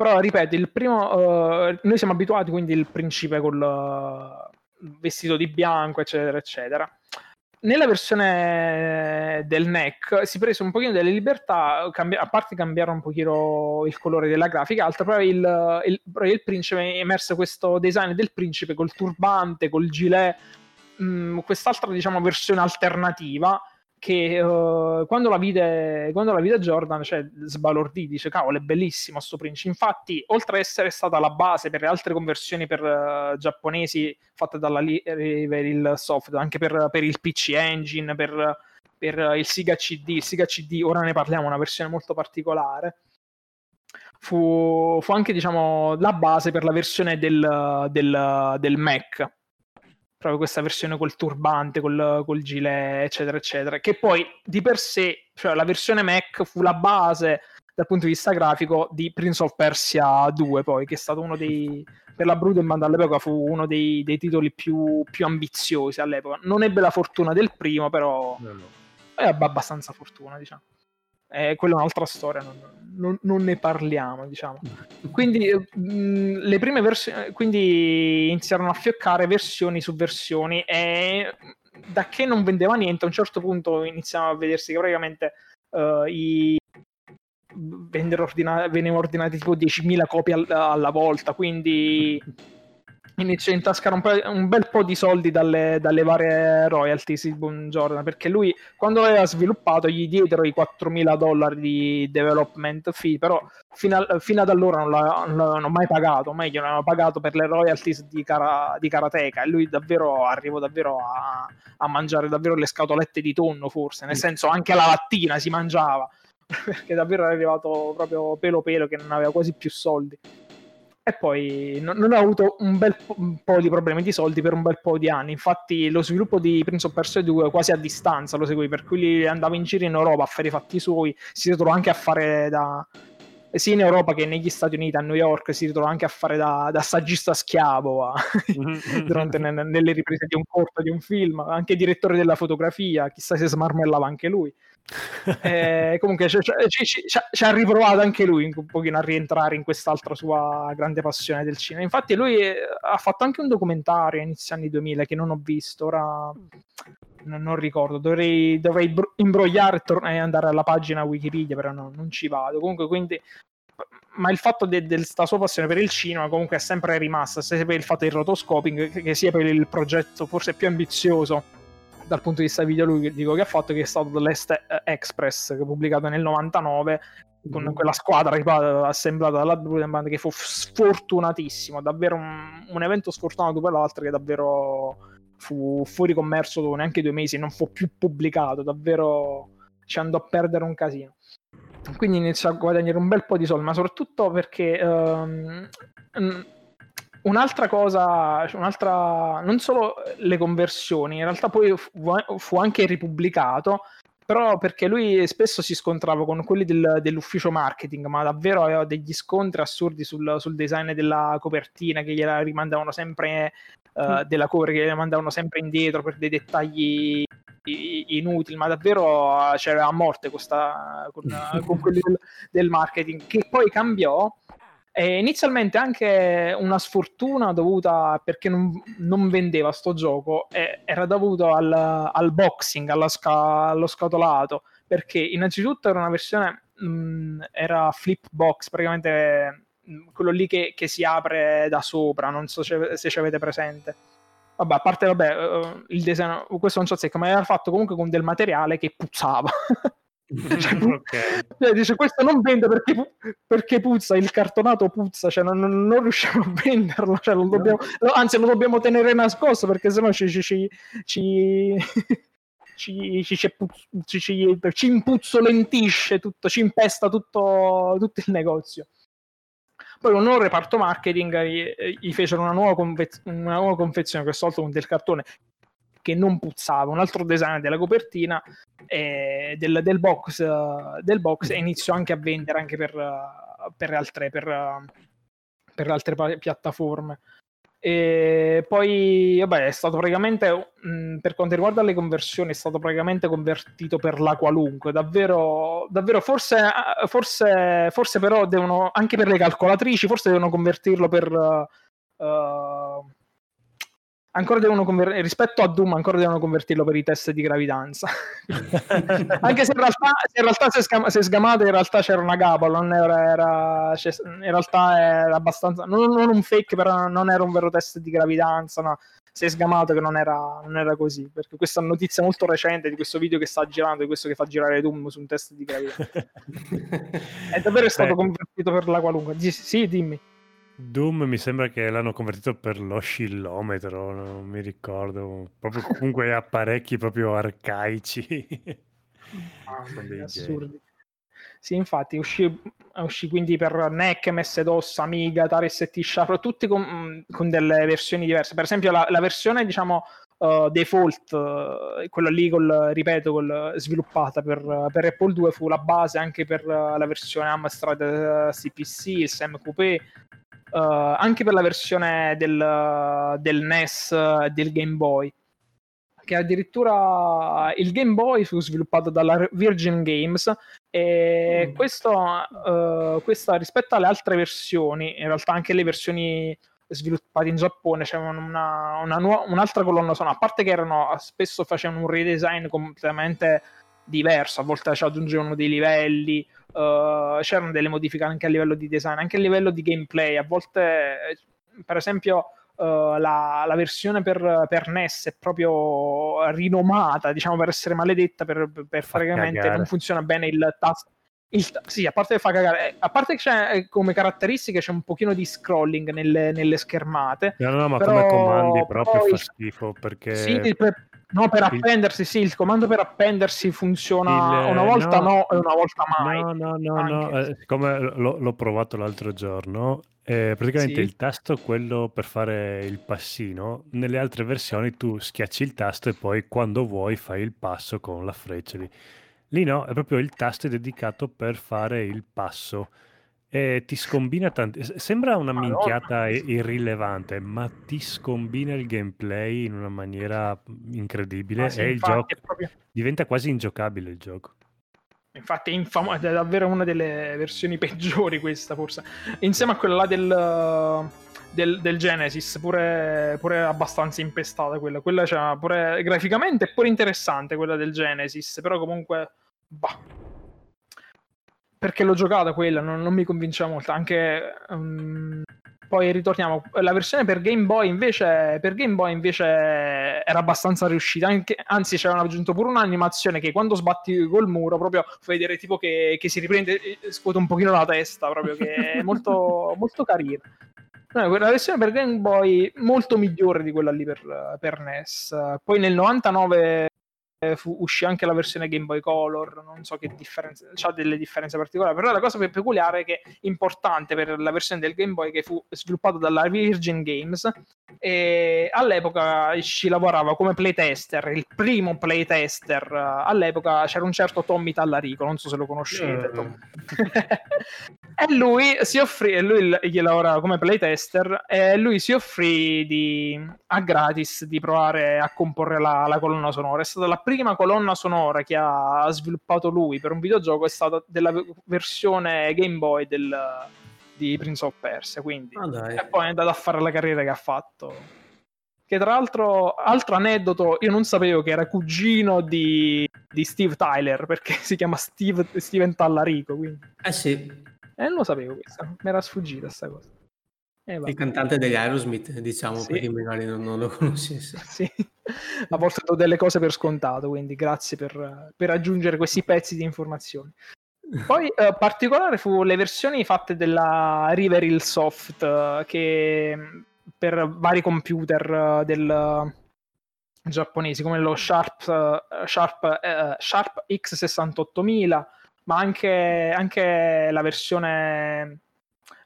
però ripeto, il primo, uh, noi siamo abituati quindi il principe col uh, vestito di bianco, eccetera, eccetera. Nella versione del NEC si prese un pochino delle libertà, cambi- a parte cambiare un pochino il colore della grafica, altro però il, il, il principe emerse questo design del principe col turbante, col gilet, mh, mm, quest'altra diciamo versione alternativa che uh, quando, la vide, Jordan cioè, sbalordì, dice cavolo è bellissimo sto Prince. Infatti oltre ad essere stata la base per le altre conversioni per uh, giapponesi fatte dalla River software anche per, per, il PC Engine per, per il Sega CD il Sega CD ora ne parliamo una versione molto particolare fu, fu anche diciamo la base per la versione del, del, del Mac proprio questa versione col turbante, col, col gilet, eccetera, eccetera, che poi di per sé, cioè la versione Mac fu la base dal punto di vista grafico di Prince of Persia 2, poi, che è stato uno dei, per la Brudenband all'epoca fu uno dei, dei titoli più, più, ambiziosi all'epoca. Non ebbe la fortuna del primo, però no, no. è abbastanza fortuna, diciamo eh, quella è un'altra storia, non, non, non, ne parliamo, diciamo. Quindi, mh, le prime versioni, quindi iniziarono a fioccare versioni su versioni e da che non vendeva niente, a un certo punto iniziamo a vedersi che praticamente uh, i ordina- venivano ordinati tipo 10.000 copie all- alla volta, quindi inizia a intascare un, un, bel po' di soldi dalle, dalle varie royalties di Buongiorno perché lui quando aveva sviluppato gli diedero i 4.000 dollari di development fee però fino, a, fino ad allora non, non l'avevano mai pagato meglio non avevano pagato per le royalties di, Cara, di Karateka e lui davvero arrivò davvero a, a mangiare davvero le scatolette di tonno forse nel senso anche la lattina si mangiava perché davvero era arrivato proprio pelo pelo che non aveva quasi più soldi e poi non, non ha avuto un bel po', un po', di problemi di soldi per un bel po' di anni. Infatti, lo sviluppo di Prince of Persia 2 quasi a distanza lo seguì, per cui andava in giro in Europa a fare i fatti suoi. Si ritrovò anche a fare da, sia in Europa che negli Stati Uniti, a New York, si ritrova anche a fare da, da saggista schiavo a, durante, nelle riprese di un corto, di un film, anche direttore della fotografia, chissà se smarmellava anche lui. eh, comunque ci, ci, ci, ci, ha riprovato anche lui un pochino a rientrare in quest'altra sua grande passione del cinema. Infatti lui eh, ha fatto anche un documentario a inizio anni 2000 che non ho visto, ora non, non ricordo, dovrei, dovrei imbrogliare e, tor- e, andare alla pagina Wikipedia, però no, non ci vado. Comunque, quindi, ma il fatto della sua passione per il cinema comunque è sempre rimasta, sia per il fatto del rotoscoping, che, che sia per il progetto forse più ambizioso dal punto di vista videoludico che ha fatto, che è stato l'Est Express, che pubblicato nel 99 con mm. quella squadra ripeto, assemblata dalla Band che fu sfortunatissimo, davvero un, un evento sfortunato per l'altro che davvero fu fuori commercio dopo neanche due mesi, non fu più pubblicato, davvero ci andò a perdere un casino. Quindi iniziò a guadagnare un bel po' di soldi, ma soprattutto perché um, un'altra cosa, cioè un'altra, non solo le conversioni, in realtà poi fu, fu anche ripubblicato però perché lui spesso si scontrava con quelli del, dell'ufficio marketing, ma davvero aveva degli scontri assurdi sul, sul design della copertina che gliela rimandavano sempre uh, della cover, che gliela mandavano sempre indietro per dei dettagli inutili, ma davvero c'era a morte questa, con, con quelli del, del marketing, che poi cambiò e inizialmente anche una sfortuna dovuta perché non, non vendeva sto gioco era dovuto al, al boxing, sca, allo scatolato, perché innanzitutto era una versione, mh, era flip box, praticamente mh, quello lì che, che, si apre da sopra, non so se, ci avete presente. Vabbè, a parte vabbè, uh, il disegno, questo non so se ma era fatto comunque con del materiale che puzzava. cioè, okay. dice questo non vende perché, perché, puzza il cartonato puzza cioè non, non riusciamo a venderlo cioè, lo dobbiamo, no, anzi lo dobbiamo tenere nascosto perché sennò ci ci ci, ci, ci, ci, ci impuzzolentisce tutto ci impesta tutto, tutto, il negozio poi con un reparto marketing eh, gli, gli fecero una nuova, convez- una nuova confezione questa volta con del cartone che non puzzava, un altro design della copertina eh, del, del, box, del box e iniziò anche a vendere anche per, per altre, per, per altre piattaforme. E poi, vabbè, è stato praticamente, mh, per quanto riguarda le conversioni, è stato praticamente convertito per la qualunque. Davvero, davvero forse, forse, forse però devono, anche per le calcolatrici, forse devono convertirlo per... Uh, conver- rispetto a Doom ancora devono convertirlo per i test di gravidanza. Anche se in realtà, in realtà se, scam- se sgamate in realtà c'era una gabola era, era cioè, in realtà era abbastanza non, non, un fake però non era un vero test di gravidanza no. Si è sgamato che non era, non era così perché questa notizia molto recente di questo video che sta girando di questo che fa girare Doom su un test di gravidanza. È davvero stato Beh. convertito per la qualunque. Sì dimmi Doom mi sembra che l'hanno convertito per l'oscillometro, non mi ricordo, proprio comunque apparecchi proprio arcaici. Ah, assurdi. Sì, infatti uscì, uscì, quindi per NEC, MS-DOS, Amiga, Atari ST Sharp, tutti con, con, delle versioni diverse. Per esempio la, la versione, diciamo, uh, default, uh, quella lì, col, ripeto, col, sviluppata per, per, Apple 2 fu la base anche per la versione Amstrad CPC, il SEM Coupé, uh, anche per la versione del, del NES e del Game Boy che addirittura il Game Boy fu sviluppato dalla Virgin Games e mm. questo, uh, questa rispetto alle altre versioni, in realtà anche le versioni sviluppate in Giappone c'erano una, una nuova, un'altra colonna sonora, a parte che erano spesso facevano un redesign completamente diverso, a volte ci aggiungevano dei livelli, uh, c'erano delle modifiche anche a livello di design, anche a livello di gameplay. A volte, per esempio, uh, la, la, versione per, per, NES è proprio rinomata, diciamo, per essere maledetta, per, per praticamente non funziona bene il tasto. Il, sì, a parte che fa cagare, a parte che c'è eh, come caratteristiche c'è un pochino di scrolling nelle, nelle schermate. No, no, ma come comandi proprio fa schifo perché. Sì, per, No, per appendersi, sì, il comando per appendersi funziona il, una volta no, no, e una volta mai. No, no, no, no. Eh, siccome l'ho, l'ho, provato l'altro giorno, eh, praticamente sì. il tasto, quello per fare il passino, nelle altre versioni tu schiacci il tasto e poi quando vuoi fai il passo con la freccia lì. Lì no, è proprio il tasto dedicato per fare il passo E ti scombina tanto. Sembra una minchiata irrilevante, ma ti scombina il gameplay in una maniera incredibile sì, e il gioco proprio... diventa quasi ingiocabile il gioco. Infatti è, infamo- è davvero una delle versioni peggiori questa forse. Insieme a quella là del, del, del Genesis, pure, pure, abbastanza impestata quella. Quella cioè, pure graficamente è pure interessante quella del Genesis, però comunque... Bah perché l'ho giocata quella, non, non mi convinceva molto. Anche um, poi ritorniamo. La versione per Game Boy invece, per Game Boy invece era abbastanza riuscita. Anche, anzi, c'era aggiunto pure un'animazione che quando sbatti col muro, proprio fai vedere tipo che, che si riprende, scuote un pochino la testa, proprio che è molto, molto carina. No, la versione per Game Boy molto migliore di quella lì per, per NES. Poi nel 99 eh, fu, uscì anche la versione Game Boy Color, non so che differenze, ha delle differenze particolari, però la cosa più peculiare è che è importante per la versione del Game Boy che fu sviluppata dalla Virgin Games e all'epoca ci lavorava come playtester, il primo playtester all'epoca c'era un certo Tommy Tallarico, non so se lo conoscete. Mm. e lui si offrì, e lui gli lavorava come playtester e lui si offrì di, a gratis di provare a comporre la, la colonna sonora. È stata la prima colonna sonora che ha sviluppato lui per un videogioco, è stata della versione Game Boy del di Prince of Persia. Quindi, ah, e poi è andato a fare la carriera che ha fatto. Che tra l'altro, altro aneddoto, io non sapevo che era cugino di, di Steve Tyler, perché si chiama Steve, Steven Tallarico. Quindi. Eh sì. E non lo sapevo questa, mi era sfuggita questa cosa. Eh, il cantante degli Aerosmith, diciamo, sì. per chi magari non, non lo conoscesse. sì, a volte do delle cose per scontato, quindi grazie per, per aggiungere questi pezzi di informazioni. Poi eh, particolare fu le versioni fatte della River Hill Soft eh, che per vari computer eh, del giapponesi come lo Sharp, uh, Sharp, uh, Sharp X68000 ma anche, anche, la versione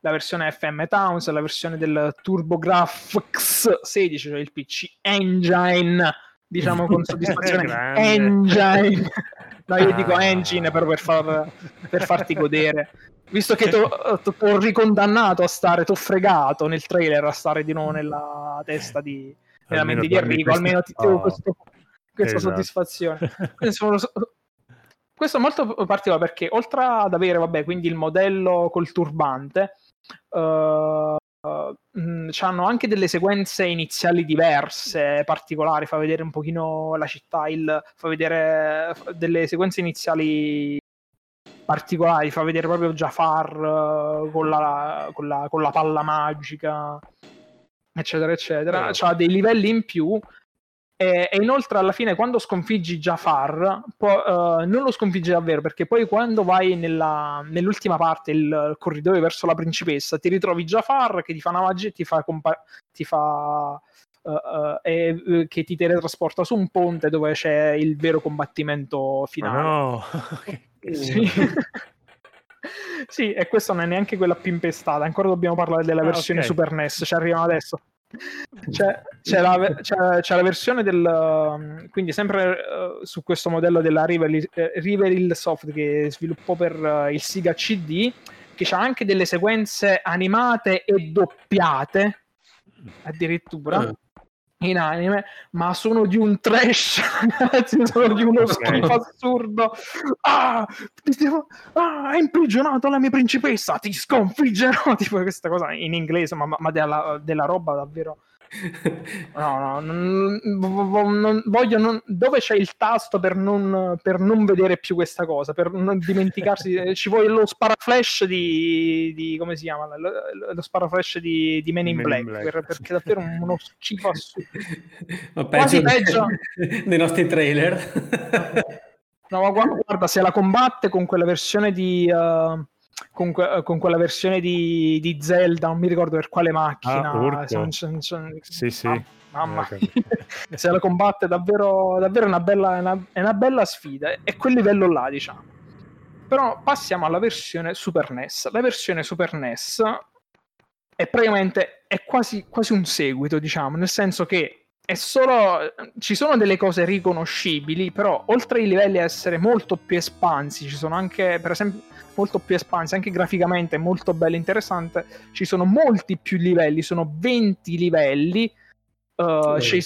la versione FM Towns la versione del TurboGrafx 16 cioè il PC Engine diciamo con soddisfazione Engine No, io dico engine però per, far, per farti godere. Visto che ti ho ricondannato a stare, ti ho fregato nel trailer a stare di nuovo nella testa di, nella mente di Enrico, almeno ti ho oh, questo, questa esatto. soddisfazione. Questo è molto particolare perché oltre ad avere, vabbè, quindi il modello col turbante, uh, Uh, hanno anche delle sequenze iniziali diverse, particolari, fa vedere un pochino la città, il, fa vedere delle sequenze iniziali particolari, fa vedere proprio Jafar uh, con, la, con, la, con, la, palla magica, eccetera, eccetera. C'ha dei livelli in più e, e, inoltre alla fine quando sconfiggi Jafar po- uh, non lo sconfiggi davvero perché poi quando vai nella, nell'ultima parte il corridoio verso la principessa ti ritrovi Jafar che ti fa una magia e ti fa, compa- ti fa uh, uh, e, che ti teletrasporta su un ponte dove c'è il vero combattimento finale oh no. sì. sì e questa non è neanche quella più impestata ancora dobbiamo parlare della ah, versione okay. Super NES ci arriviamo adesso c'è, c'è, la, c'è, c'è, la, versione del quindi sempre uh, su questo modello della River, uh, River Hill Soft che sviluppò per uh, il Siga CD che ha anche delle sequenze animate e doppiate addirittura in anime, ma sono di un trash, ragazzi, sono di uno schifo assurdo. Ah, ah, hai imprigionato la mia principessa, ti sconfiggerò. Tipo questa cosa in inglese, ma, ma della, della roba davvero No, no, non, non, voglio non, dove c'è il tasto per non, per non vedere più questa cosa, per non dimenticarsi, ci vuole lo sparaflash di, di come si chiama? Lo, lo sparaflash di, di Men in Men Black, in Black. Per, perché è davvero uno schifo assurdo. Peggio, peggio dei nostri trailer. No, ma guarda, guarda, se la combatte con quella versione di... Uh, con, con, quella versione di, di, Zelda, non mi ricordo per quale macchina. Ah, son, son, son, sì, sì. Ah, mamma okay. se la combatte davvero, davvero una bella, una, è una bella sfida. È quel livello là, diciamo. Però passiamo alla versione Super NES. La versione Super NES è praticamente è quasi, quasi un seguito, diciamo, nel senso che è solo ci sono delle cose riconoscibili, però oltre ai livelli a essere molto più espansi, ci sono anche, per esempio, molto più espansi, anche graficamente molto bello e interessante, ci sono molti più livelli, sono 20 livelli. Uh, ci,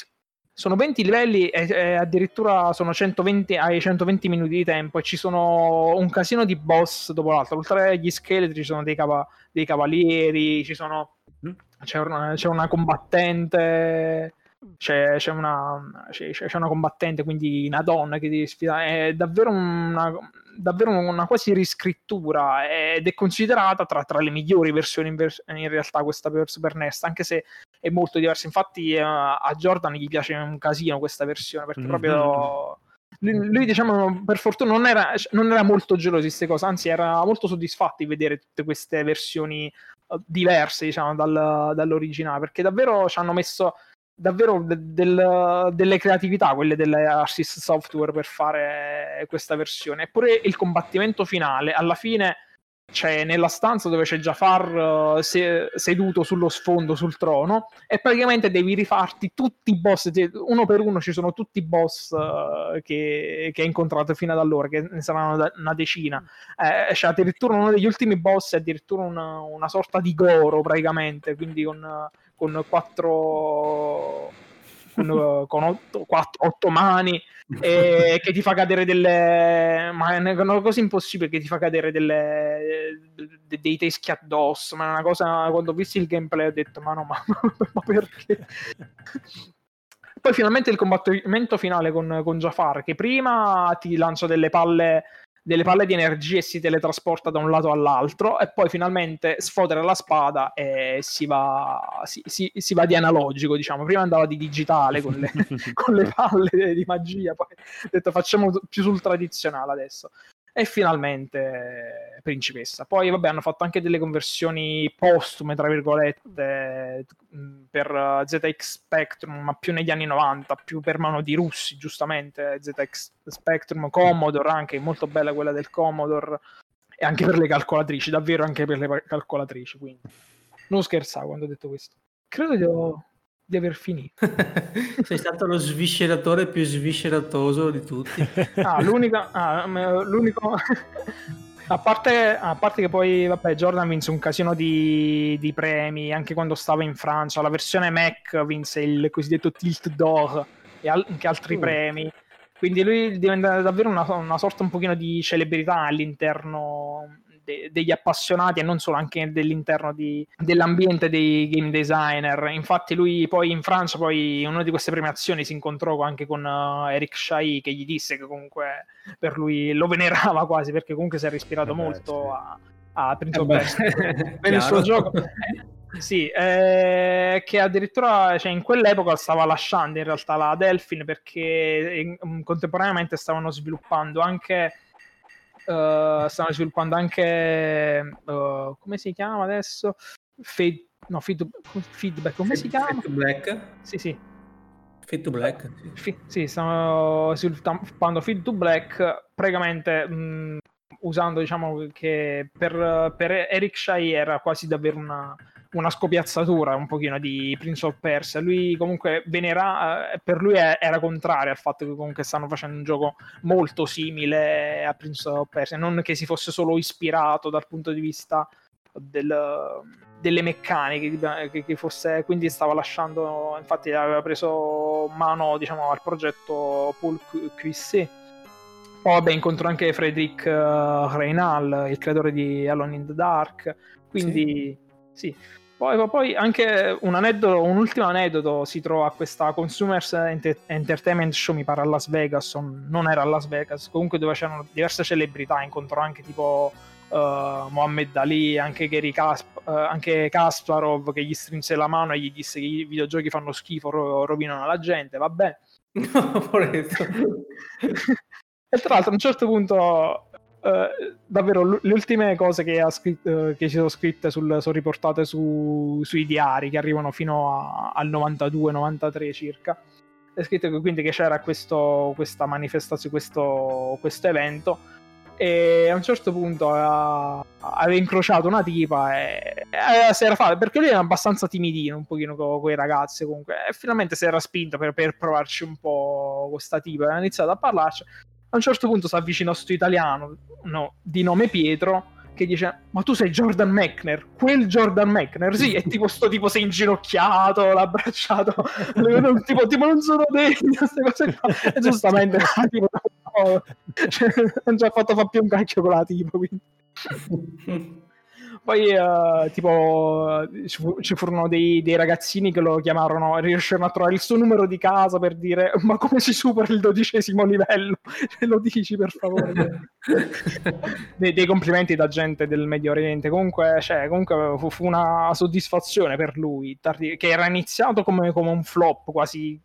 sono 20 livelli e, e, addirittura sono 120, hai 120 minuti di tempo e ci sono un casino di boss dopo l'altro. Oltre agli scheletri ci sono dei, cava, dei cavalieri, ci sono, mm. c'è, una, c'è una combattente c'è, c'è, una, c'è, c'è, una, combattente, quindi una donna che devi sfidare. È davvero una, davvero una quasi riscrittura ed è considerata tra, tra le migliori versioni in, vers- in, realtà questa per Super NES, anche se è molto diversa. Infatti uh, a Jordan gli piace un casino questa versione perché mm-hmm. proprio... Lui, lui, diciamo, per fortuna non era, non era molto geloso di queste cose, anzi era molto soddisfatto di vedere tutte queste versioni uh, diverse, diciamo, dal, dall'originale, perché davvero ci hanno messo davvero de- del, delle creatività quelle dell'Arsys Software per fare questa versione. Eppure il combattimento finale, alla fine c'è nella stanza dove c'è Jafar uh, se- seduto sullo sfondo sul trono e praticamente devi rifarti tutti i boss uno per uno ci sono tutti i boss uh, che, che hai incontrato fino ad allora che ne saranno una decina eh, c'è addirittura uno degli ultimi boss è addirittura una, una sorta di Goro praticamente quindi con con quattro con, con otto, quattro, otto mani e che ti fa cadere delle ma è una cosa impossibile che ti fa cadere delle de, dei teschi addosso ma è una cosa quando ho visto il gameplay ho detto ma no ma, ma perché? Poi finalmente il combattimento finale con, con Jafar che prima ti lancia delle palle delle palle di energia e si teletrasporta da un lato all'altro e poi finalmente sfodera la spada e si va, si, si, si va di analogico, diciamo. Prima andava di digitale con le, con le palle di magia, poi ho detto facciamo più sul tradizionale adesso e finalmente principessa. Poi, vabbè, hanno fatto anche delle conversioni postume, tra virgolette, per ZX Spectrum, ma più negli anni 90, più per mano di russi, giustamente. ZX Spectrum, Commodore, anche molto bella quella del Commodore, e anche per le calcolatrici, davvero anche per le calcolatrici. Quindi, non scherzavo quando ho detto questo. Credo ho di aver finito. Sei stato lo svisceratore più svisceratoso di tutti. Ah, l'unica, ah, l'unico... A parte, a parte, che poi, vabbè, Jordan vinse un casino di, di, premi anche quando stava in Francia. La versione Mac vinse il cosiddetto Tilt d'Or e anche altri uh. premi. Quindi lui diventa davvero una, una, sorta un pochino di celebrità all'interno de- degli appassionati e non solo, anche dell'interno di, dell'ambiente dei game designer. Infatti lui poi in Francia, poi in una di queste premiazioni si incontrò anche con uh, Eric Shai che gli disse che comunque per lui lo venerava quasi perché comunque si era ispirato eh beh, molto sì. a, a Prince of Persia per il suo gioco. Sì, eh, che addirittura cioè, in quell'epoca stava lasciando in realtà la Delphin perché in, contemporaneamente stavano sviluppando anche uh, stanno sviluppando anche uh, come si chiama adesso? Fade, no, feed, feedback, come si chiama? Black? Sì, sì. Fade to Black? Sì, sì stanno sviluppando Feed to Black praticamente mh, usando, diciamo, che per, per Eric Shai era quasi davvero una una scopiazzatura un pochino di Prince of Persia. Lui comunque venera, eh, per lui era contrario al fatto che comunque stanno facendo un gioco molto simile a Prince of Persia, non che si fosse solo ispirato dal punto di vista del, delle meccaniche, che, che, fosse, quindi stava lasciando, infatti aveva preso mano diciamo, al progetto Paul Cuissé. Poi vabbè, incontrò anche Frederic uh, Reynal, il creatore di Alone in the Dark, quindi sì. sì. Poi, poi, anche un, aneddoto, un ultimo aneddoto si trova a questa Consumers Entertainment Show, mi pare a Las Vegas, non era a Las Vegas, comunque dove c'erano diverse celebrità, incontrò anche tipo uh, Mohammed Ali, anche, Gary Kasp- uh, anche Kasparov che gli strinse la mano e gli disse che i videogiochi fanno schifo, ro- rovinano la gente, vabbè. e tra l'altro a un certo punto Uh, davvero le ultime cose che, scritto, uh, che ci sono scritte sul, sono riportate su, sui diari che arrivano fino a, al 92-93 circa. È scritto che, quindi che c'era questo, questa manifestazione questo, questo evento. E a un certo punto aveva, aveva incrociato una tipa e, e si era fatto perché lui era abbastanza timidino un pochino con quei ragazzi comunque. E finalmente si era spinto per, per provarci un po' con questa tipa. E ha iniziato a parlarci a un certo punto si avvicina a sto italiano no, di nome Pietro che dice ma tu sei Jordan Mechner? Quel Jordan Mechner? Sì e tipo sto tipo sei inginocchiato l'ha abbracciato tipo, tipo non sono degno queste cose qua. E giustamente tipo, no, cioè, non ci ha fatto fare più un cacchio con la tipo quindi poi, uh, tipo, ci, furono dei, dei, ragazzini che lo chiamarono, riuscirono a trovare il suo numero di casa per dire: Ma come si supera il dodicesimo livello? lo dici per favore? dei, dei, complimenti da gente del Medio Oriente. Comunque, cioè, comunque fu, fu, una soddisfazione per lui, tardi- che era iniziato come, come un flop quasi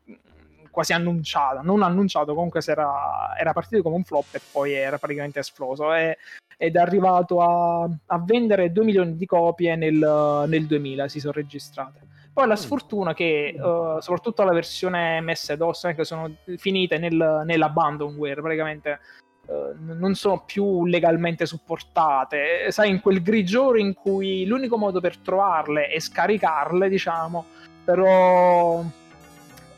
quasi annunciato, non annunciato, comunque era, era, partito come un flop e poi era praticamente esploso e, ed è arrivato a, a, vendere 2 milioni di copie nel, nel 2000, si sono registrate. Poi la mm. sfortuna che uh, soprattutto la versione MS-DOS che sono finite nel, nell'abandonware, praticamente uh, non sono più legalmente supportate. Sai, in quel grigiore in cui l'unico modo per trovarle è scaricarle, diciamo, però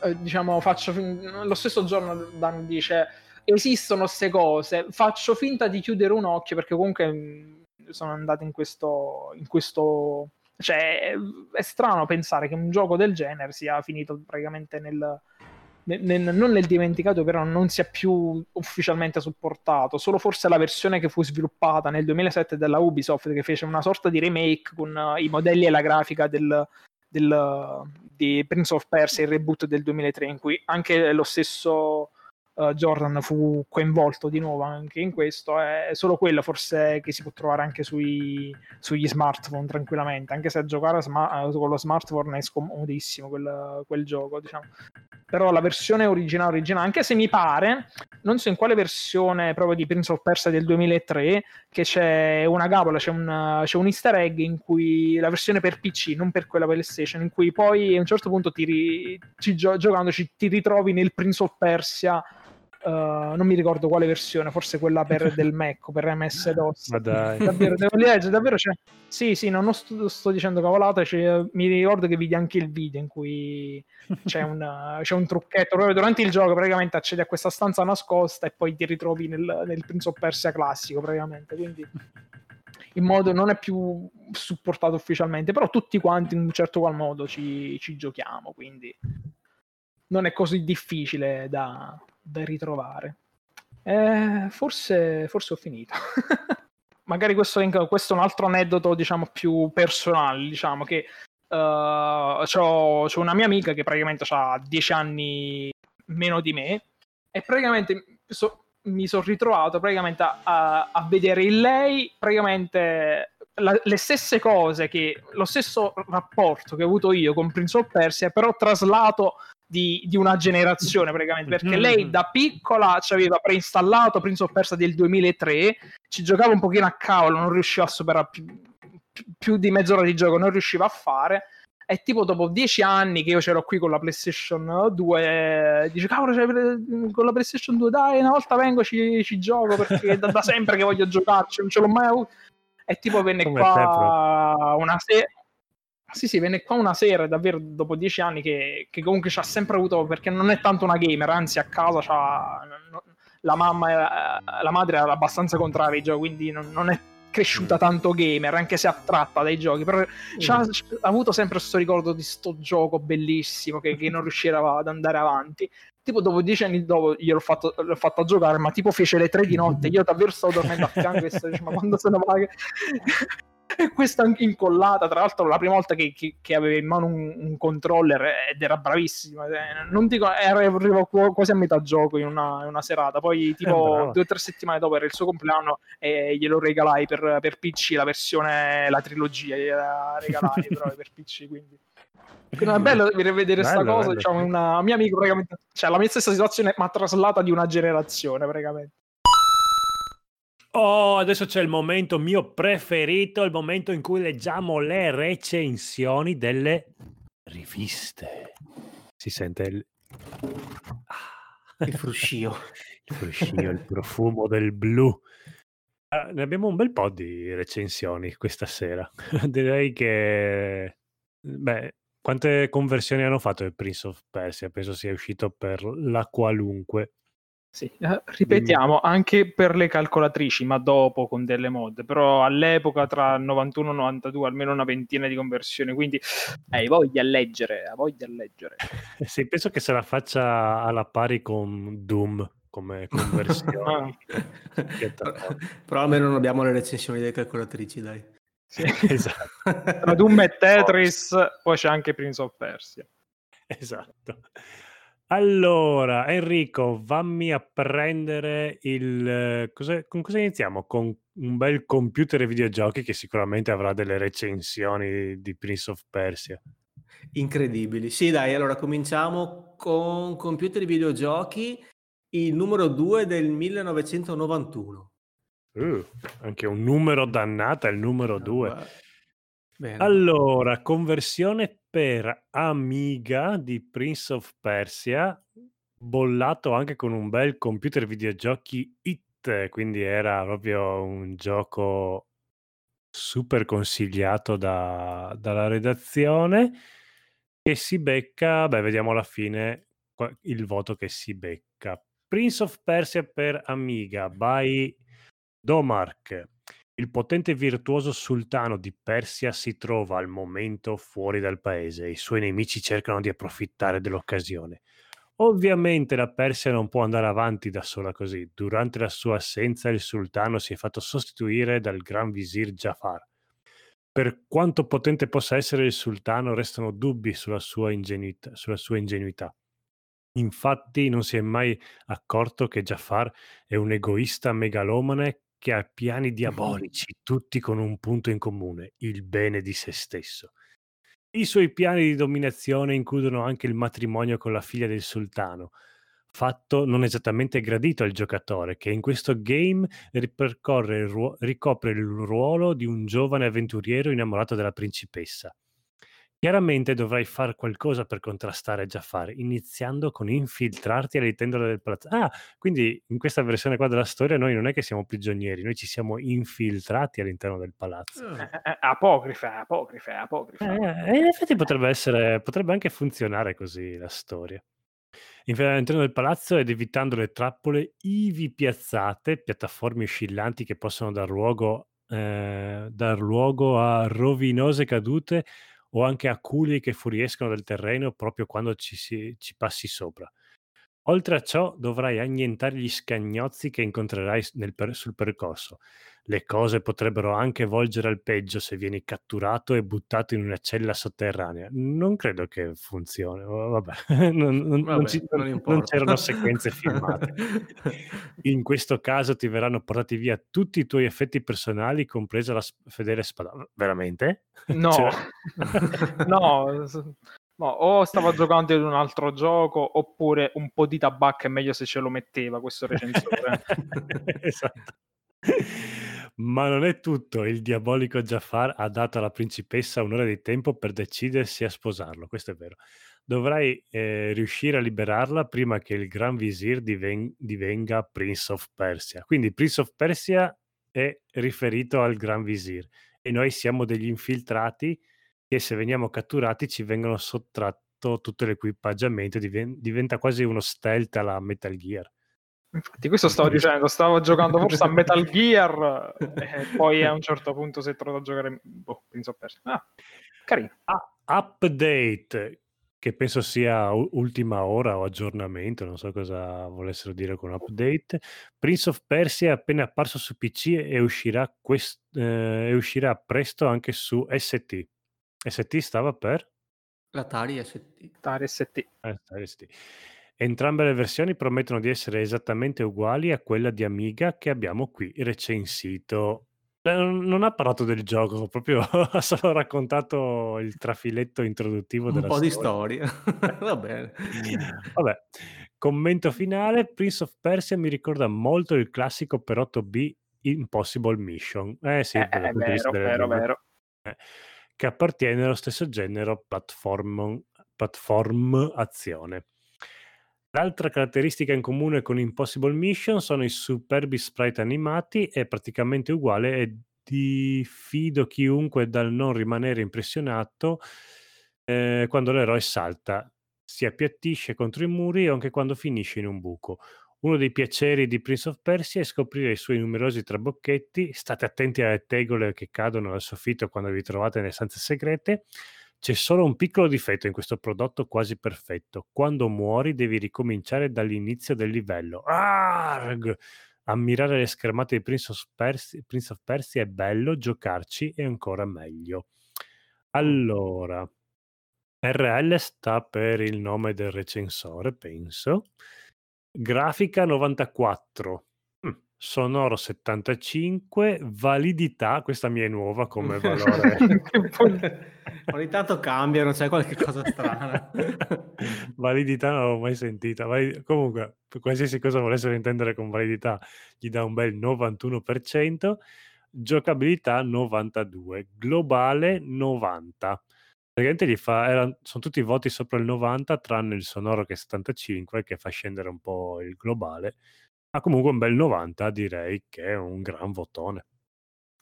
eh, diciamo, faccio lo stesso giorno Dan dice esistono queste cose, faccio finta di chiudere un occhio perché comunque mm, sono andato in questo, in questo cioè è strano pensare che un gioco del genere sia finito praticamente nel, nel, nel, non nel dimenticato, però non sia più ufficialmente supportato. Solo forse la versione che fu sviluppata nel 2007 della Ubisoft, che fece una sorta di remake con uh, i modelli e la grafica del, del, di Prince of Persia, il reboot del 2003, in cui anche lo stesso uh, Jordan fu coinvolto di nuovo anche in questo. È solo quello forse che si può trovare anche sui, sugli smartphone tranquillamente, anche se a giocare sma- con lo smartphone è scomodissimo quel, quel gioco, diciamo. Però la versione originale, originale, anche se mi pare, non so in quale versione proprio di Prince of Persia del 2003, che c'è una gabola, c'è un, c'è un easter egg in cui la versione per PC, non per quella PlayStation, in cui poi a un certo punto ti ri, ci, giocandoci ti ritrovi nel Prince of Persia Uh, non mi ricordo quale versione, forse quella per, del Mac, per MS-DOS. Ma dai. Davvero, devo leggere, davvero c'è... Sì, sì, non sto, sto dicendo cavolate, mi ricordo che vidi anche il video in cui c'è un, c'è un trucchetto, proprio durante il gioco praticamente accedi a questa stanza nascosta e poi ti ritrovi nel, nel Prince of Persia classico praticamente, quindi in modo non è più supportato ufficialmente, però tutti quanti in un certo qual modo ci, ci giochiamo, quindi non è così difficile da, da ritrovare. Eh, forse, forse ho finito. Magari questo, questo, è un altro aneddoto, diciamo, più personale, diciamo, che uh, c'ho, una mia amica che praticamente ha 10 anni meno di me e praticamente so, mi sono ritrovato praticamente a, a, vedere in lei praticamente la, le stesse cose che lo stesso rapporto che ho avuto io con Prince of Persia però traslato di, di, una generazione praticamente. Perché mm-hmm. lei da piccola ci aveva preinstallato Prince of Persia del 2003 ci giocava un pochino a cavolo non riusciva a superare più, più di mezz'ora di gioco non riusciva a fare. E tipo dopo dieci anni che io c'ero qui con la PlayStation 2 dice cavolo con la PlayStation 2 dai una volta vengo ci, ci gioco perché da, da, sempre che voglio giocarci non ce l'ho mai avuto. E tipo venne Come qua una sera sì, sì, venne qua una sera, davvero dopo dieci anni, che, che comunque ci ha sempre avuto, perché non è tanto una gamer, anzi a casa c'ha, la mamma, la madre era abbastanza contraria ai giochi, quindi non, non è cresciuta mm. tanto gamer, anche se attratta dai giochi, però mm. ha, avuto sempre questo ricordo di sto gioco bellissimo che, che non riusciva ad andare avanti. Tipo dopo dieci anni dopo gliel'ho fatto, l'ho fatto giocare, ma tipo fece le tre di notte, io davvero stavo dormendo a fianco e stavo dicendo ma quando se ne va? E questa anche incollata. Tra l'altro, la prima volta che, che, che aveva in mano un, un, controller ed era bravissima. Eh, non dico, arrivò quasi a metà gioco in una, in una serata. Poi, tipo, due o tre settimane dopo era il suo compleanno e glielo regalai per, per PC la versione, la trilogia. Gliela regalai però per PC. Quindi. Quindi è bello rivedere questa cosa. Bello. Diciamo, una mia amica praticamente, cioè la mia stessa situazione, ma traslata di una generazione praticamente. Oh, adesso c'è il momento mio preferito, il momento in cui leggiamo le recensioni delle riviste. Si sente il... Ah. Il fruscio. il fruscio, il profumo del blu. Uh, ne abbiamo un bel po' di recensioni questa sera. Direi che, beh, quante conversioni hanno fatto il Prince of Persia? Penso sia uscito per la qualunque. Sì, eh, ripetiamo, anche per le calcolatrici, ma dopo con delle mod, però all'epoca tra 91 e 92 almeno una ventina di conversioni, quindi hai voglia a leggere, hai voglia a leggere. sì, penso che se la faccia alla pari con Doom come conversione. Però almeno non abbiamo le recensioni delle calcolatrici, dai. Sì. esatto. Tra Doom e Tetris, poi c'è anche Prince of Persia. Esatto. Allora, Enrico, vammi a prendere il... Cos'è, con cosa iniziamo? Con un bel computer e videogiochi che sicuramente avrà delle recensioni di Prince of Persia. Incredibili. Sì, dai, allora cominciamo con computer e videogiochi il numero 2 del 1991. Uh, anche un numero dannata, il numero 2. Ah, allora, conversione per Amiga di Prince of Persia, bollato anche con un bel computer videogiochi IT, quindi era proprio un gioco super consigliato da, dalla redazione che si becca, beh, vediamo alla fine il voto che si becca. Prince of Persia per Amiga by Domark. Il potente e virtuoso sultano di Persia si trova al momento fuori dal paese e i suoi nemici cercano di approfittare dell'occasione. Ovviamente la Persia non può andare avanti da sola così. Durante la sua assenza il sultano si è fatto sostituire dal gran visir Jafar. Per quanto potente possa essere il sultano, restano dubbi sulla sua ingenuità. Sulla sua ingenuità. Infatti non si è mai accorto che Jafar è un egoista megalomane che ha piani diabolici, tutti con un punto in comune, il bene di se stesso. I suoi piani di dominazione includono anche il matrimonio con la figlia del sultano, fatto non esattamente gradito al giocatore, che in questo game il ricopre il ruolo di un giovane avventuriero innamorato della principessa. Chiaramente dovrai far qualcosa per contrastare Jafar, iniziando con infiltrarti all'interno del palazzo. Ah, quindi in questa versione qua della storia noi non è che siamo prigionieri, noi ci siamo infiltrati all'interno del palazzo. Eh, eh, eh apocrifa, apocrifa, apocrifa. Eh, in effetti potrebbe essere, potrebbe anche funzionare così la storia. Infilare all'interno del palazzo ed evitando le trappole ivi piazzate, piattaforme oscillanti che possono dar luogo, eh, dar luogo a rovinose cadute o anche a culi che fuoriescono dal terreno proprio quando ci, si, ci passi sopra. Oltre a ciò dovrai annientare gli scagnozzi che incontrerai per, sul percorso. Le cose potrebbero anche volgere al peggio se vieni catturato e buttato in una cella sotterranea. Non credo che funzioni. Vabbè, non, non, Vabbè, non, ci, non, c'erano sequenze filmate. In questo caso ti verranno portati via tutti i tuoi effetti personali, compresa la fedele spada. Veramente? No, cioè... no. No, o stava giocando in un altro gioco, oppure un po' di tabacco è meglio se ce lo metteva questo recensore. esatto. Ma non è tutto, il diabolico Jafar ha dato alla principessa un'ora di tempo per decidersi a sposarlo, questo è vero. Dovrai eh, riuscire a liberarla prima che il Gran Visir diven- divenga Prince of Persia. Quindi Prince of Persia è riferito al Gran Visir e noi siamo degli infiltrati che se veniamo catturati ci vengono sottratto tutto l'equipaggiamento, diven- diventa quasi uno stealth alla Metal Gear. Infatti, questo stavo dicendo, stavo giocando forse a Metal Gear e poi a un certo punto si è trovato a giocare boh, Prince of Persia. Ah, carino. Ah, update, che penso sia ultima ora o aggiornamento, non so cosa volessero dire con update. Prince of Persia è appena apparso su PC e uscirà, quest- eh, e uscirà presto anche su ST. ST stava per? L'Atari ST. Atari ST. Atari ST. Entrambe le versioni promettono di essere esattamente uguali a quella di Amiga che abbiamo qui recensito. Eh, non ha parlato del gioco, proprio ha solo raccontato il trafiletto introduttivo Un po' storia. di storia. Va bene. Vabbè, commento finale. Prince of Persia mi ricorda molto il classico per 8B Impossible Mission. Eh sì, eh, è vero, vero, vero. Eh, che appartiene allo stesso genere platform, platform azione. L'altra caratteristica in comune con Impossible Mission sono i superbi sprite animati, è praticamente uguale e diffido chiunque dal non rimanere impressionato eh, quando l'eroe salta, si appiattisce contro i muri o anche quando finisce in un buco. Uno dei piaceri di Prince of Persia è scoprire i suoi numerosi trabocchetti. State attenti alle tegole che cadono dal soffitto quando vi trovate nelle stanze segrete. C'è solo un piccolo difetto in questo prodotto quasi perfetto. Quando muori devi ricominciare dall'inizio del livello. Arg! Ammirare le schermate di Prince of, Persia, Prince of Persia è bello, giocarci è ancora meglio. Allora, RL sta per il nome del recensore, penso. Grafica 94. Sonoro 75, validità, questa mia è nuova come valore. Ogni tanto cambiano, c'è qualche cosa strana. validità non l'ho mai sentita. Valid- Comunque, qualsiasi cosa volessero intendere con validità, gli dà un bel 91%, giocabilità 92, globale 90. Praticamente gli fa, erano, sono tutti voti sopra il 90, tranne il sonoro che è 75, che fa scendere un po' il globale ha comunque un bel 90, direi che è un gran votone.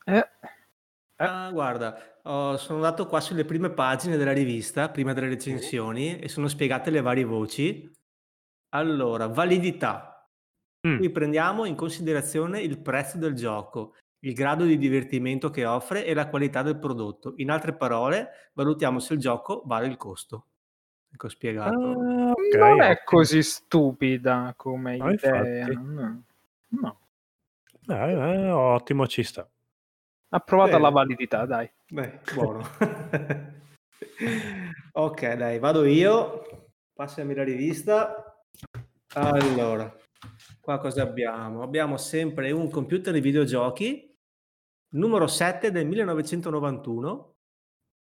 Eh. Eh. Ah, guarda, oh, sono andato qua sulle prime pagine della rivista, prima delle recensioni, e sono spiegate le varie voci. Allora, validità. Mm. Qui prendiamo in considerazione il prezzo del gioco, il grado di divertimento che offre e la qualità del prodotto. In altre parole, valutiamo se il gioco vale il costo. Ecco spiegato. Uh, okay, non è così stupida come no, idea. No. no. Eh, eh, ottimo, ci sta. Approvata la validità, dai. Beh, buono. ok, dai, vado io. Passami la rivista. Allora, qua cosa abbiamo? Abbiamo sempre un computer di videogiochi, numero 7 del 1991.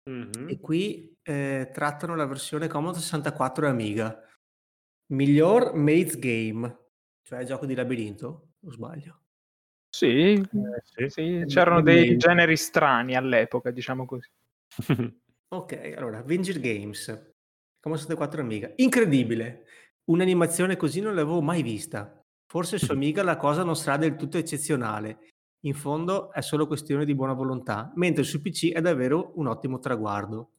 Mm-hmm. E qui eh, trattano la versione Commodore 64 e Amiga. Miglior Maze Game, cioè gioco di labirinto, o sbaglio? Sì, eh, sì. sì. c'erano dei generi strani all'epoca, diciamo così. ok, allora, Vinger Games, Commodore 64 Amiga. Incredibile, un'animazione così non l'avevo mai vista. Forse su Amiga la cosa non sarà del tutto eccezionale. In fondo è solo questione di buona volontà, mentre su PC è davvero un ottimo traguardo.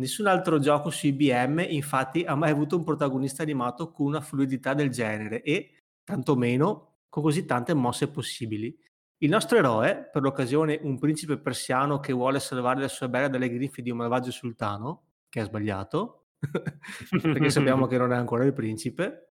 Nessun altro gioco su IBM infatti ha mai avuto un protagonista animato con una fluidità del genere e, tantomeno, con così tante mosse possibili. Il nostro eroe, per l'occasione un principe persiano che vuole salvare la sua bella dalle grinfie di un malvagio sultano, che ha sbagliato, perché sappiamo che non è ancora il principe,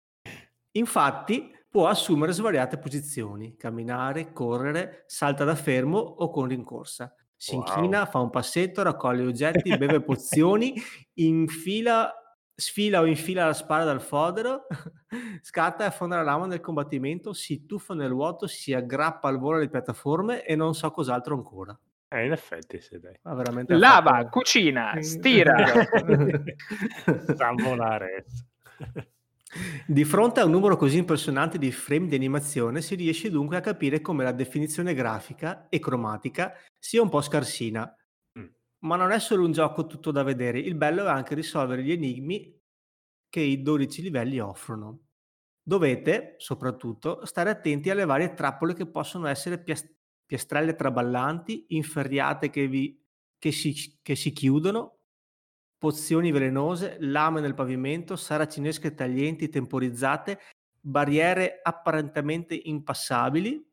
infatti può assumere svariate posizioni, camminare, correre, salta da fermo o con rincorsa. Si wow. inchina, fa un passetto, raccoglie oggetti, beve pozioni, infila, sfila o infila la spada dal fodero, scatta e affonda la lama nel combattimento, si tuffa nel vuoto, si aggrappa al volo alle piattaforme e non so cos'altro ancora. Eh, in effetti, sì, dai. Lava, fatto... cucina, stira. Sa volare. Di fronte a un numero così impressionante di frame di animazione si riesce dunque a capire come la definizione grafica e cromatica sia un po' scarsina. Mm. Ma non è solo un gioco tutto da vedere, il bello è anche risolvere gli enigmi che i 12 livelli offrono. Dovete, soprattutto, stare attenti alle varie trappole che possono essere piast- piastrelle traballanti, inferriate che, vi, che, si, che si chiudono pozioni velenose, lame nel pavimento, saracinesche taglienti temporizzate, barriere apparentemente impassabili,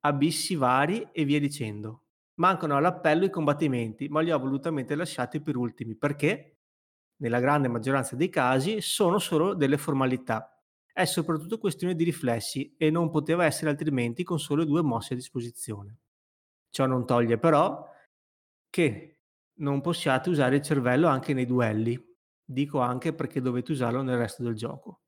abissi vari e via dicendo. Mancano all'appello i combattimenti, ma li ho volutamente lasciati per ultimi perché, nella grande maggioranza dei casi, sono solo delle formalità. È soprattutto questione di riflessi e non poteva essere altrimenti con solo due mosse a disposizione. Ciò non toglie però che non possiate usare il cervello anche nei duelli. Dico anche perché dovete usarlo nel resto del gioco.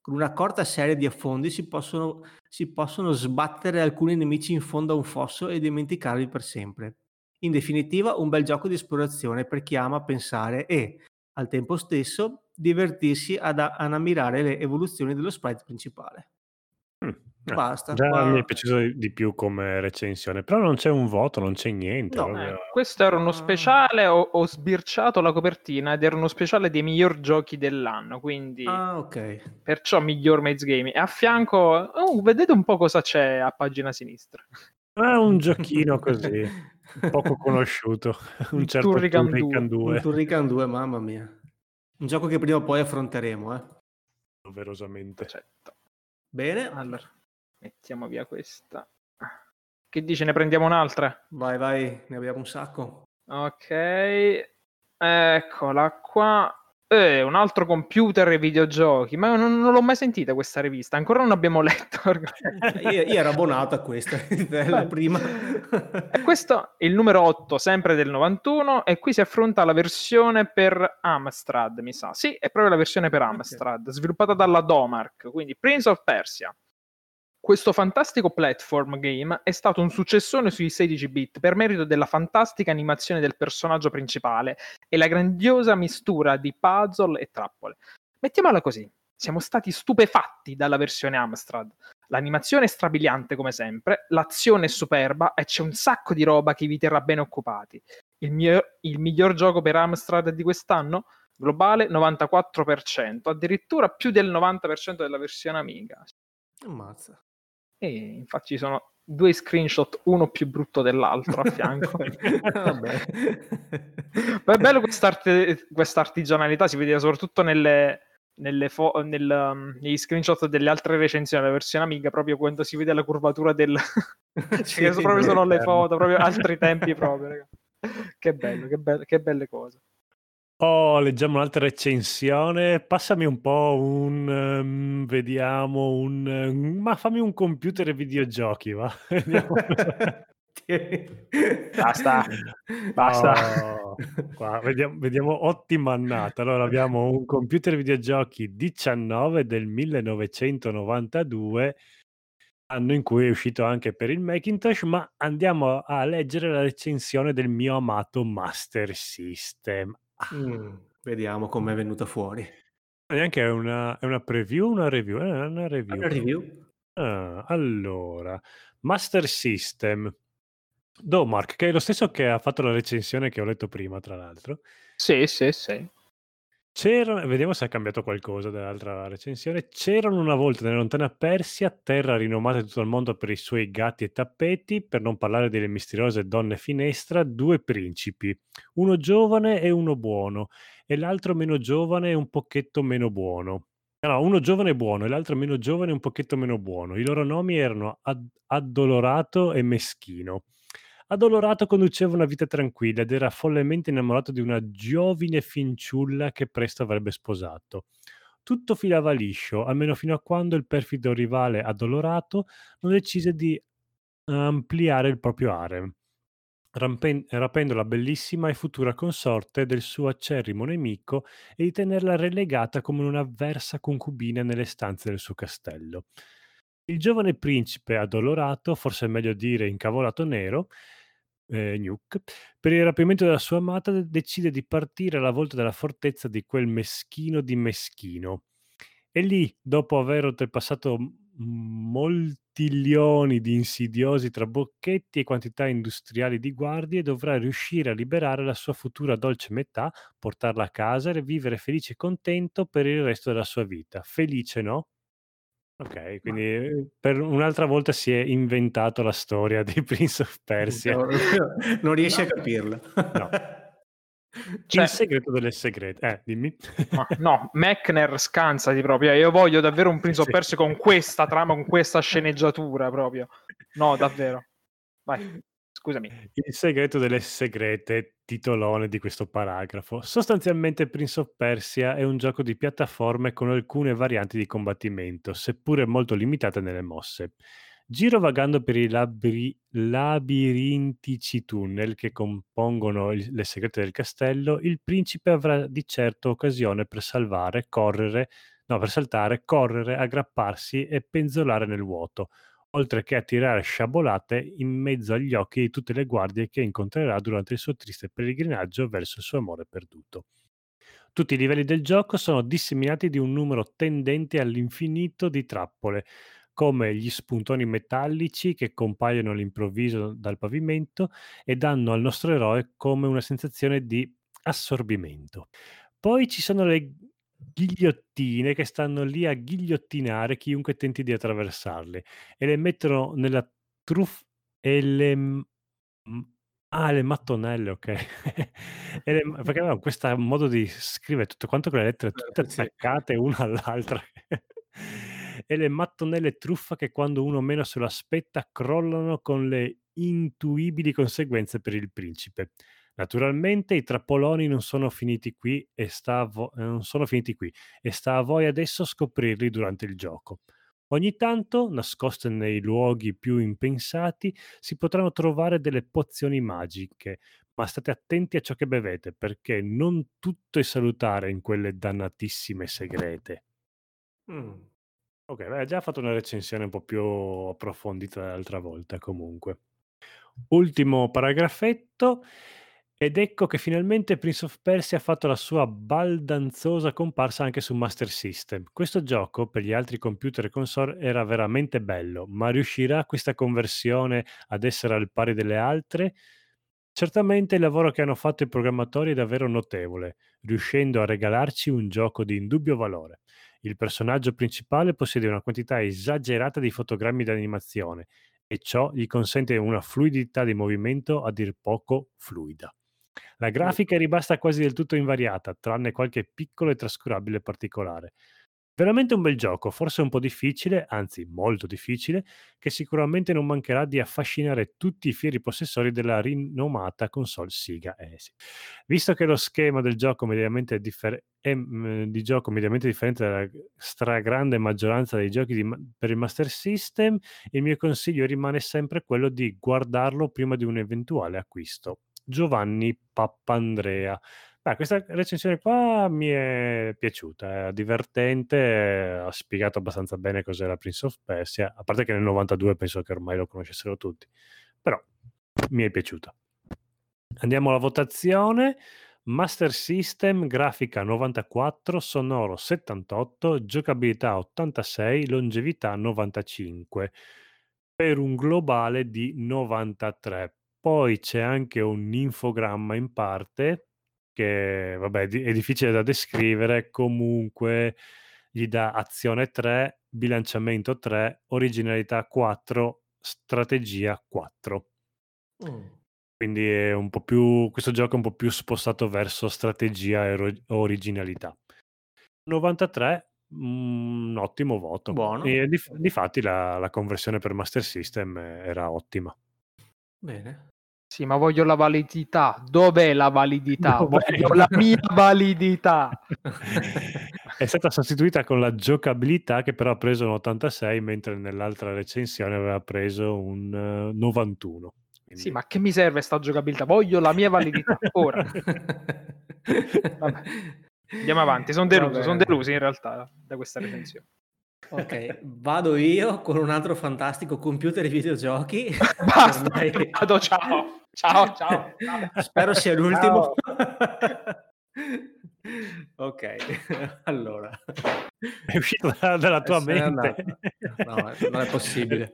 Con una corta serie di affondi si possono, si possono sbattere alcuni nemici in fondo a un fosso e dimenticarli per sempre. In definitiva, un bel gioco di esplorazione per chi ama pensare e, al tempo stesso, divertirsi ad, ad ammirare le evoluzioni dello sprite principale. Eh, Basta. Già qua... mi è piaciuto di più come recensione, però non c'è un voto, non c'è niente. No, eh, questo era uno speciale, ho, ho, sbirciato la copertina ed era uno speciale dei miglior giochi dell'anno, quindi ah, okay. perciò miglior Maze Game. E a fianco, oh, vedete un po' cosa c'è a pagina sinistra. È un giochino così, poco conosciuto, un certo Turrican 2. 2. Un Turrican 2, mamma mia. Un gioco che prima o poi affronteremo, eh. Doverosamente. Certo. Bene. Allora. Mettiamo via questa. Che dice, ne prendiamo un'altra? Vai, vai, ne abbiamo un sacco. Ok, eccola qua. Eh, un altro computer e videogiochi, ma non, non, l'ho mai sentita questa rivista, ancora non abbiamo letto. io, io, ero abbonato a questa, la prima. e questo è il numero 8, sempre del 91, e qui si affronta la versione per Amstrad, mi sa. Sì, è proprio la versione per Amstrad, okay. sviluppata dalla Domark, quindi Prince of Persia. Questo fantastico platform game è stato un successone sui 16 bit per merito della fantastica animazione del personaggio principale e la grandiosa mistura di puzzle e trappole. Mettiamola così, siamo stati stupefatti dalla versione Amstrad. L'animazione è strabiliante come sempre, l'azione è superba e c'è un sacco di roba che vi terrà bene occupati. Il, mio, il miglior gioco per Amstrad di quest'anno? Globale 94%, addirittura più del 90% della versione Amiga. Ammazza. E infatti ci sono due screenshot, uno più brutto dell'altro a fianco. Vabbè. Ma è bello questa artigianalità, si vede soprattutto nelle, nelle fo- nel, um, negli screenshot delle altre recensioni della versione Amiga, proprio quando si vede la curvatura del... cioè, sì, che proprio sono le foto, proprio altri tempi proprio. Che bello, che, be- che belle cose. Oh, leggiamo un'altra recensione. Passami un po' un um, vediamo un um, ma fammi un computer e videogiochi, va. basta. Basta. Oh, qua, vediamo, vediamo ottima annata. Allora abbiamo un computer e videogiochi 19 del 1992 anno in cui è uscito anche per il Macintosh, ma andiamo a leggere la recensione del mio amato Master System. Mh, vediamo com'è venuta fuori. Neanche è una è una preview o una review? È una review. Una review. Ah, allora, Master System. Domark, che è lo stesso che ha fatto la recensione che ho letto prima, tra l'altro. Sì, sì, sì. C'era, vediamo se ha cambiato qualcosa dall'altra recensione. C'erano una volta nella lontana Persia, terra rinomata in tutto il mondo per i suoi gatti e tappeti, per non parlare delle misteriose donne finestra, due principi, uno giovane e uno buono, e l'altro meno giovane e un pochetto meno buono. No, uno giovane e buono e l'altro meno giovane e un pochetto meno buono. I loro nomi erano Ad- Addolorato e Meschino. Addolorato conduceva una vita tranquilla ed era follemente innamorato di una giovine finciulla che presto avrebbe sposato. Tutto filava liscio, almeno fino a quando il perfido rivale Addolorato non decise di ampliare il proprio harem, rapendo la bellissima e futura consorte del suo acerrimo nemico e di tenerla relegata come un'avversa concubina nelle stanze del suo castello. Il giovane principe addolorato, forse è meglio dire incavolato nero, eh, Nuke, per il rapimento della sua amata decide di partire alla volta della fortezza di quel meschino di Meschino. E lì, dopo aver oltrepassato moltiglioni di insidiosi trabocchetti e quantità industriali di guardie, dovrà riuscire a liberare la sua futura dolce metà, portarla a casa e vivere felice e contento per il resto della sua vita. Felice, no? Ok, quindi eh, per un'altra volta si è inventato la storia di Prince of Persia. No, non riesci a capirla. No. Cioè, il segreto delle segrete. Eh, dimmi. No, no, Mechner scansati proprio. Io voglio davvero un Prince of Persia con questa trama, con questa sceneggiatura proprio. No, davvero. Vai. Scusami. Il segreto delle segrete, titolone di questo paragrafo. Sostanzialmente Prince of Persia è un gioco di piattaforme con alcune varianti di combattimento, seppure molto limitate nelle mosse. Giro vagando per i labiri- labirintici tunnel che compongono il- le segrete del castello, il principe avrà di certo occasione per salvare, correre, no, per saltare, correre, aggrapparsi e penzolare nel vuoto, oltre che a tirare sciabolate in mezzo agli occhi di tutte le guardie che incontrerà durante il suo triste pellegrinaggio verso il suo amore perduto. Tutti i livelli del gioco sono disseminati di un numero tendente all'infinito di trappole, come gli spuntoni metallici che compaiono all'improvviso dal pavimento e danno al nostro eroe come una sensazione di assorbimento. Poi ci sono le ghigliottine che stanno lì a ghigliottinare chiunque tenti di attraversarle e le mettono nella truffa e le Ah, le mattonelle. E le perché avevano questo modo di scrivere tutto quanto con le lettere tutte Certo, sì. attaccate una all'altra. E le mattonelle truffa che quando uno meno se lo aspetta crollano con le intuibili conseguenze per il principe. Naturalmente i trappoloni non sono finiti qui e sta vo non sono finiti qui e sta a voi adesso scoprirli durante il gioco. Ogni tanto, nascoste nei luoghi più impensati, si potranno trovare delle pozioni magiche, ma state attenti a ciò che bevete, perché non tutto è salutare in quelle dannatissime segrete. Mh. Ok, beh, già fatto una recensione un po' più approfondita dell'altra volta, comunque. Ultimo paragrafetto. Ed ecco che finalmente Prince of Persia ha fatto la sua baldanzosa comparsa anche su Master System. Questo gioco, per gli altri computer e console, era veramente bello, ma riuscirà questa conversione ad essere al pari delle altre? Certamente il lavoro che hanno fatto i programmatori è davvero notevole, riuscendo a regalarci un gioco di indubbio valore. Il personaggio principale possiede una quantità esagerata di fotogrammi d'animazione e ciò gli consente una fluidità di movimento a dir poco fluida. La grafica è rimasta quasi del tutto invariata, tranne qualche piccolo e trascurabile particolare. Veramente un bel gioco, forse un po' difficile, anzi molto difficile, che sicuramente non mancherà di affascinare tutti i fieri possessori della rinomata console Sega. Eh sì. Visto che lo schema del gioco mediamente differ- è mm, di gioco mediamente differente dalla stragrande maggioranza dei giochi ma- per il Master System, il mio consiglio rimane sempre quello di guardarlo prima di un eventuale acquisto. Giovanni Pappandrea. Beh, questa recensione qua mi è piaciuta, è divertente, ha spiegato abbastanza bene cos'era Prince of Persia, a parte che nel 92 penso che ormai lo conoscessero tutti, però mi è piaciuta. Andiamo alla votazione. Master System, grafica 94, sonoro 78, giocabilità 86, longevità 95, per un globale di 93. Poi c'è anche un infogramma in parte che vabbè è difficile da descrivere, comunque gli dà azione 3, bilanciamento 3, originalità 4, strategia 4. Mh. Quindi è un po' più questo gioco è un po' più spostato verso strategia e originalità. 93, mhmm, un ottimo voto. Buono. E dif difatti la la conversione per Master System era ottima. Bene. Sì, ma voglio la validità. Dov'è la validità? Dov'è? Voglio la mia validità. È stata sostituita con la giocabilità che però ha preso un 86, mentre nell'altra recensione aveva preso un eh, 91. Sì, ma che mi serve sta giocabilità? Voglio la mia validità ora. Andiamo avanti, sono deluso, sono deluso in realtà da questa recensione. Ok, vado io con un altro fantastico computer e videogiochi. Basta, Ormai- vado, ciao. Ciao, ciao, ciao. Spero sia l'ultimo. ok, allora. È uscito da- dalla tua n'è mente. andata. No, non è possibile.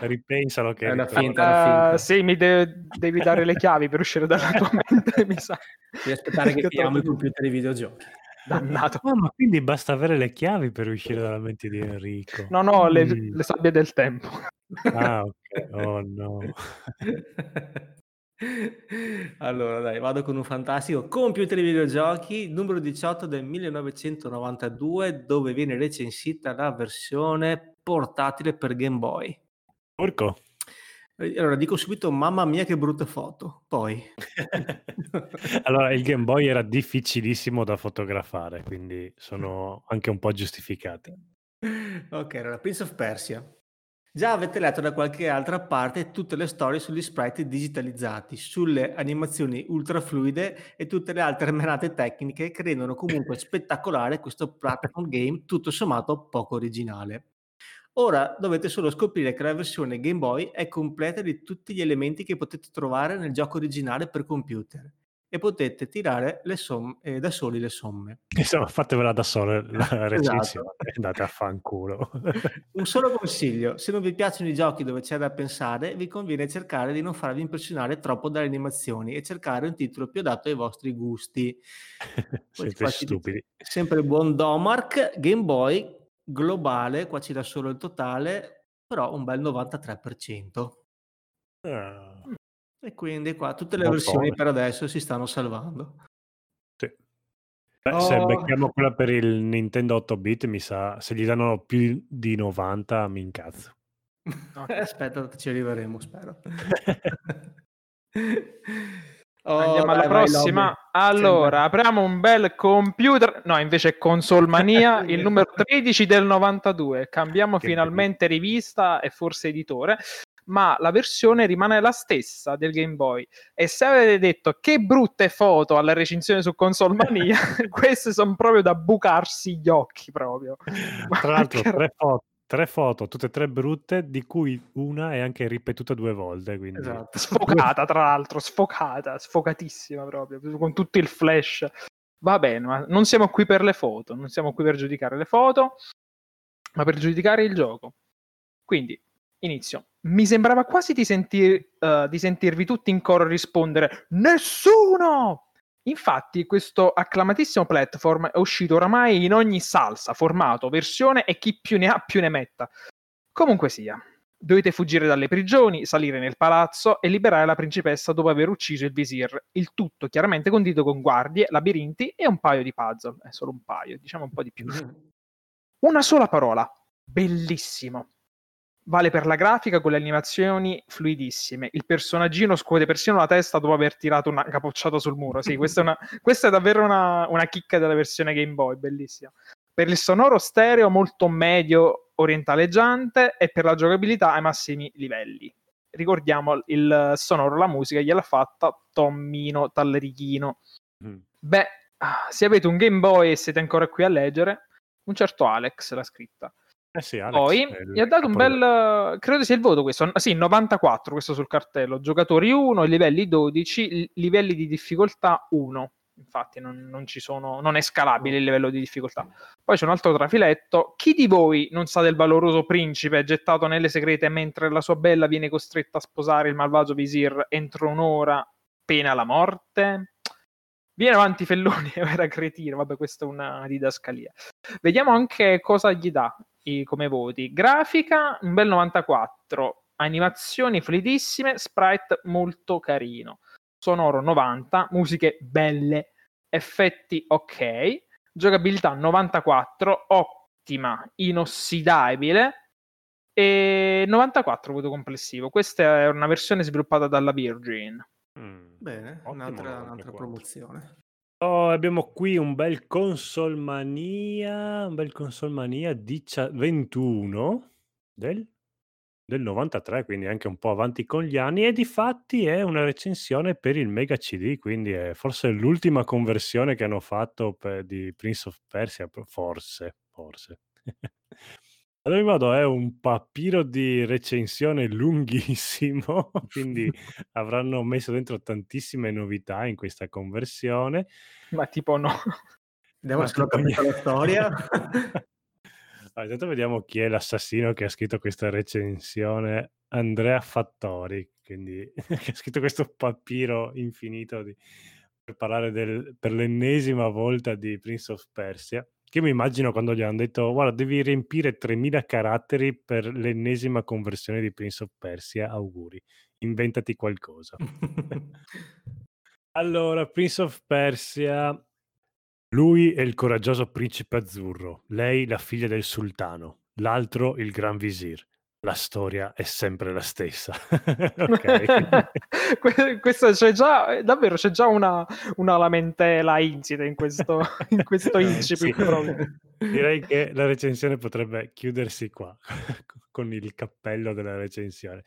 Ripensalo che È una finta. Eh, sì, mi de- devi dare le chiavi per uscire dalla tua mente, mi sa. Devi aspettare che Che chiamo i troppo- computer e i videogiochi. Dannato. Ah, ma quindi basta avere le chiavi per uscire dalla mente di Enrico. No, no, le, Mm. le sabbie del tempo. Ah, ok. Oh no. Allora, dai, vado con un fantastico computer e videogiochi, numero 18 del 1992, dove viene recensita la versione portatile per Game Boy. Porco. Allora, dico subito, mamma mia che brutte foto. Poi, allora, il Game Boy era difficilissimo da fotografare, quindi sono anche un po' giustificati. ok, allora, Prince of Persia. Già avete letto da qualche altra parte tutte le storie sugli sprite digitalizzati, sulle animazioni ultra fluide e tutte le altre menate tecniche che rendono comunque spettacolare questo platform game tutto sommato poco originale. Ora dovete solo scoprire che la versione Game Boy è completa di tutti gli elementi che potete trovare nel gioco originale per computer e potete tirare somme, eh, da soli le somme. Insomma, fatevela da solo la recensione esatto. andate a fanculo. Un solo consiglio, se non vi piacciono i giochi dove c'è da pensare, vi conviene cercare di non farvi impressionare troppo dalle animazioni e cercare un titolo più adatto ai vostri gusti. Siete stupidi. Sempre il buon Domark, Game Boy, globale, qua ci dà solo il totale, però un bel 93%. Ah. E quindi qua tutte le versioni per adesso si stanno salvando. Sì. Beh, oh. Se becchiamo quella per il Nintendo 8 bit, mi sa, se gli danno più di 90 mi incazzo. Aspetta, ci arriveremo, spero. Oh, Andiamo alla prossima. Allora, sì. apriamo un bel computer. No, invece è Console Mania, il numero 13 del 92. Cambiamo che finalmente bello. rivista e forse editore, ma la versione rimane la stessa del Game Boy. E se avete detto che brutte foto alla recensione su Console Mania, queste sono proprio da bucarsi gli occhi proprio. Tra l'altro, tre foto tre foto, tutte e tre brutte, di cui una è anche ripetuta due volte. Quindi... Esatto. Sfocata, tra l'altro, sfocata, sfocatissima proprio, con tutto il flash. Va bene, ma non siamo qui per le foto, non siamo qui per giudicare le foto, ma per giudicare il gioco. Quindi, inizio. Mi sembrava quasi di, sentir, uh, di sentirvi tutti in coro rispondere Nessuno! Infatti, questo acclamatissimo platform è uscito oramai in ogni salsa, formato, versione e chi più ne ha più ne metta. Comunque sia, dovete fuggire dalle prigioni, salire nel palazzo e liberare la principessa dopo aver ucciso il visir. Il tutto chiaramente condito con guardie, labirinti e un paio di puzzle. È solo un paio, diciamo un po' di più. Mm. Una sola parola. Bellissimo. Vale per la grafica con le animazioni fluidissime. Il personaggino scuote persino la testa dopo aver tirato una capocciata sul muro. Sì, questa è, una, questa è davvero una, una chicca della versione Game Boy, bellissima. Per il sonoro stereo molto medio orientaleggiante e per la giocabilità ai massimi livelli. Ricordiamo il sonoro, la musica gliel'ha fatta Tommino Tallerichino. Mm. Beh, se avete un Game Boy e siete ancora qui a leggere, un certo Alex l'ha scritta. Eh sì, Alex, Poi gli ha dato un bel, credo sia il voto questo, sì, 94 questo sul cartello, giocatori 1, livelli 12, livelli di difficoltà 1, infatti non, non, ci sono, non è scalabile il livello di difficoltà. Poi c'è un altro trafiletto, chi di voi non sa del valoroso principe gettato nelle segrete mentre la sua bella viene costretta a sposare il malvagio visir entro un'ora, pena la morte? Viene avanti Felloni, era cretino, vabbè questa è una didascalia. Vediamo anche cosa gli dà i, come voti. Grafica, un bel 94. Animazioni fluidissime, sprite molto carino. Sonoro 90, musiche belle, effetti ok. Giocabilità 94, ottima, inossidabile. E 94 voto complessivo. Questa è una versione sviluppata dalla Virgin. Mm, Bene, un'altra, un'altra promozione. Oh, abbiamo qui un bel Console Mania, un bel Console Mania dicia- 21 del, del 93, quindi anche un po' avanti con gli anni. E di fatti è una recensione per il Mega CD, quindi è forse l'ultima conversione che hanno fatto per, di Prince of Persia. Forse, forse. Ad ogni modo è un papiro di recensione lunghissimo, quindi avranno messo dentro tantissime novità in questa conversione. Ma tipo no. Vediamo se ho capito la storia. Allora, intanto vediamo chi è l'assassino che ha scritto questa recensione. Andrea Fattori, quindi che ha scritto questo papiro infinito di, per parlare del, per l'ennesima volta di Prince of Persia. Che mi immagino quando gli hanno detto, guarda, devi riempire 3000 caratteri per l'ennesima conversione di Prince of Persia, auguri, inventati qualcosa. allora, Prince of Persia, lui è il coraggioso principe azzurro, lei la figlia del sultano, l'altro il gran visir la storia è sempre la stessa. questo c'è già, davvero c'è già una, una lamentela insita in questo, in questo incipit. Sì. Direi che la recensione potrebbe chiudersi qua, con il cappello della recensione.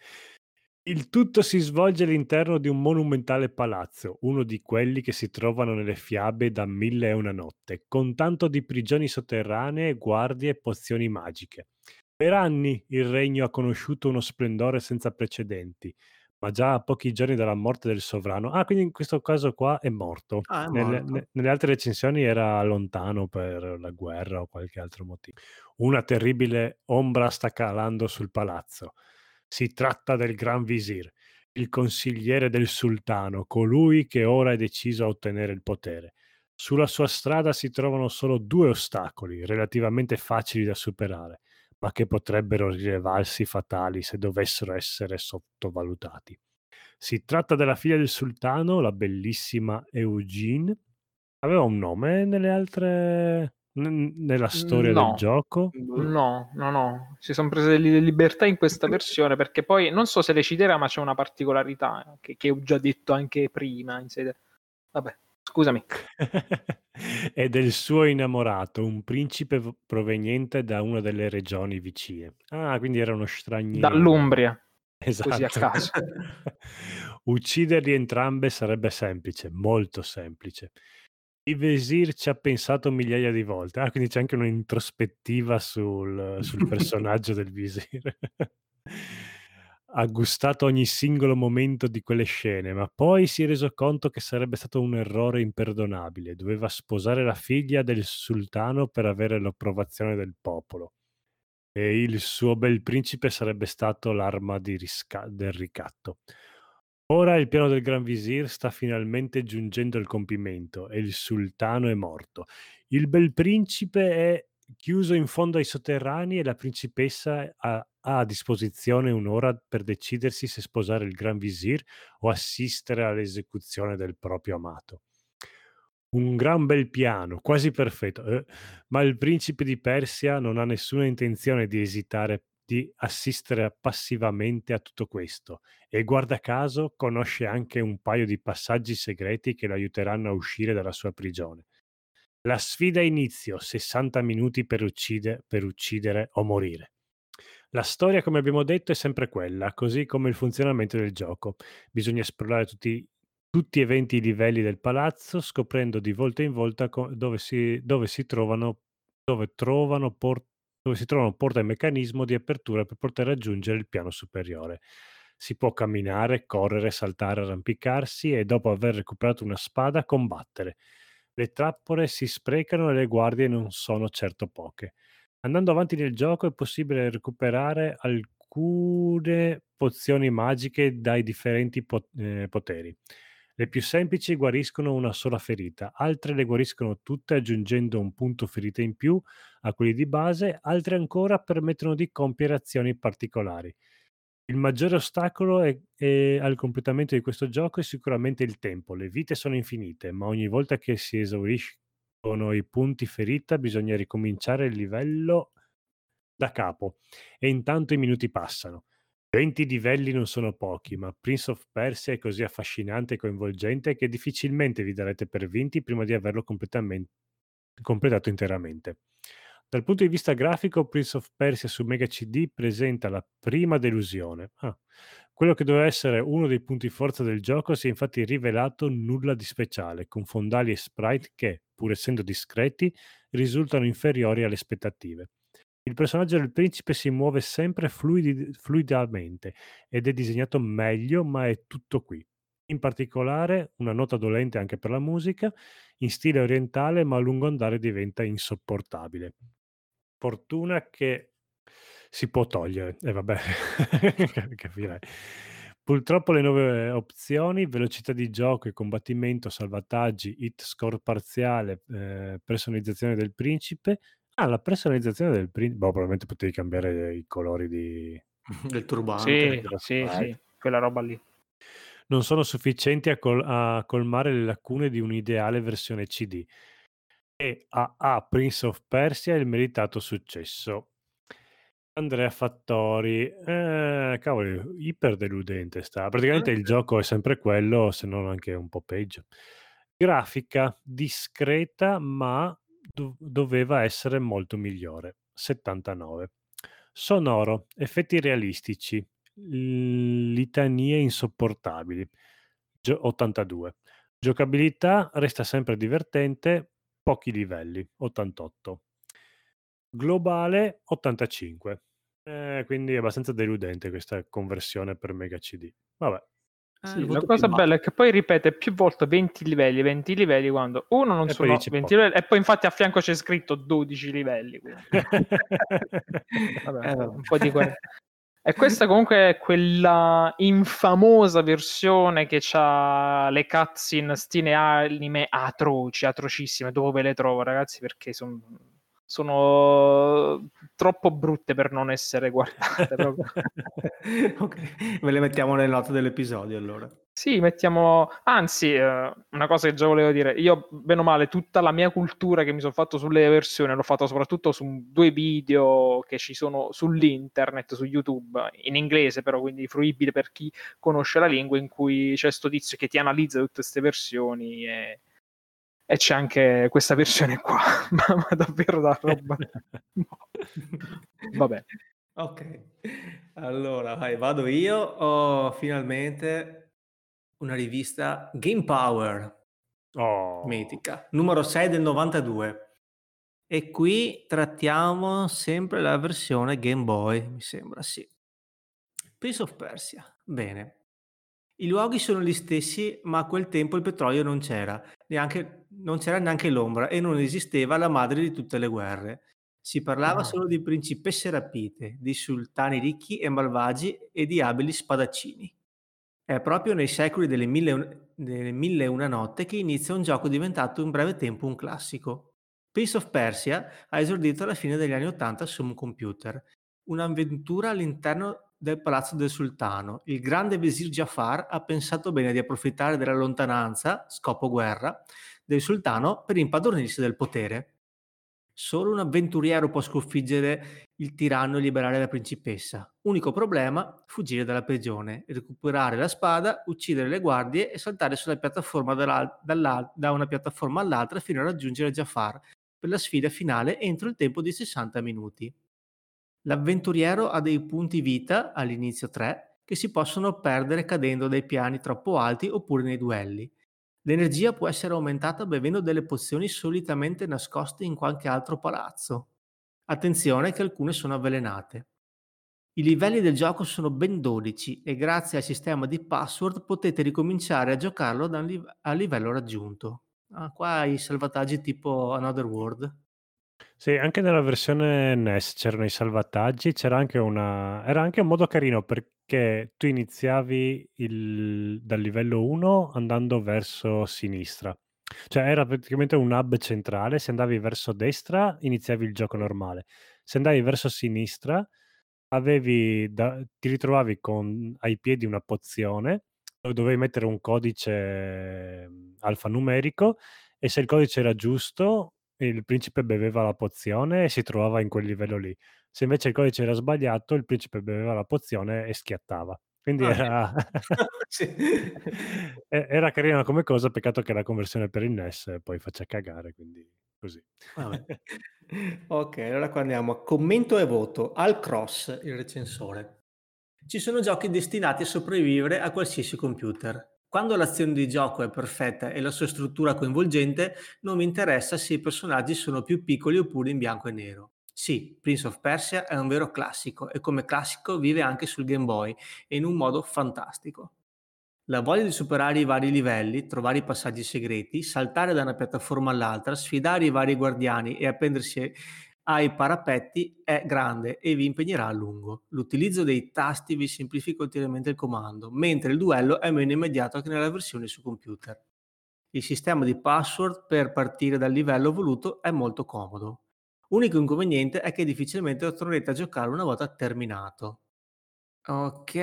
Il tutto si svolge all'interno di un monumentale palazzo, uno di quelli che si trovano nelle fiabe da mille e una notte, con tanto di prigioni sotterranee, guardie e pozioni magiche. Per anni il regno ha conosciuto uno splendore senza precedenti, ma già a pochi giorni dalla morte del sovrano. Ah, quindi in questo caso qua è morto. Ah, è Nelle, morto. ne- nelle altre recensioni era lontano per la guerra o qualche altro motivo. Una terribile ombra sta calando sul palazzo. Si tratta del Gran Visir, il consigliere del sultano, colui che ora è deciso a ottenere il potere. Sulla sua strada si trovano solo due ostacoli relativamente facili da superare, ma che potrebbero rilevarsi fatali se dovessero essere sottovalutati. Si tratta della figlia del sultano, la bellissima Eugene. Aveva un nome nelle altre nella storia del No, gioco? no, no, no. Si sono prese delle libertà in questa versione perché poi non so se le citerà, ma c'è una particolarità che, che ho già detto anche prima. In sede... Vabbè, scusami. e del suo innamorato, un principe v- proveniente da una delle regioni vicine. Ah, quindi era uno straniero. Dall'Umbria, Esatto. così a caso. Ucciderli entrambe sarebbe semplice, molto semplice. Il Vesir ci ha pensato migliaia di volte. Ah, quindi c'è anche un'introspettiva sul, sul personaggio del Visir. Ha gustato ogni singolo momento di quelle scene, ma poi si è reso conto che sarebbe stato un errore imperdonabile. Doveva sposare la figlia del sultano per avere l'approvazione del popolo. E il suo bel principe sarebbe stato l'arma risca- del ricatto. Ora il piano del Gran Visir sta finalmente giungendo al compimento e il sultano è morto. Il bel principe è chiuso in fondo ai sotterranei e la principessa ha, ha a disposizione un'ora per decidersi se sposare il Gran Visir o assistere all'esecuzione del proprio amato. Un gran bel piano, quasi perfetto, eh, ma il principe di Persia non ha nessuna intenzione di esitare di assistere passivamente a tutto questo e guarda caso conosce anche un paio di passaggi segreti che lo aiuteranno a uscire dalla sua prigione. La sfida inizio, 60 minuti per, uccide, per uccidere o morire. La storia, come abbiamo detto, è sempre quella, così come il funzionamento del gioco. Bisogna esplorare tutti, tutti eventi i livelli del palazzo, scoprendo di volta in volta dove si, dove si trovano, dove trovano por- dove si trovano porta e meccanismo di apertura per poter raggiungere il piano superiore. Si può camminare, correre, saltare, arrampicarsi e dopo aver recuperato una spada combattere. Le trappole si sprecano e le guardie non sono certo poche. Andando avanti nel gioco è possibile recuperare alcune pozioni magiche dai differenti po- eh, poteri. Le più semplici guariscono una sola ferita, altre le guariscono tutte aggiungendo un punto ferita in più a quelli di base, altre ancora permettono di compiere azioni particolari. Il maggiore ostacolo è, è al completamento di questo gioco è sicuramente il tempo. Le vite sono infinite, ma ogni volta che si esauriscono i punti ferita bisogna ricominciare il livello da capo e intanto i minuti passano. 20 livelli non sono pochi, ma Prince of Persia è così affascinante e coinvolgente che difficilmente vi darete per vinti prima di averlo completato interamente. Dal punto di vista grafico, Prince of Persia su Mega CD presenta la prima delusione. Ah, quello che doveva essere uno dei punti forza del gioco si è infatti rivelato nulla di speciale, con fondali e sprite che, pur essendo discreti, risultano inferiori alle aspettative. Il personaggio del principe si muove sempre fluidi- fluidamente ed è disegnato meglio, ma è tutto qui. In particolare, una nota dolente anche per la musica, in stile orientale, ma a lungo andare diventa insopportabile. Fortuna che si può togliere, e eh, vabbè, capirai. Purtroppo le nuove opzioni, velocità di gioco e combattimento, salvataggi, hit score parziale, eh, personalizzazione del principe. Ah, la personalizzazione del principe. Boh, probabilmente potevi cambiare i colori di... del turbante. Sì, sì, sì, quella roba lì. Non sono sufficienti a, col- a colmare le lacune di un'ideale versione CD e a A Prince of Persia il meritato successo. Andrea Fattori, eh, cavoli, iper deludente sta. Praticamente il gioco è sempre quello, se non anche un po' peggio. Grafica discreta, ma do- doveva essere molto migliore. 79. Sonoro, effetti realistici, litanie insopportabili. Gio- 82. Giocabilità resta sempre divertente, pochi livelli. 88. Globale 85. Eh, quindi è abbastanza deludente questa conversione per Mega CD. Vabbè. Eh, sì, la cosa bella è che poi ripete più volte 20 livelli, 20 livelli quando uno non e sono 20 poco. livelli e poi infatti a fianco c'è scritto 12 livelli. Vabbè, eh, un po' di E questa comunque è quella infamosa versione che ha le cutscene stile anime atroci, atrocissime. Dove le trovo, ragazzi? Perché sono sono troppo brutte per non essere guardate. ok, ve le mettiamo nelle note dell'episodio allora. Sì, mettiamo... Anzi, eh, una cosa che già volevo dire, io, bene o male, tutta la mia cultura che mi sono fatto sulle versioni l'ho fatta soprattutto su due video che ci sono sull'internet, su YouTube, in inglese però, quindi fruibile per chi conosce la lingua, in cui c'è sto tizio che ti analizza tutte queste versioni e e c'è anche questa versione qua, ma, davvero da roba. Vabbè. Ok, allora vai, vado io. Ho finalmente una rivista Game Power, oh. mitica, numero 6 del 92. E qui trattiamo sempre la versione Game Boy, mi sembra, sì. Prince of Persia, bene. I luoghi sono gli stessi, ma a quel tempo il petrolio non c'era, neanche, non c'era neanche l'ombra e non esisteva la madre di tutte le guerre. Si parlava ah. solo di principesse rapite, di sultani ricchi e malvagi e di abili spadaccini. È proprio nei secoli delle mille, delle mille e una notte che inizia un gioco diventato in breve tempo un classico. Prince of Persia ha esordito alla fine degli anni Ottanta su un computer, un'avventura all'interno del palazzo del sultano. Il grande visir Jafar ha pensato bene di approfittare della lontananza, scopo guerra, del sultano per impadronirsi del potere. Solo un avventuriero può sconfiggere il tiranno e liberare la principessa. Unico problema, fuggire dalla prigione, recuperare la spada, uccidere le guardie e saltare piattaforma da una piattaforma all'altra fino a raggiungere Jafar per la sfida finale entro il tempo di 60 minuti. L'avventuriero ha dei punti vita, all'inizio 3, che si possono perdere cadendo dai piani troppo alti oppure nei duelli. L'energia può essere aumentata bevendo delle pozioni solitamente nascoste in qualche altro palazzo. Attenzione che alcune sono avvelenate. I livelli del gioco sono ben 12 e grazie al sistema di password potete ricominciare a giocarlo a livello raggiunto. Ah, qua i salvataggi tipo Another World. Sì, anche nella versione NES c'erano i salvataggi, c'era anche una era anche un modo carino perché tu iniziavi il dal livello 1 andando verso sinistra. Cioè era praticamente un hub centrale, se andavi verso destra iniziavi il gioco normale. Se andavi verso sinistra da ti ritrovavi con ai piedi una pozione, dove dovevi mettere un codice, mhmm, alfanumerico e se il codice era giusto il principe beveva la pozione e si trovava in quel livello lì. Se invece il codice era sbagliato, il principe beveva la pozione e schiattava. Quindi ah, era... era carina come cosa, peccato che la conversione per il NES poi faccia cagare, quindi così. ok, allora qua andiamo a commento e voto. Al cross, il recensore. Ci sono giochi destinati a sopravvivere a qualsiasi computer. Quando l'azione di gioco è perfetta e la sua struttura coinvolgente, non mi interessa se i personaggi sono più piccoli oppure in bianco e nero. Sì, Prince of Persia è un vero classico e come classico vive anche sul Game Boy e in un modo fantastico. La voglia di superare i vari livelli, trovare i passaggi segreti, saltare da una piattaforma all'altra, sfidare i vari guardiani e appendersi ai parapetti è grande e vi impegnerà a lungo. L'utilizzo dei tasti vi semplifica ulteriormente il comando, mentre il duello è meno immediato che nella versione su computer. Il sistema di password per partire dal livello voluto è molto comodo. Unico inconveniente è che difficilmente lo troverete a giocare una volta terminato. Ok,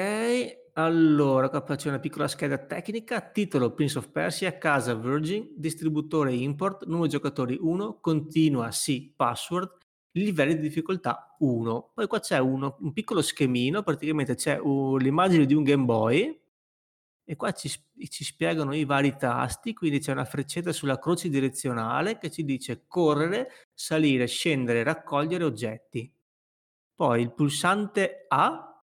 allora qua faccio una piccola scheda tecnica, titolo Prince of Persia, casa Virgin, distributore import, numero giocatori 1, continua sì, password, livelli di difficoltà 1. Poi qua c'è uno, un piccolo schemino, praticamente c'è uh, l'immagine di un Game Boy e qua ci, ci, spiegano i vari tasti, quindi c'è una freccetta sulla croce direzionale che ci dice correre, salire, scendere, raccogliere oggetti. Poi il pulsante A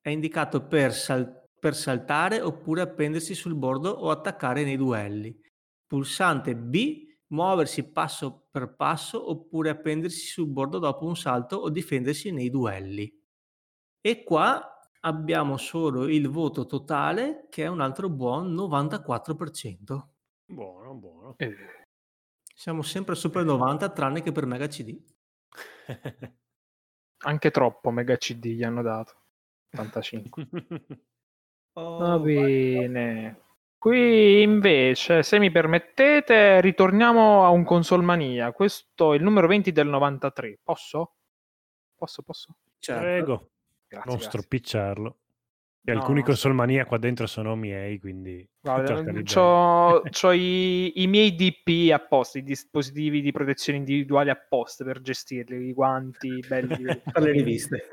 è indicato per, sal- per saltare oppure appendersi sul bordo o attaccare nei duelli. Pulsante B muoversi passo per passo oppure appendersi sul bordo dopo un salto o difendersi nei duelli. E qua abbiamo solo il voto totale che è un altro buon 94%. Buono, buono. Eh. Siamo sempre sopra il 90 tranne che per Mega CD. Anche troppo Mega CD gli hanno dato. 85. oh, Va bene. Qui invece, se mi permettete, ritorniamo a un Consolmania. Questo è il numero 20 del 93. Posso? Posso, posso? Certo. Prego. Grazie, non grazie. stropicciarlo. E no, alcuni Consolmania qua dentro sono miei, quindi... Ho i, i, miei DP apposta, i dispositivi di protezione individuali apposta per gestirli, i guanti belli. per le riviste.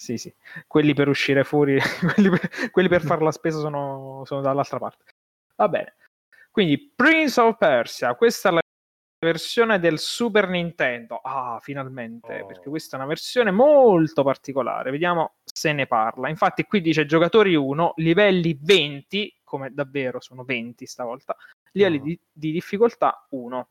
Sì, sì, quelli per uscire fuori, quelli per, quelli per fare la spesa sono, sono, dall'altra parte. Va bene. Quindi Prince of Persia, questa è la versione del Super Nintendo. Ah, finalmente, oh. perché questa è una versione molto particolare. Vediamo se ne parla. Infatti qui dice giocatori 1, livelli 20, come davvero sono 20 stavolta, livelli oh. di, di difficoltà 1.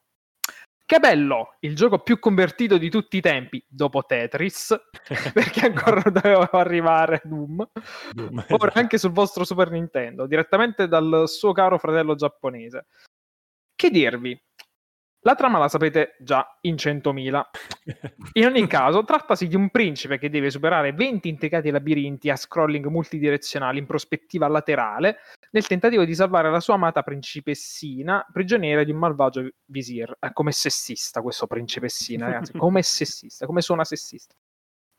Che bello! Il gioco più convertito di tutti i tempi, dopo Tetris, perché ancora doveva arrivare Doom. Doom Ora esatto. anche sul vostro Super Nintendo, direttamente dal suo caro fratello giapponese. Che dirvi? La trama la sapete già in 100.000. In ogni caso, trattasi di un principe che deve superare 20 intricati labirinti a scrolling multidirezionali in prospettiva laterale nel tentativo di salvare la sua amata principessina, prigioniera di un malvagio visir. È come sessista questo principessina, ragazzi, come sessista, come suona sessista.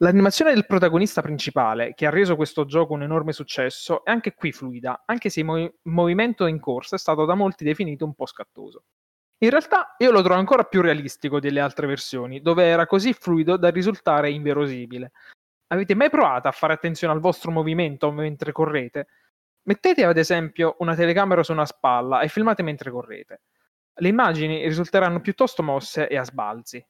L'animazione del protagonista principale, che ha reso questo gioco un enorme successo, è anche qui fluida, anche se il mov- movimento in corsa è stato da molti definito un po' scattoso. In realtà io lo trovo ancora più realistico delle altre versioni, dove era così fluido da risultare inverosimile. Avete mai provato a fare attenzione al vostro movimento mentre correte? Mettete ad esempio una telecamera su una spalla e filmate mentre correte. Le immagini risulteranno piuttosto mosse e a sbalzi.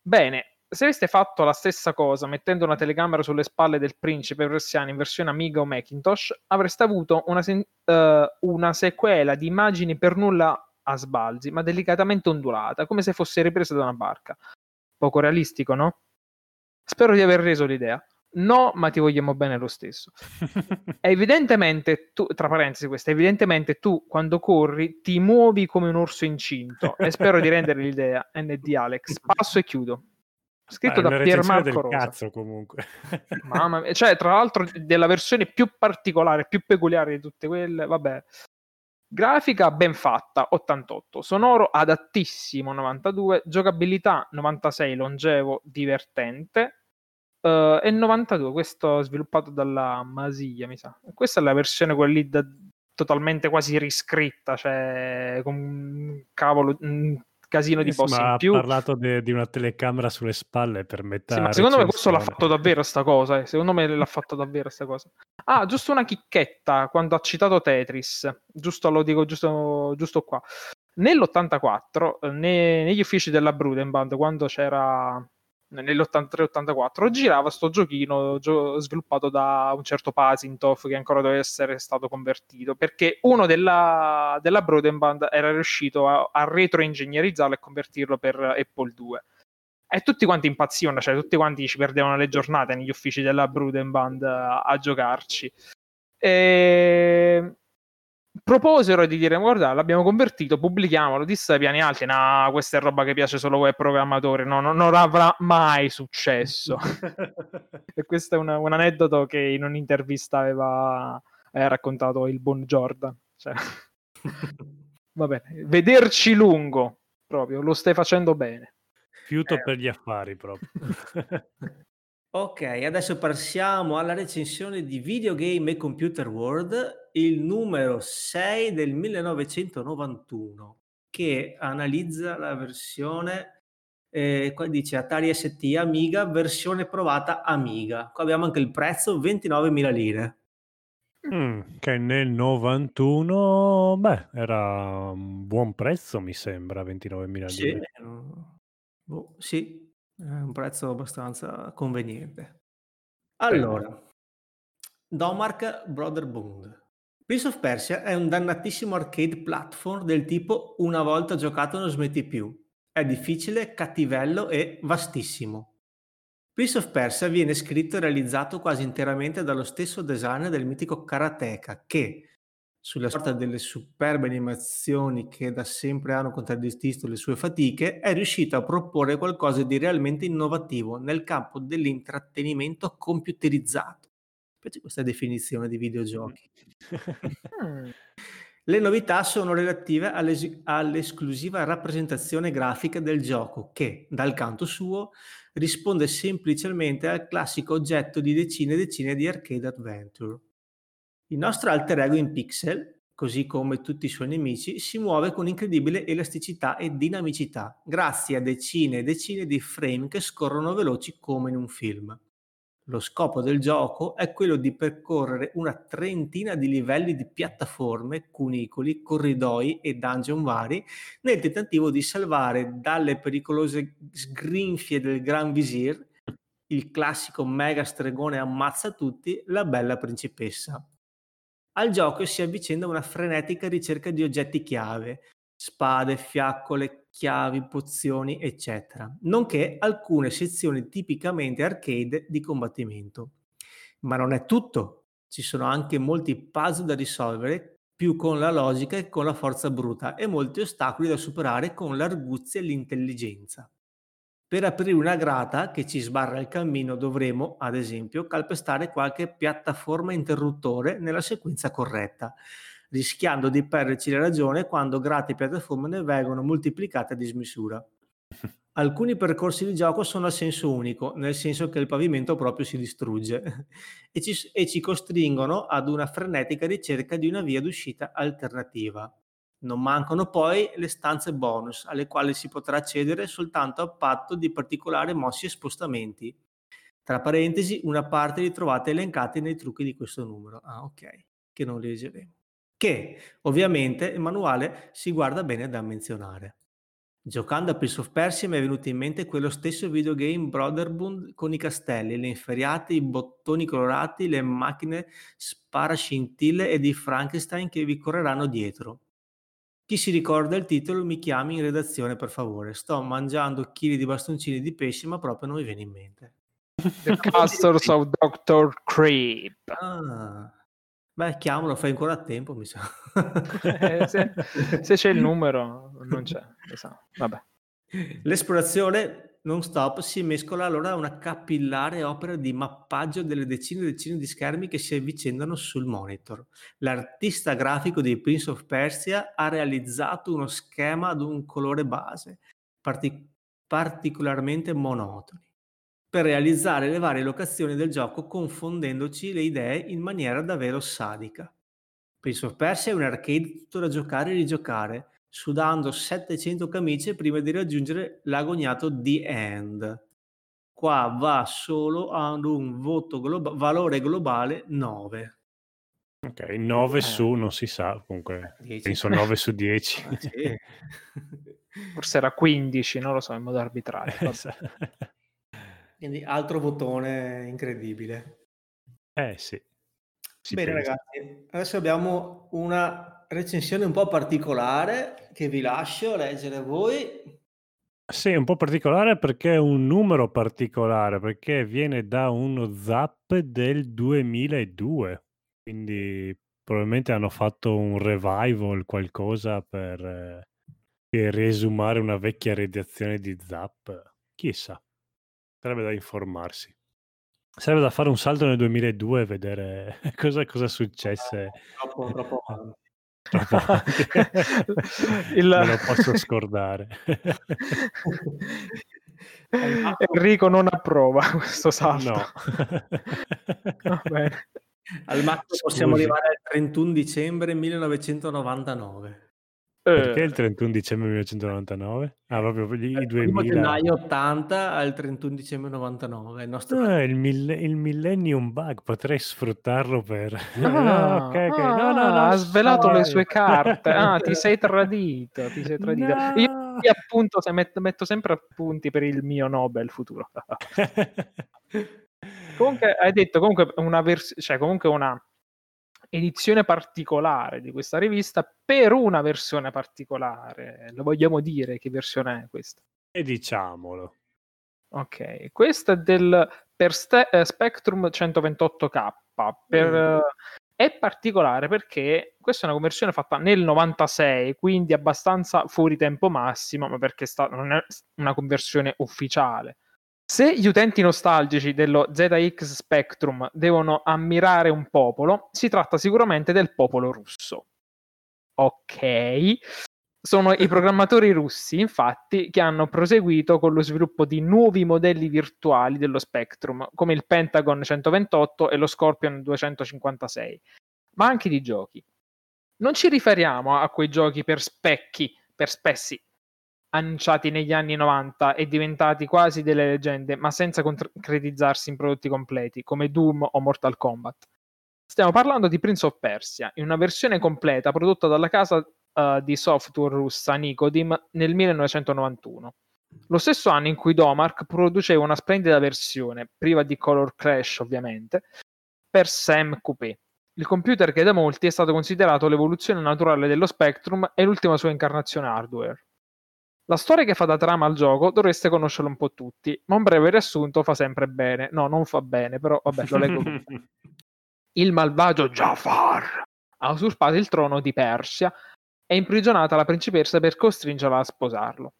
Bene, se aveste fatto la stessa cosa mettendo una telecamera sulle spalle del principe persiano in versione Amiga o Macintosh, avreste avuto una, sen- uh, una sequela di immagini per nulla a sbalzi, ma delicatamente ondulata, come se fosse ripresa da una barca. Poco realistico, no? Spero di aver reso l'idea. No, ma ti vogliamo bene lo stesso. evidentemente tu, tra parentesi questa, evidentemente tu quando corri ti muovi come un orso incinto e spero di rendere l'idea. ND Alex, passo e chiudo. Scritto ah, da Piermarco Rosa. Cazzo comunque. Mamma mia, cioè tra l'altro della versione più particolare, più peculiare di tutte quelle, vabbè. Grafica ben fatta, 88. Sonoro adattissimo, 92. Giocabilità 96, longevo, divertente. Uh, e 92, questo sviluppato dalla Masia, mi sa. Questa è la versione quella lì da, totalmente quasi riscritta, cioè con cavolo, casino di posti in più. Ha parlato de, di una telecamera sulle spalle per metà. Sì, ma secondo me questo l'ha fatto davvero sta cosa. Eh. Secondo me l'ha fatto davvero sta cosa. Ah, giusto una chicchetta quando ha citato Tetris. Giusto lo dico giusto, giusto qua. Nell'84, eh, ne, negli uffici della Brudenband, quando c'era nell'83-84 girava sto giochino gio- sviluppato da un certo Pasintov che ancora doveva essere stato convertito perché uno della, della Brodenband era riuscito a, a retroingegnerizzarlo e convertirlo per Apple 2 e tutti quanti impazzivano, cioè tutti quanti ci perdevano le giornate negli uffici della Brudenband a, a giocarci. E proposero di dire guarda l'abbiamo convertito pubblichiamolo disse ai piani alti. No questa è roba che piace solo a web programmatori no, no, non avrà mai successo. E questo è una, un aneddoto che in un'intervista aveva eh, raccontato il buon Jordan cioè, va bene vederci lungo proprio lo stai facendo bene. Fiuto eh. per gli affari proprio. Ok, adesso passiamo alla recensione di Videogame e Computer World, il numero 6 del 1991, che analizza la versione, eh, qua dice Atari ST Amiga, versione provata Amiga. Qua abbiamo anche il prezzo, 29.000 lire. Mm, che nel 91, beh, era un buon prezzo, mi sembra, 29.000 sì, lire. Oh, sì, è un prezzo abbastanza conveniente. Allora, Domark Brother Bond. Prince of Persia è un dannatissimo arcade platform del tipo una volta giocato non smetti più. È difficile, cattivello e vastissimo. Prince of Persia viene scritto e realizzato quasi interamente dallo stesso designer del mitico Karateka che, sulla sorta delle superbe animazioni che da sempre hanno contraddistinto le sue fatiche, è riuscito a proporre qualcosa di realmente innovativo nel campo dell'intrattenimento computerizzato. Piace questa definizione di videogiochi. Le novità sono relative all'es- all'esclusiva rappresentazione grafica del gioco che, dal canto suo, risponde semplicemente al classico oggetto di decine e decine di arcade adventure. Il nostro alter ego in pixel, così come tutti i suoi nemici, si muove con incredibile elasticità e dinamicità, grazie a decine e decine di frame che scorrono veloci come in un film. Lo scopo del gioco è quello di percorrere una trentina di livelli di piattaforme, cunicoli, corridoi e dungeon vari nel tentativo di salvare dalle pericolose sgrinfie del Gran Visir, il classico mega stregone ammazza tutti, la bella principessa. Al gioco si avvicenda una frenetica ricerca di oggetti chiave, spade, fiaccole, chiavi, pozioni, eccetera, nonché alcune sezioni tipicamente arcade di combattimento. Ma non è tutto, ci sono anche molti puzzle da risolvere più con la logica che con la forza bruta e molti ostacoli da superare con l'arguzia e l'intelligenza. Per aprire una grata che ci sbarra il cammino dovremo, ad esempio, calpestare qualche piattaforma interruttore nella sequenza corretta, rischiando di perderci la ragione quando grate piattaforme ne vengono moltiplicate a dismisura. Alcuni percorsi di gioco sono a senso unico, nel senso che il pavimento proprio si distrugge e ci, e ci costringono ad una frenetica ricerca di una via d'uscita alternativa. Non mancano poi le stanze bonus, alle quali si potrà accedere soltanto a patto di particolari mossi e spostamenti. Tra parentesi, una parte li trovate elencati nei trucchi di questo numero. Ah, ok, che non leggeremo che ovviamente il manuale si guarda bene da menzionare. Giocando a Prince of Persia mi è venuto in mente quello stesso videogame Brotherhood con i castelli, le inferriate, i bottoni colorati, le macchine sparascintille e di Frankenstein che vi correranno dietro. Chi si ricorda il titolo mi chiami in redazione per favore. Sto mangiando chili di bastoncini di pesce ma proprio non mi viene in mente. The Castles of Dr. Creep. Ah. Beh, chiamalo, fai ancora a tempo, mi sa. eh, se, se, c'è il numero, non c'è. Vabbè. L'esplorazione non stop si mescola allora a una capillare opera di mappaggio delle decine e decine di schermi che si avvicendano sul monitor. L'artista grafico di Prince of Persia ha realizzato uno schema ad un colore base, partic- particolarmente monotoni per realizzare le varie locazioni del gioco confondendoci le idee in maniera davvero sadica. Prince of Persia è un arcade tutto da giocare e rigiocare, sudando 700 camicie prima di raggiungere l'agognato The End. Qua va solo ad un voto globa- valore globale 9. Ok, 9 eh. su non si sa, comunque 10. penso 9 su 10. Ah, sì. Forse era 15, non lo so, in modo arbitrario. Quindi altro votone incredibile. Eh sì. Si Bene pensa. ragazzi, adesso abbiamo una recensione un po' particolare che vi lascio leggere voi. Sì, un po' particolare perché è un numero particolare, perché viene da uno zap del 2002, quindi probabilmente hanno fatto un revival, qualcosa per, eh, per riesumare una vecchia redazione di zap, chissà. Sarebbe da informarsi. Sarebbe da fare un salto nel 2002 e vedere cosa, cosa successe. Troppo, troppo Troppo Il... Me lo posso scordare. Enrico non approva questo salto. No. Al massimo possiamo arrivare al 31 dicembre 1999. Perché il 31 eh. dicembre 1999? Ah, proprio i, i 2000. gennaio 80 al 31 dicembre 99. Il, nostro... ah, il, mill- il, Millennium Bug, potrei sfruttarlo per... Ah, okay, okay. No, no, no, ha svelato so. le sue carte. Ah, ti sei tradito, ti sei tradito. No. Io, appunto metto, metto sempre appunti per il mio Nobel futuro. comunque hai detto comunque una versione, cioè comunque una edizione particolare di questa rivista per una versione particolare. Lo vogliamo dire che versione è questa? E diciamolo. Ok, questo è del per ste- eh, Spectrum 128K. Per, mm. È particolare perché questa è una conversione fatta nel 96, quindi abbastanza fuori tempo massimo, ma perché sta- non è una conversione ufficiale. Se gli utenti nostalgici dello ZX Spectrum devono ammirare un popolo, si tratta sicuramente del popolo russo. Ok, sono i programmatori russi, infatti, che hanno proseguito con lo sviluppo di nuovi modelli virtuali dello Spectrum, come il Pentagon 128 e lo Scorpion 256, ma anche di giochi. Non ci riferiamo a quei giochi per specchi, per spessi, annunciati negli anni 90 e diventati quasi delle leggende, ma senza concretizzarsi in prodotti completi, come Doom o Mortal Kombat. Stiamo parlando di Prince of Persia, in una versione completa prodotta dalla casa uh, di software russa Nicodim nel 1991. Lo stesso anno in cui Domark produceva una splendida versione, priva di color crash ovviamente, per Sam Coupé. Il computer che da molti è stato considerato l'evoluzione naturale dello Spectrum e l'ultima sua incarnazione hardware. La storia che fa da trama al gioco dovreste conoscerlo un po' tutti, ma un breve riassunto fa sempre bene. No, non fa bene, però vabbè, lo leggo. il malvagio Jafar ha usurpato il trono di Persia è imprigionata la principessa per costringerla a sposarlo.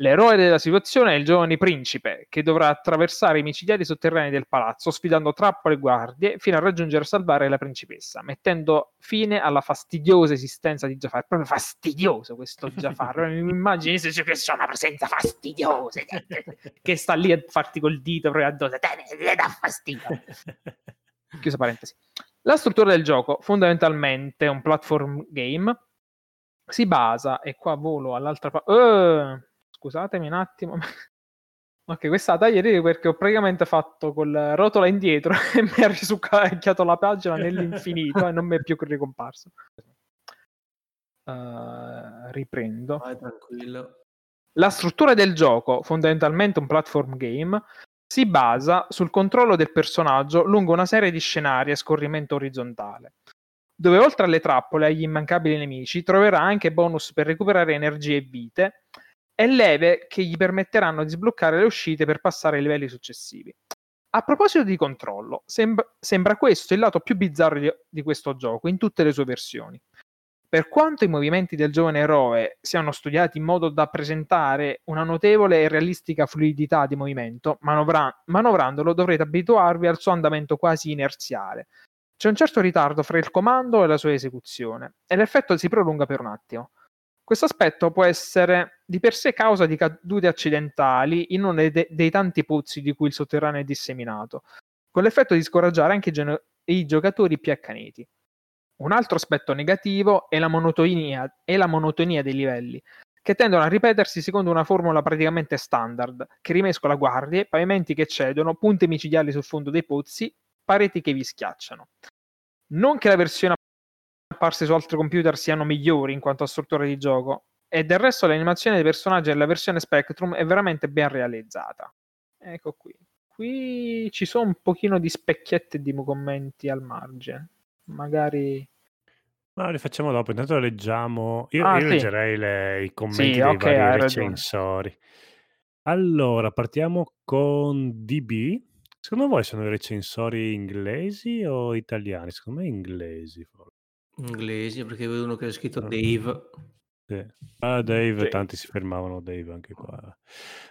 L'eroe della situazione è il giovane principe, che dovrà attraversare i micidiali sotterranei del palazzo, sfidando trappole e guardie, fino a raggiungere e salvare la principessa, mettendo fine alla fastidiosa esistenza di Jafar. Proprio fastidioso questo Jafar. Mi immagini se c'è una presenza fastidiosa che sta lì a farti col dito proprio addosso. Te ne dà fastidio. Chiusa parentesi. La struttura del gioco, fondamentalmente, è un platform game si basa, e qua volo all'altra parte. Uh, scusatemi un attimo. ok, questa la taglierei perché ho praticamente fatto col rotola indietro e mi ha risucchiato la pagina nell'infinito e non mi è più ricomparso. Uh, riprendo. Vai tranquillo. La struttura del gioco, fondamentalmente un platform game, si basa sul controllo del personaggio lungo una serie di scenari a scorrimento orizzontale dove oltre alle trappole e agli immancabili nemici troverà anche bonus per recuperare energie e vite e leve che gli permetteranno di sbloccare le uscite per passare ai livelli successivi. A proposito di controllo, sembra, sembra questo il lato più bizzarro di, di questo gioco in tutte le sue versioni. Per quanto i movimenti del giovane eroe siano studiati in modo da presentare una notevole e realistica fluidità di movimento, manovra- manovrandolo dovrete abituarvi al suo andamento quasi inerziale, c'è un certo ritardo fra il comando e la sua esecuzione, e l'effetto si prolunga per un attimo. Questo aspetto può essere di per sé causa di cadute accidentali in uno dei, de- dei tanti pozzi di cui il sotterraneo è disseminato, con l'effetto di scoraggiare anche i, geno- i giocatori più accaniti. Un altro aspetto negativo è la, monotonia, è la monotonia dei livelli, che tendono a ripetersi secondo una formula praticamente standard, che rimescola guardie, pavimenti che cedono, punti micidiali sul fondo dei pozzi pareti che vi schiacciano. Non che la versione apparse su altri computer siano migliori in quanto a struttura di gioco, e del resto l'animazione dei personaggi della versione Spectrum è veramente ben realizzata. Ecco qui. Qui ci sono un pochino di specchietti di commenti al margine. Magari... Ma li facciamo dopo, intanto leggiamo. Io, ah, io sì. leggerei le, i commenti sì, dei okay, vari recensori. Allora, partiamo con DB Secondo voi sono recensori inglesi o italiani? Secondo me inglesi forse. Inglesi, perché vedo uno che ha scritto ah. Dave. Sì. Ah, Dave, sì. tanti si fermavano Dave anche qua.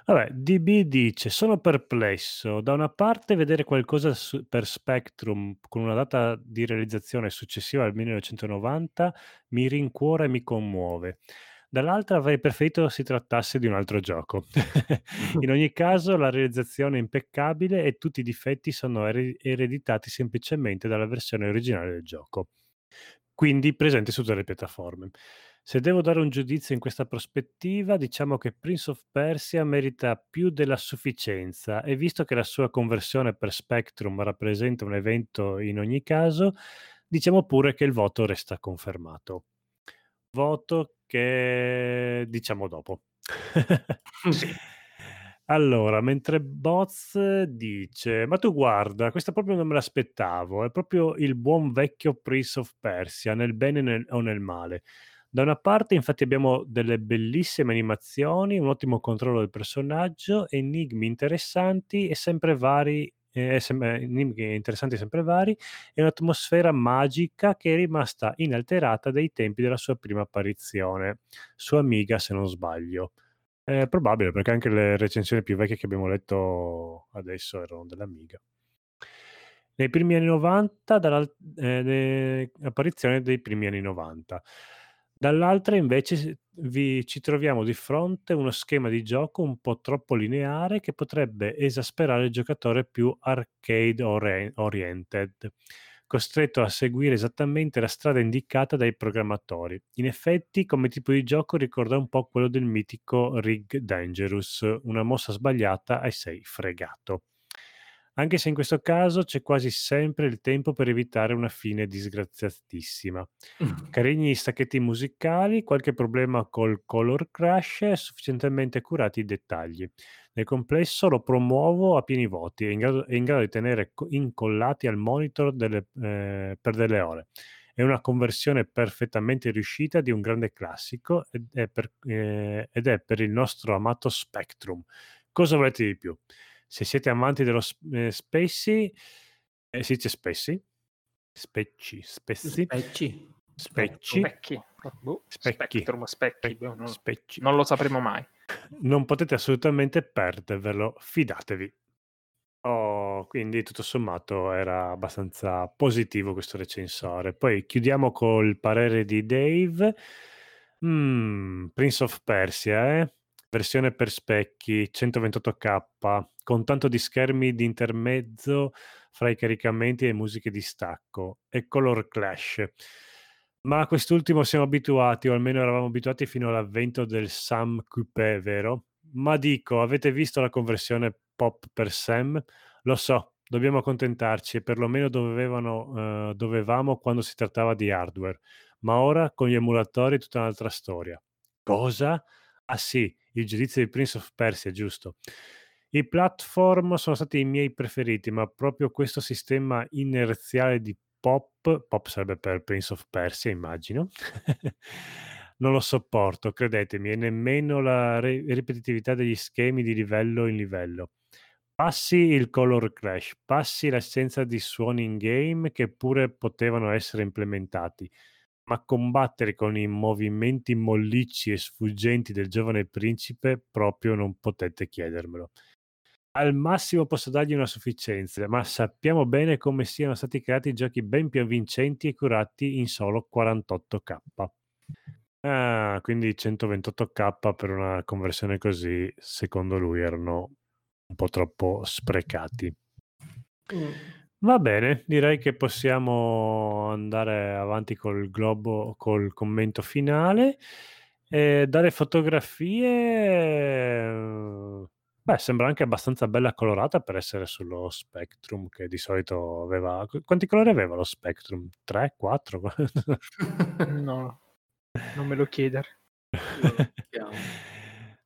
Vabbè, DB dice: Sono perplesso. Da una parte, vedere qualcosa su- per Spectrum con una data di realizzazione successiva al 1990 mi rincuora e mi commuove. Dall'altra avrei preferito si trattasse di un altro gioco. In ogni caso la realizzazione è impeccabile e tutti i difetti sono ereditati semplicemente dalla versione originale del gioco, quindi presente su tutte le piattaforme. Se devo dare un giudizio in questa prospettiva, diciamo che Prince of Persia merita più della sufficienza e visto che la sua conversione per Spectrum rappresenta un evento in ogni caso, diciamo pure che il voto resta confermato. Voto che diciamo dopo. Sì. Allora, mentre Boz dice: Ma tu guarda, questa proprio non me l'aspettavo, è proprio il buon vecchio Prince of Persia, nel bene nel- o nel male. Da una parte, infatti, abbiamo delle bellissime animazioni, un ottimo controllo del personaggio, enigmi interessanti e sempre vari. Eh, enigmi interessanti e sempre vari, e un'atmosfera magica che è rimasta inalterata dai tempi della sua prima apparizione, su Amiga se non sbaglio. È probabile perché anche le recensioni più vecchie che abbiamo letto adesso erano dell'Amiga. Nei primi anni 90, dalla, eh, apparizione dei primi anni 90. Dall'altra invece vi, ci troviamo di fronte a uno schema di gioco un po' troppo lineare che potrebbe esasperare il giocatore più arcade oriented costretto a seguire esattamente la strada indicata dai programmatori. In effetti, come tipo di gioco ricorda un po' quello del mitico Rig Dangerous, una mossa sbagliata e sei fregato. Anche se in questo caso c'è quasi sempre il tempo per evitare una fine disgraziatissima. Carini stacchetti musicali, qualche problema col color crash e sufficientemente curati i dettagli. Nel complesso lo promuovo a pieni voti, è in grado, è in grado di tenere incollati al monitor delle, eh, per delle ore. È una conversione perfettamente riuscita di un grande classico ed è per, eh, ed è per il nostro amato Spectrum. Cosa volete di più? Se siete amanti dello eh, Spacey, eh, si dice Spacey? Specci, Specci? Specci. Specci. Specchi. Boh, Specchi. Spectrum, specchi. Boh, non, Specci. non lo sapremo mai non potete assolutamente perdervelo, fidatevi. Oh, quindi tutto sommato era abbastanza positivo questo recensore. Poi chiudiamo col parere di Dave. Mm, Prince of Persia, eh? versione per specchi 128k con tanto di schermi di intermezzo fra i caricamenti e musiche di stacco e color clash ma a quest'ultimo siamo abituati, o almeno eravamo abituati fino all'avvento del Sam Coupé, vero? Ma dico, avete visto la conversione pop per Sam? Lo so, dobbiamo accontentarci e perlomeno dovevano, uh, dovevamo quando si trattava di hardware, ma ora con gli emulatori è tutta un'altra storia. Cosa? Ah sì, il giudizio di Prince of Persia, giusto. I platform sono stati i miei preferiti, ma proprio questo sistema inerziale di pop, pop sarebbe per Prince of Persia, immagino. non lo sopporto, credetemi, e nemmeno la re- ripetitività degli schemi di livello in livello. Passi il color crash, passi l'essenza di suoni in game che pure potevano essere implementati, ma combattere con i movimenti mollicci e sfuggenti del giovane principe proprio non potete chiedermelo al massimo posso dargli una sufficienza, ma sappiamo bene come siano stati creati giochi ben più avvincenti e curati in solo 48k. Ah, quindi 128k per una conversione così, secondo lui, erano un po' troppo sprecati. Mm. Va bene, direi che possiamo andare avanti col globo, col commento finale. E dalle fotografie Beh, sembra anche abbastanza bella colorata per essere sullo Spectrum, che di solito aveva... Quanti colori aveva lo Spectrum? 3, 4? no, non me lo chiedere.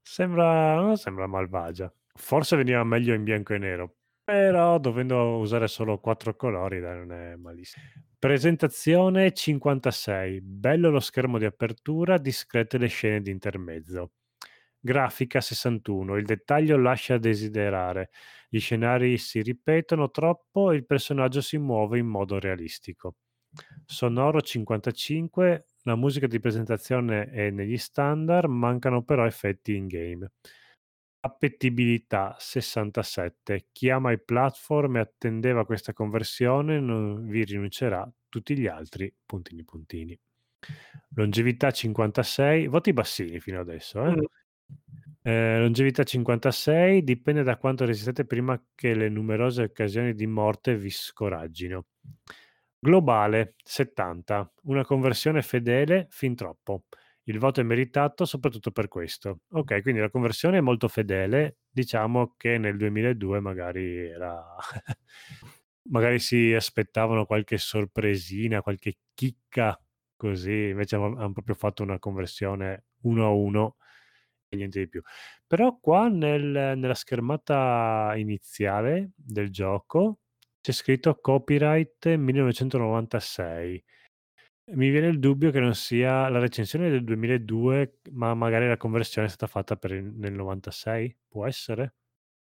sembra... non sembra malvagia. Forse veniva meglio in bianco e nero, però dovendo usare solo quattro colori dai, non è malissimo. Presentazione 56. Bello lo schermo di apertura, discrete le scene di intermezzo. Grafica 61. Il dettaglio lascia desiderare. Gli scenari si ripetono troppo e il personaggio si muove in modo realistico. Sonoro 55. La musica di presentazione è negli standard, mancano però effetti in game. Appetibilità 67. Chi ama i platform e attendeva questa conversione non vi rinuncerà. Tutti gli altri puntini puntini. Longevità 56. Voti bassini fino adesso, eh? Eh, longevità 56 dipende da quanto resistete prima che le numerose occasioni di morte vi scoraggino. Globale 70, una conversione fedele fin troppo. Il voto è meritato soprattutto per questo. Ok, quindi la conversione è molto fedele, diciamo che nel 2002 magari era magari si aspettavano qualche sorpresina, qualche chicca così, invece hanno proprio fatto una conversione uno a uno niente di più. Però qua nel, nella schermata iniziale del gioco c'è scritto copyright 1996. Mi viene il dubbio che non sia la recensione del 2002, ma magari la conversione è stata fatta per il nel 96? Può essere?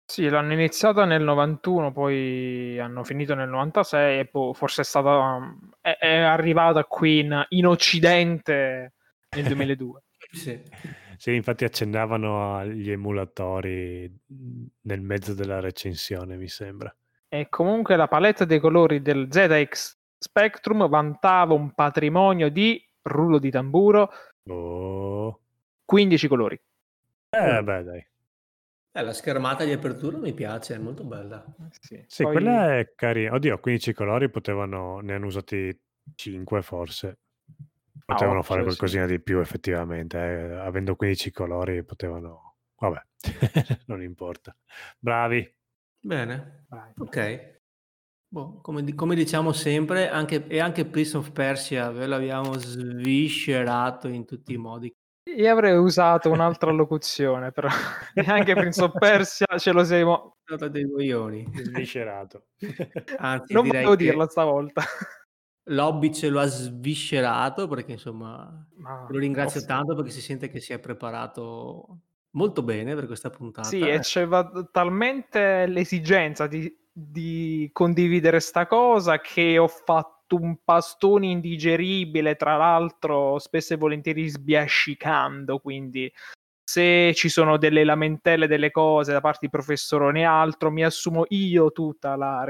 Sì, l'hanno iniziata nel 91, poi hanno finito nel 96 e poi forse è stata è è arrivata qui in in occidente nel 2002. Sì. Sì, infatti accennavano agli emulatori, nel mezzo della recensione, mi sembra. E comunque la palette dei colori del ZX Spectrum vantava un patrimonio di, rullo di tamburo Oh. 15 colori. Eh beh, dai. Eh, la schermata di apertura mi piace, è molto bella. Sì, Sì, poi quella è carina. Oddio, 15 colori potevano ne hanno usati 5 forse. Ah, Potevano oh, fare sì, qualcosina di più effettivamente, eh. Avendo 15 colori potevano vabbè, non importa. Bravi. Bene, Vai. ok. Boh, come, come diciamo sempre, anche, e anche Prince of Persia ve l'abbiamo sviscerato in tutti i modi. Io avrei usato un'altra locuzione, però e anche Prince of Persia ce lo siamo dei coglioni. Sviscerato. Anzi, non direi volevo che dirla stavolta. Lobby ce lo ha sviscerato perché insomma Ma lo ringrazio off tanto perché si sente che si è preparato molto bene per questa Sì, puntata. e c'era talmente l'esigenza di di condividere sta cosa che ho fatto un pastone indigeribile, tra l'altro spesso e volentieri sbiascicando, quindi se ci sono delle lamentele, delle cose da parte di professorone e altro, mi assumo io tutta la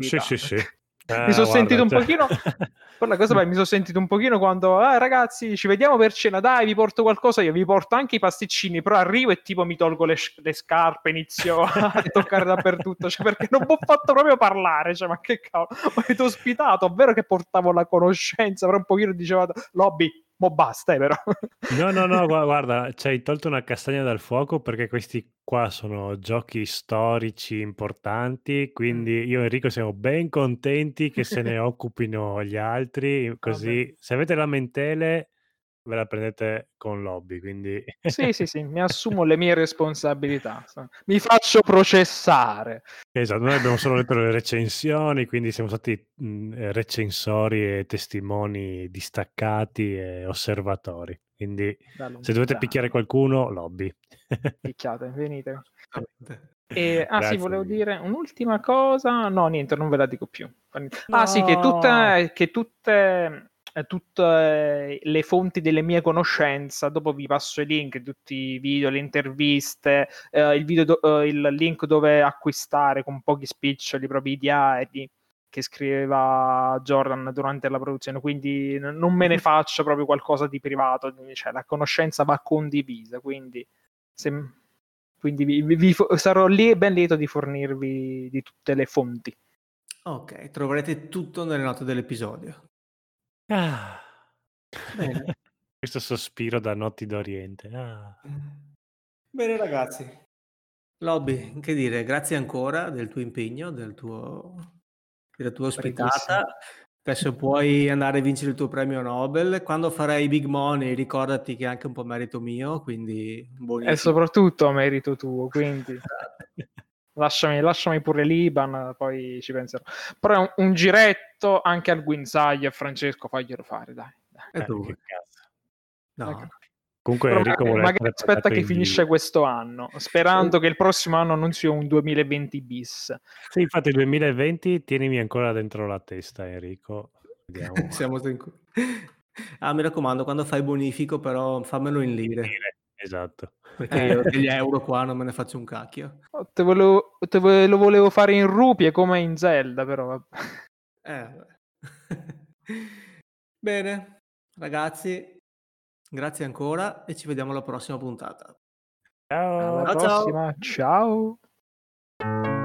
Sì, responsabilità. sì, sì. perché Eh, mi sono sentito un guarda, pochino cioè poi la cosa poi mi sono sentito un pochino quando "Ah ragazzi, ci vediamo per cena, dai, vi porto qualcosa io, vi porto anche i pasticcini", però arrivo e tipo mi tolgo le le scarpe, inizio a toccare dappertutto, cioè perché non m'ho fatto proprio parlare, cioè ma che cavolo, m'avete ospitato, ovvero che portavo la conoscenza, però un pochino dicevate: "Lobby, mo basta eh, però". No, no, no, gua guarda, ci hai tolto una castagna dal fuoco perché questi qua sono giochi storici importanti, quindi io e Enrico siamo ben contenti che se ne occupino gli altri, Vabbè. così se avete lamentele ve la prendete con Lobby, quindi Sì, sì, sì, mi assumo le mie responsabilità, sa mi faccio processare. Esatto, noi abbiamo solo letto le recensioni, quindi siamo stati, mhmm, ehm, recensori e testimoni distaccati e osservatori. Quindi se dovete picchiare qualcuno, Lobby. Picchiate, venite. E ah sì, Grazie volevo mille. dire un'ultima cosa no niente, non ve la dico più. Ah sì, che No! tutte che tutte tutte le fonti delle mie conoscenza, dopo vi passo i link, tutti i video, le interviste, ehm, il video do uhm, il link dove acquistare con pochi spiccioli i propri diari che scriveva Jordan durante la produzione, quindi n non me ne faccio proprio qualcosa di privato, cioè la conoscenza va condivisa, quindi se quindi vi vi sarò lì ben lieto di fornirvi di tutte le fonti. Okay, troverete tutto nelle note dell'episodio. Ah. Bene. Questo sospiro da notti d'Oriente. Ah. Bene ragazzi. Lobby, che dire, grazie ancora del tuo impegno, del tuo della tua ospitata. Adesso puoi andare a vincere il tuo premio Nobel. Quando farai i big money ricordati che è anche un po' merito mio, quindi E soprattutto merito tuo, quindi. lasciami lasciami pure l'IBAN, poi ci penserò. Però un un giretto anche al guinzaglio a Francesco faglielo fare dai, dai. E Eh, che cazzo. No. Ecco. Comunque Però Enrico magari magari aspetta che in finisce vivo. questo anno, sperando che il prossimo anno non sia un 2020 bis. Sì, infatti il 2020 tienimi ancora dentro la testa Enrico. Siamo tranqui ah, mi raccomando quando fai bonifico però fammelo in lire. Esatto. Perché io degli euro qua non me ne faccio un cacchio. Oh, te volevo te ve lo volevo fare in rupie come in Zelda, però. Eh. Bene, ragazzi, grazie ancora e ci vediamo alla prossima puntata. Ciao. Alla Ciao, ciao. prossima, ciao.